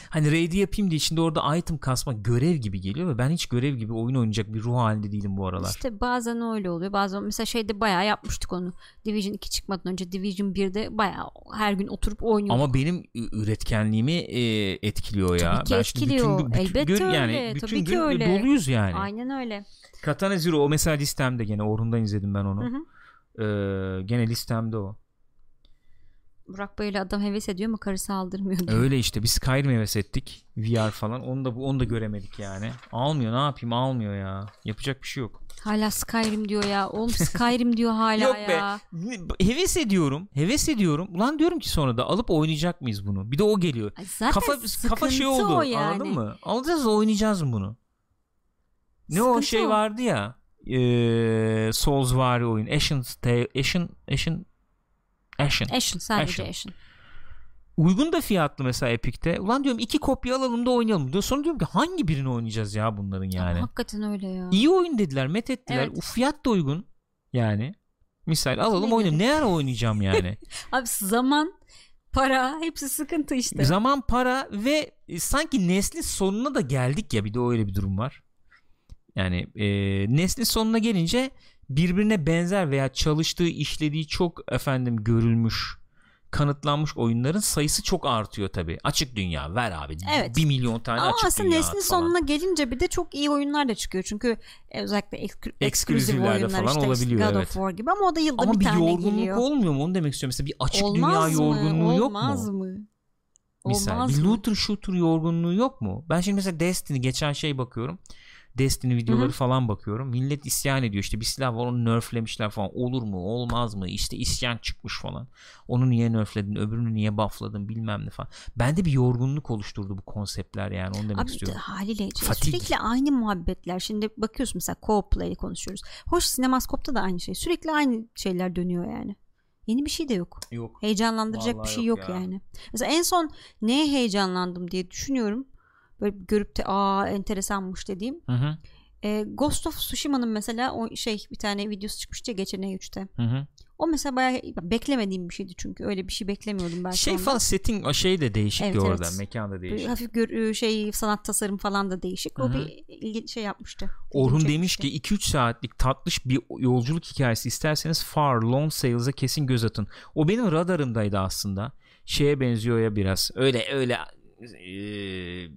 Hani raid'i yapayım diye içinde orada item kasma görev gibi geliyor ve ben hiç görev gibi oyun oynayacak bir ruh halinde değilim bu aralar. İşte bazen öyle oluyor. Bazen mesela şeyde bayağı yapmıştık onu. Division 2 çıkmadan önce Division 1'de bayağı her gün oturup oynuyorduk. Ama benim üretkenliğimi e, etkiliyor ya. Tabii ki Ben şimdi etkiliyor. Bütün, bütün Elbette gün, yani öyle. bütün Tabii ki gün öyle. doluyuz yani. Aynen öyle. Katana Zero o mesela listemde gene Orhun'dan izledim ben onu. Hı hı. Ee, gene listemde o. Burak böyle adam heves ediyor ama karısı aldırmıyor diyor. Öyle işte biz Skyrim heves ettik. VR falan. Onu da onu da göremedik yani. Almıyor ne yapayım almıyor ya. Yapacak bir şey yok. Hala Skyrim diyor ya. Oğlum Skyrim diyor hala Yok be. ya. Heves ediyorum. Heves ediyorum. Ulan diyorum ki sonra da alıp oynayacak mıyız bunu? Bir de o geliyor. Ay Zaten kafa kafa şey oldu. o yani. Anladın mı? Alacağız oynayacağız mı bunu? Ne o Sıkıntı şey o. vardı ya. Eee Souls var oyun. Ashen Tale, Ashen Ashen Ashen. Ashen sadece Ashen. Ashen. Uygun da fiyatlı mesela Epic'te. Ulan diyorum iki kopya alalım da oynayalım. Diyor. Sonra diyorum ki hangi birini oynayacağız ya bunların yani. Ama hakikaten öyle ya. İyi oyun dediler, met ettiler. Evet. Fiyat da uygun. Yani. Misal alalım Ne oynayalım. Ne ara oynayacağım yani? Abi zaman, para hepsi sıkıntı işte. Zaman, para ve e, sanki neslin sonuna da geldik ya bir de öyle bir durum var. Yani e, neslin sonuna gelince birbirine benzer veya çalıştığı, işlediği çok efendim görülmüş, kanıtlanmış oyunların sayısı çok artıyor tabii. Açık dünya ver abi. Evet. Bir milyon tane Ama açık aslında dünya neslin falan. sonuna gelince bir de çok iyi oyunlar da çıkıyor. Çünkü e, özellikle eksklusif oyunlar falan işte olabiliyor, God evet. of War gibi ama o da yılda Ama bir, bir, tane yorgunluk geliyor. olmuyor mu onu demek istiyorum. Mesela bir açık Olmaz dünya mı? yorgunluğu yok mu? Olmaz mı? Misal Olmaz bir looter shooter yorgunluğu yok mu? Ben şimdi mesela Destiny geçen şey bakıyorum. Destiny videoları Hı hı. falan bakıyorum. Millet isyan ediyor işte bir silah var onu nerflemişler falan. Olur mu olmaz mı? İşte isyan çıkmış falan. Onu niye nerfledin öbürünü niye buffladın bilmem ne falan. Bende bir yorgunluk oluşturdu bu konseptler yani onu demek Abi istiyorum. haliyle sürekli aynı muhabbetler. Şimdi bakıyorsun mesela co-play konuşuyoruz. Hoş sinemaskopta da aynı şey. Sürekli aynı şeyler dönüyor yani. Yeni bir şey de yok. Yok. Heyecanlandıracak Vallahi bir şey yok yok, ya. yani. Mesela en son neye heyecanlandım diye düşünüyorum. Böyle görüp de aa enteresanmış dediğim. Hı hı. E, Ghost of Tsushima'nın mesela o şey bir tane videosu çıkmıştı ya geçen E3'te. Hı hı. O mesela bayağı beklemediğim bir şeydi çünkü öyle bir şey beklemiyordum ben. Şey falan setting o şey de değişik Evet, orada. evet. Mekan da değişik. hafif gör, şey sanat tasarım falan da değişik. O Hı hı. bir ilginç şey yapmıştı. Orhun demiş ki 2-3 saatlik tatlış bir yolculuk hikayesi isterseniz Far Long Sails'a kesin göz atın. O benim radarımdaydı aslında. Şeye benziyor ya biraz. Öyle öyle eee,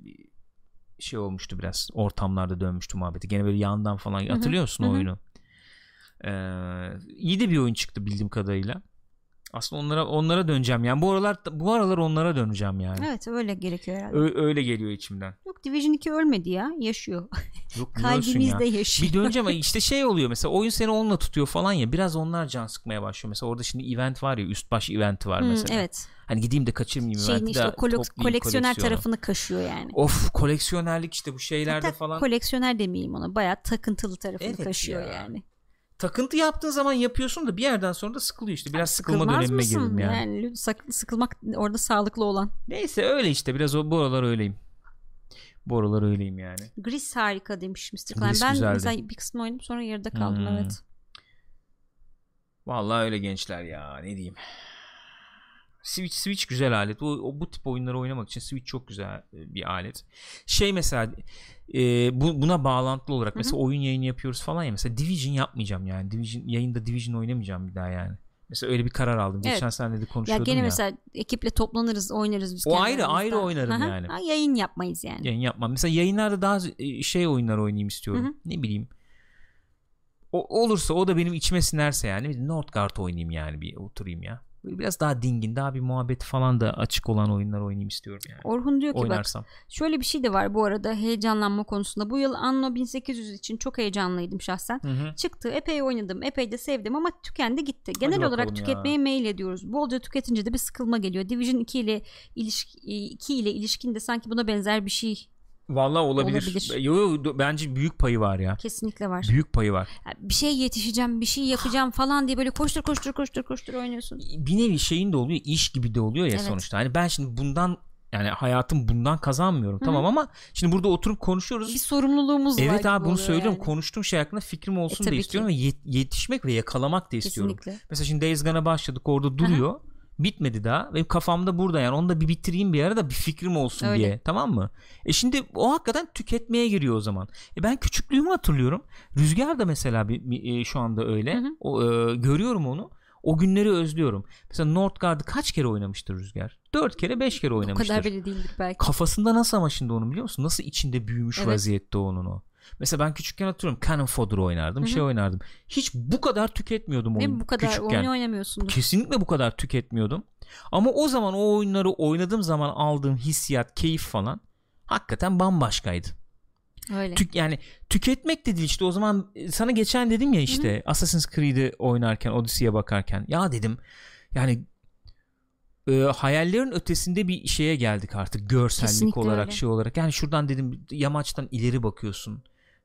şey olmuştu biraz. Ortamlarda dönmüştü muhabbeti. Gene böyle yandan falan hı. hatırlıyor musun Hı hı. oyunu? Eee iyi de bir oyun çıktı bildiğim kadarıyla. Aslında onlara onlara döneceğim yani. Bu aralar bu aralar onlara döneceğim yani. Evet öyle gerekiyor herhalde. Ö- öyle geliyor içimden. Yok Division 2 ölmedi ya. Yaşıyor. Yok ölsün ya? Kalbimizde yaşıyor. Bir döneceğim ama işte şey oluyor mesela oyun seni onunla tutuyor falan ya biraz onlar can sıkmaya başlıyor. Mesela orada şimdi event var ya üst baş eventi var Hmm, mesela. evet. Hani gideyim de kaçırmayayım Şeyin eventi işte de kolek- koleksiyoner tarafını kaşıyor yani. Of koleksiyonerlik işte bu şeylerde Hatta falan. koleksiyoner demeyelim ona. Bayağı takıntılı tarafını Evet kaşıyor ya. yani. Takıntı yaptığın zaman yapıyorsun da bir yerden sonra da sıkılıyor işte. Biraz sıkılma Sıkılmaz dönemime girdim yani. yani. sak- sıkılmak orada sağlıklı olan. Neyse öyle işte biraz o bu aralar öyleyim. Bu aralar öyleyim yani. Gris harika demiş Mr. Klein. Gris Ben güzeldi. mesela bir kısmını oynadım sonra yarıda kaldım Hmm. evet. Vallahi öyle gençler ya ne diyeyim. Switch Switch güzel alet. O bu tip oyunları oynamak için Switch çok güzel e, bir alet. Şey mesela e, bu, buna bağlantılı olarak mesela oyun yayını yapıyoruz falan ya mesela Division yapmayacağım yani. Division yayında Division oynamayacağım bir daha yani. Mesela öyle bir karar aldım. Evet. Geçen sene de Ya konuşuyordum gene ya. mesela ekiple toplanırız oynarız biz O ayrı, ayrı oynarım Aha. yani. Ha, yayın yapmayız yani. Yayın yapmam. Mesela yayınlarda daha e, şey oyunlar oynayayım istiyorum. Hı hı. Ne bileyim. O, olursa o da benim içime sinerse yani. Bir Northgard oynayayım yani bir oturayım ya. Böyle biraz daha dingin, daha bir muhabbet falan da açık olan oyunlar oynayayım istiyorum yani. Orhun diyor ki bak Oynarsam. şöyle bir şey de var bu arada heyecanlanma konusunda. Bu yıl Anno 1800 için çok heyecanlıydım şahsen. Hı hı. Çıktı epey oynadım epey de sevdim ama tükendi gitti. Genel bakalım olarak ya. tüketmeye meyil ediyoruz. Bolca tüketince de bir sıkılma geliyor. Division 2 ile ilişki, 2 ile ilişkin de sanki buna benzer bir şey Vallahi olabilir. Olabilir. Yo, yo, bence büyük payı var ya. kesinlikle var. Büyük payı var. Bir şey yetişeceğim bir şey yapacağım falan diye böyle koştur koştur koştur koştur oynuyorsun. Bir nevi şeyin de oluyor, iş gibi de oluyor ya Evet. sonuçta. Hani ben şimdi bundan yani hayatım bundan kazanmıyorum tamam ama şimdi burada oturup konuşuyoruz. Bir sorumluluğumuz var. Evet abi bunu söylüyorum. yani. Konuştuğum şey hakkında fikrim olsun E, da tabii istiyorum ki. ve yet- yetişmek ve yakalamak da istiyorum. Kesinlikle. Mesela şimdi Days Gone'a başladık orada duruyor. Bitmedi daha. Benim kafamda burada yani onu da bir bitireyim bir ara da bir fikrim olsun Öyle. diye. Tamam mı? E şimdi o hakikaten tüketmeye giriyor o zaman. E ben küçüklüğümü hatırlıyorum. Rüzgar da mesela bir, bir- e, şu anda öyle. Hı hı. O, e, görüyorum onu. O günleri özlüyorum. Mesela Northgard'ı kaç kere oynamıştır Rüzgar? Dört kere beş kere O oynamıştır kadar bile değildir belki. kafasında nasıl ama şimdi onu biliyor musun? Nasıl içinde büyümüş Evet. vaziyette onun o. Mesela ben küçükken hatırlıyorum Cannon Fodder oynardım, Hı hı. şey oynardım. Hiç bu kadar tüketmiyordum oyun Ve bu kadar küçükken. oyun oynamıyorsundur. Kesinlikle bu kadar tüketmiyordum. Ama o zaman o oyunları oynadığım zaman aldığım hissiyat, keyif falan hakikaten bambaşkaydı. Öyle. Tük, yani tüketmek de değil işte o zaman e, sana geçen dedim ya işte Assassin's Creed'i oynarken Odyssey'e bakarken ya dedim yani e, hayallerin ötesinde bir şeye geldik artık görsellik Kesinlikle olarak öyle. şey olarak yani şuradan dedim yamaçtan ileri bakıyorsun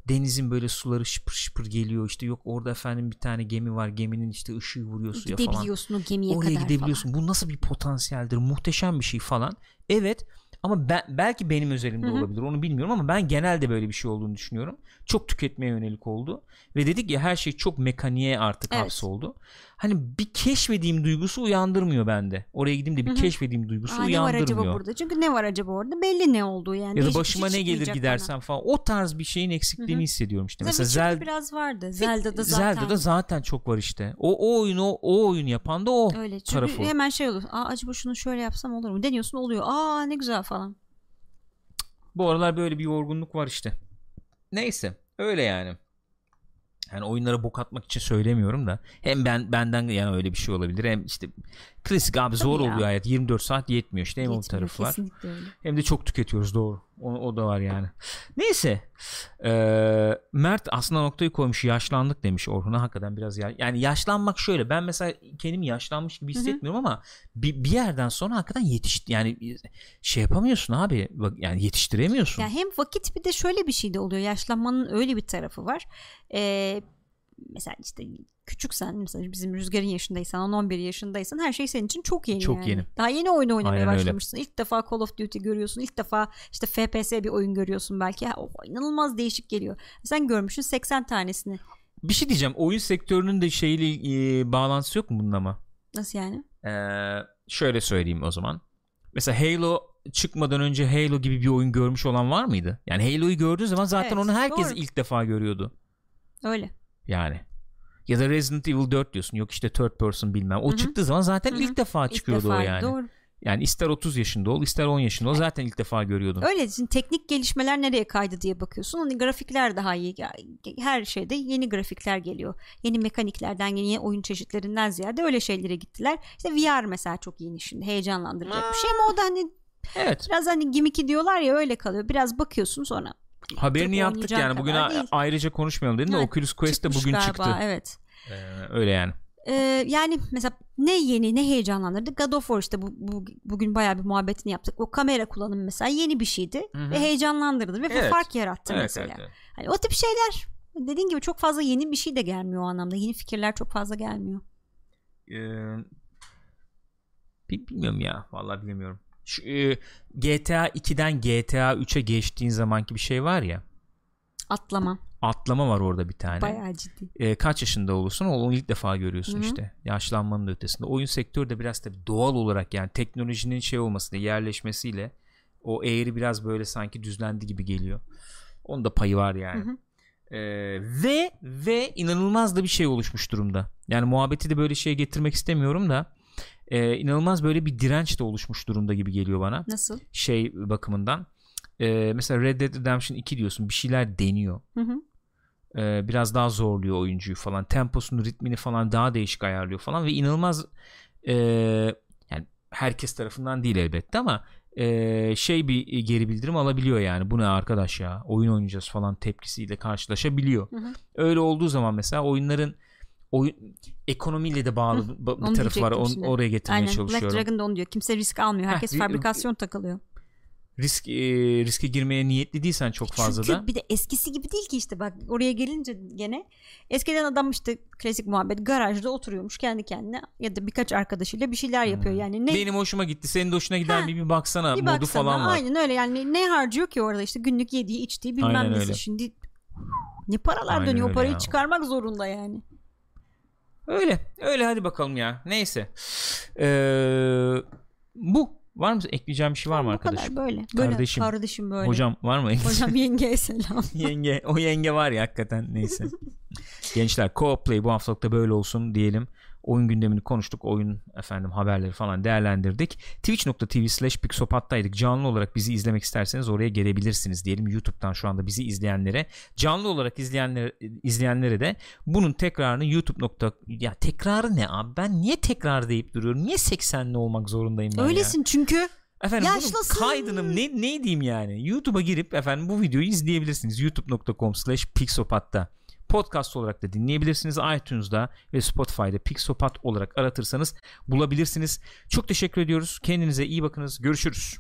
denizin böyle suları şıpır şıpır geliyor işte yok orada efendim bir tane gemi var geminin işte ışığı vuruyor suya falan Gidebiliyorsun o gemiye oraya kadar gidebiliyorsun. Bu nasıl bir potansiyeldir? Muhteşem bir şey falan. Evet ama ben, belki benim özelimde Hı hı. olabilir. Onu bilmiyorum ama ben genelde böyle bir şey olduğunu düşünüyorum. Çok tüketmeye yönelik oldu. Ve dedik ya her şey çok mekaniğe artık Evet. hapsoldu. Hani bir keşfediğim duygusu uyandırmıyor bende. Oraya gideyim de bir Hı hı. keşfediğim duygusu. Aa, ne var acaba uyandırmıyor. burada? Çünkü ne var acaba orada? Belli ne olduğu yani. Ya da bir başıma şey ne gelir çıkmayacak gidersem falan. O tarz bir şeyin eksikliğini Hı hı. hissediyorum işte. bana. Mesela Zelda biraz vardı. Zelda'da zaten. Zelda'da zaten çok var işte. O, o oyunu o, o oyun yapan da o Öyle. Çünkü tarafı. hemen şey olur. Aa acaba şunu şöyle yapsam olur mu? Deniyorsun oluyor. Aa ne güzel falan. Bu aralar böyle bir yorgunluk var işte. Neyse öyle yani. Yani oyunlara bok atmak için söylemiyorum da. Hem ben benden yani öyle bir şey olabilir. Hem işte klasik abi zor Tabii ya. oluyor hayat. 24 saat yetmiyor işte. Hem o Yetmiyor, tarafı var. Öyle. Hem de çok tüketiyoruz doğru. O, o da var yani. Neyse. Ee, Mert aslında noktayı koymuş. Yaşlandık demiş Orhun'a. Hakikaten biraz ya yani yaşlanmak şöyle. Ben mesela kendimi yaşlanmış gibi hissetmiyorum ama bir, bir yerden sonra hakikaten yetiş yani şey yapamıyorsun abi. Yani yetiştiremiyorsun. Ya hem vakit bir de şöyle bir şey de oluyor. Yaşlanmanın öyle bir tarafı var. Ee, mesela işte küçüksen mesela bizim Rüzgar'ın yaşındaysan 10-11 yaşındaysan her şey senin için çok yeni Çok yani. yeni. Daha yeni oyun oynamaya Aynen öyle. başlamışsın. İlk defa Call of Duty görüyorsun. İlk defa işte FPS bir oyun görüyorsun belki. Ha, o inanılmaz değişik geliyor. Sen görmüşsün 80 tanesini. Bir şey diyeceğim. Oyun sektörünün de şeyle e, bağlantısı yok mu bunun ama? Nasıl yani? Ee, şöyle söyleyeyim o zaman. Mesela Halo çıkmadan önce Halo gibi bir oyun görmüş olan var mıydı? Yani Halo'yu gördüğü zaman zaten Evet, onu herkes doğru. ilk defa görüyordu. Öyle. Yani. Ya da Resident Evil 4 diyorsun. Yok işte third person bilmem. O Hı hı. çıktığı zaman zaten Hı hı. ilk defa İlk çıkıyordu o defa, yani. Doğru. Yani ister 30 yaşında ol, ister 10 yaşında ol zaten ilk defa görüyordun. Öyle şimdi teknik gelişmeler nereye kaydı diye bakıyorsun. Hani grafikler daha iyi. Her şeyde yeni grafikler geliyor. Yeni mekaniklerden, yeni oyun çeşitlerinden ziyade öyle şeylere gittiler. İşte VR mesela çok yeni şimdi. Heyecanlandıracak bir şey ama o da hani Evet. biraz hani gimmicky diyorlar ya öyle kalıyor. Biraz bakıyorsun sonra. Haberini yaptık yani. Bugün değil. ayrıca konuşmayalım dedim de Evet, Oculus Quest de bugün galiba, çıktı. Evet. Ee, öyle yani. Ee, yani mesela ne yeni ne heyecanlandırdı God of War işte bu, bu- bugün bayağı bir muhabbetini yaptık. O kamera kullanımı mesela yeni bir şeydi Hı hı. ve heyecanlandırdı ve Evet. fark yarattı Evet, mesela. evet, evet. Hani o tip şeyler dediğin gibi çok fazla yeni bir şey de gelmiyor o anlamda. Yeni fikirler çok fazla gelmiyor. Ee, bil- bilmiyorum ya. Vallahi bilmiyorum. Şu, e, GTA 2'den GTA 3'e geçtiğin zamanki bir şey var ya. Atlama. Atlama var orada bir tane. Bayağı ciddi. E, kaç yaşında olursun onu ilk defa görüyorsun Hı hı. işte. Yaşlanmanın ötesinde. Oyun sektörü de biraz tabii doğal olarak yani teknolojinin şey olmasıyla yerleşmesiyle o eğri biraz böyle sanki düzlendi gibi geliyor. Onun da payı var yani. Hı hı. Ee, ve ve inanılmaz da bir şey oluşmuş durumda. Yani muhabbeti de böyle şeye getirmek istemiyorum da e, inanılmaz böyle bir direnç de oluşmuş durumda gibi geliyor bana. Nasıl? Şey bakımından. Ee, mesela Red Dead Redemption 2 diyorsun bir şeyler deniyor. Hı hı. Ee, biraz daha zorluyor oyuncuyu falan. Temposunu, ritmini falan daha değişik ayarlıyor falan ve inanılmaz e, yani herkes tarafından değil elbette ama e, şey bir geri bildirim alabiliyor yani. Bu ne arkadaş ya? Oyun oynayacağız falan tepkisiyle karşılaşabiliyor. Hı hı. Öyle olduğu zaman mesela oyunların oyun ekonomiyle de bağlı ba- bir tarafı var. On- oraya getirmeye Aynen. Black çalışıyorum. Dragon da onu diyor. Kimse risk almıyor. Heh, Herkes ri- fabrikasyon takılıyor. Risk e, riske girmeye niyetli değilsen çok fazla Çünkü da bir de eskisi gibi değil ki işte bak oraya gelince gene eskiden adam işte klasik muhabbet garajda oturuyormuş kendi kendine ya da birkaç arkadaşıyla bir şeyler yapıyor yani ne benim hoşuma gitti. Senin de hoşuna gider Ha, mi bir baksana bir modu baksana, falan var. aynen öyle yani ne harcıyor ki orada işte günlük yediği içtiği bilmem Aynen nesi öyle. şimdi ne paralar Aynen dönüyor o öyle parayı ya. çıkarmak zorunda yani. Öyle. Öyle hadi bakalım ya. Neyse. Ee, bu. Var mı ekleyeceğim bir şey var mı Bu arkadaşım? kadar böyle. böyle Kardeşim. kardeşim böyle. Hocam var mı? Hocam yengeye selam. yenge. O yenge var ya hakikaten. Neyse. Gençler co-op play bu haftalıkta böyle olsun diyelim. Oyun gündemini konuştuk. Oyun efendim haberleri falan değerlendirdik. Twitch.tv slash Pixopat'taydık. Canlı olarak bizi izlemek isterseniz oraya gelebilirsiniz diyelim. YouTube'dan şu anda bizi izleyenlere. Canlı olarak izleyenlere, izleyenlere de bunun tekrarını YouTube. nokta- Ya tekrarı ne abi? Ben niye tekrar deyip duruyorum? Niye 80'li olmak zorundayım ben ya? Öylesin çünkü. Efendim bunun Yaşlısın. kaydını ne, ne diyeyim yani YouTube'a girip efendim bu videoyu izleyebilirsiniz youtube.com slash pixopat'ta podcast olarak da dinleyebilirsiniz. iTunes'da ve Spotify'da Pixopat olarak aratırsanız bulabilirsiniz. Çok teşekkür ediyoruz. Kendinize iyi bakınız. Görüşürüz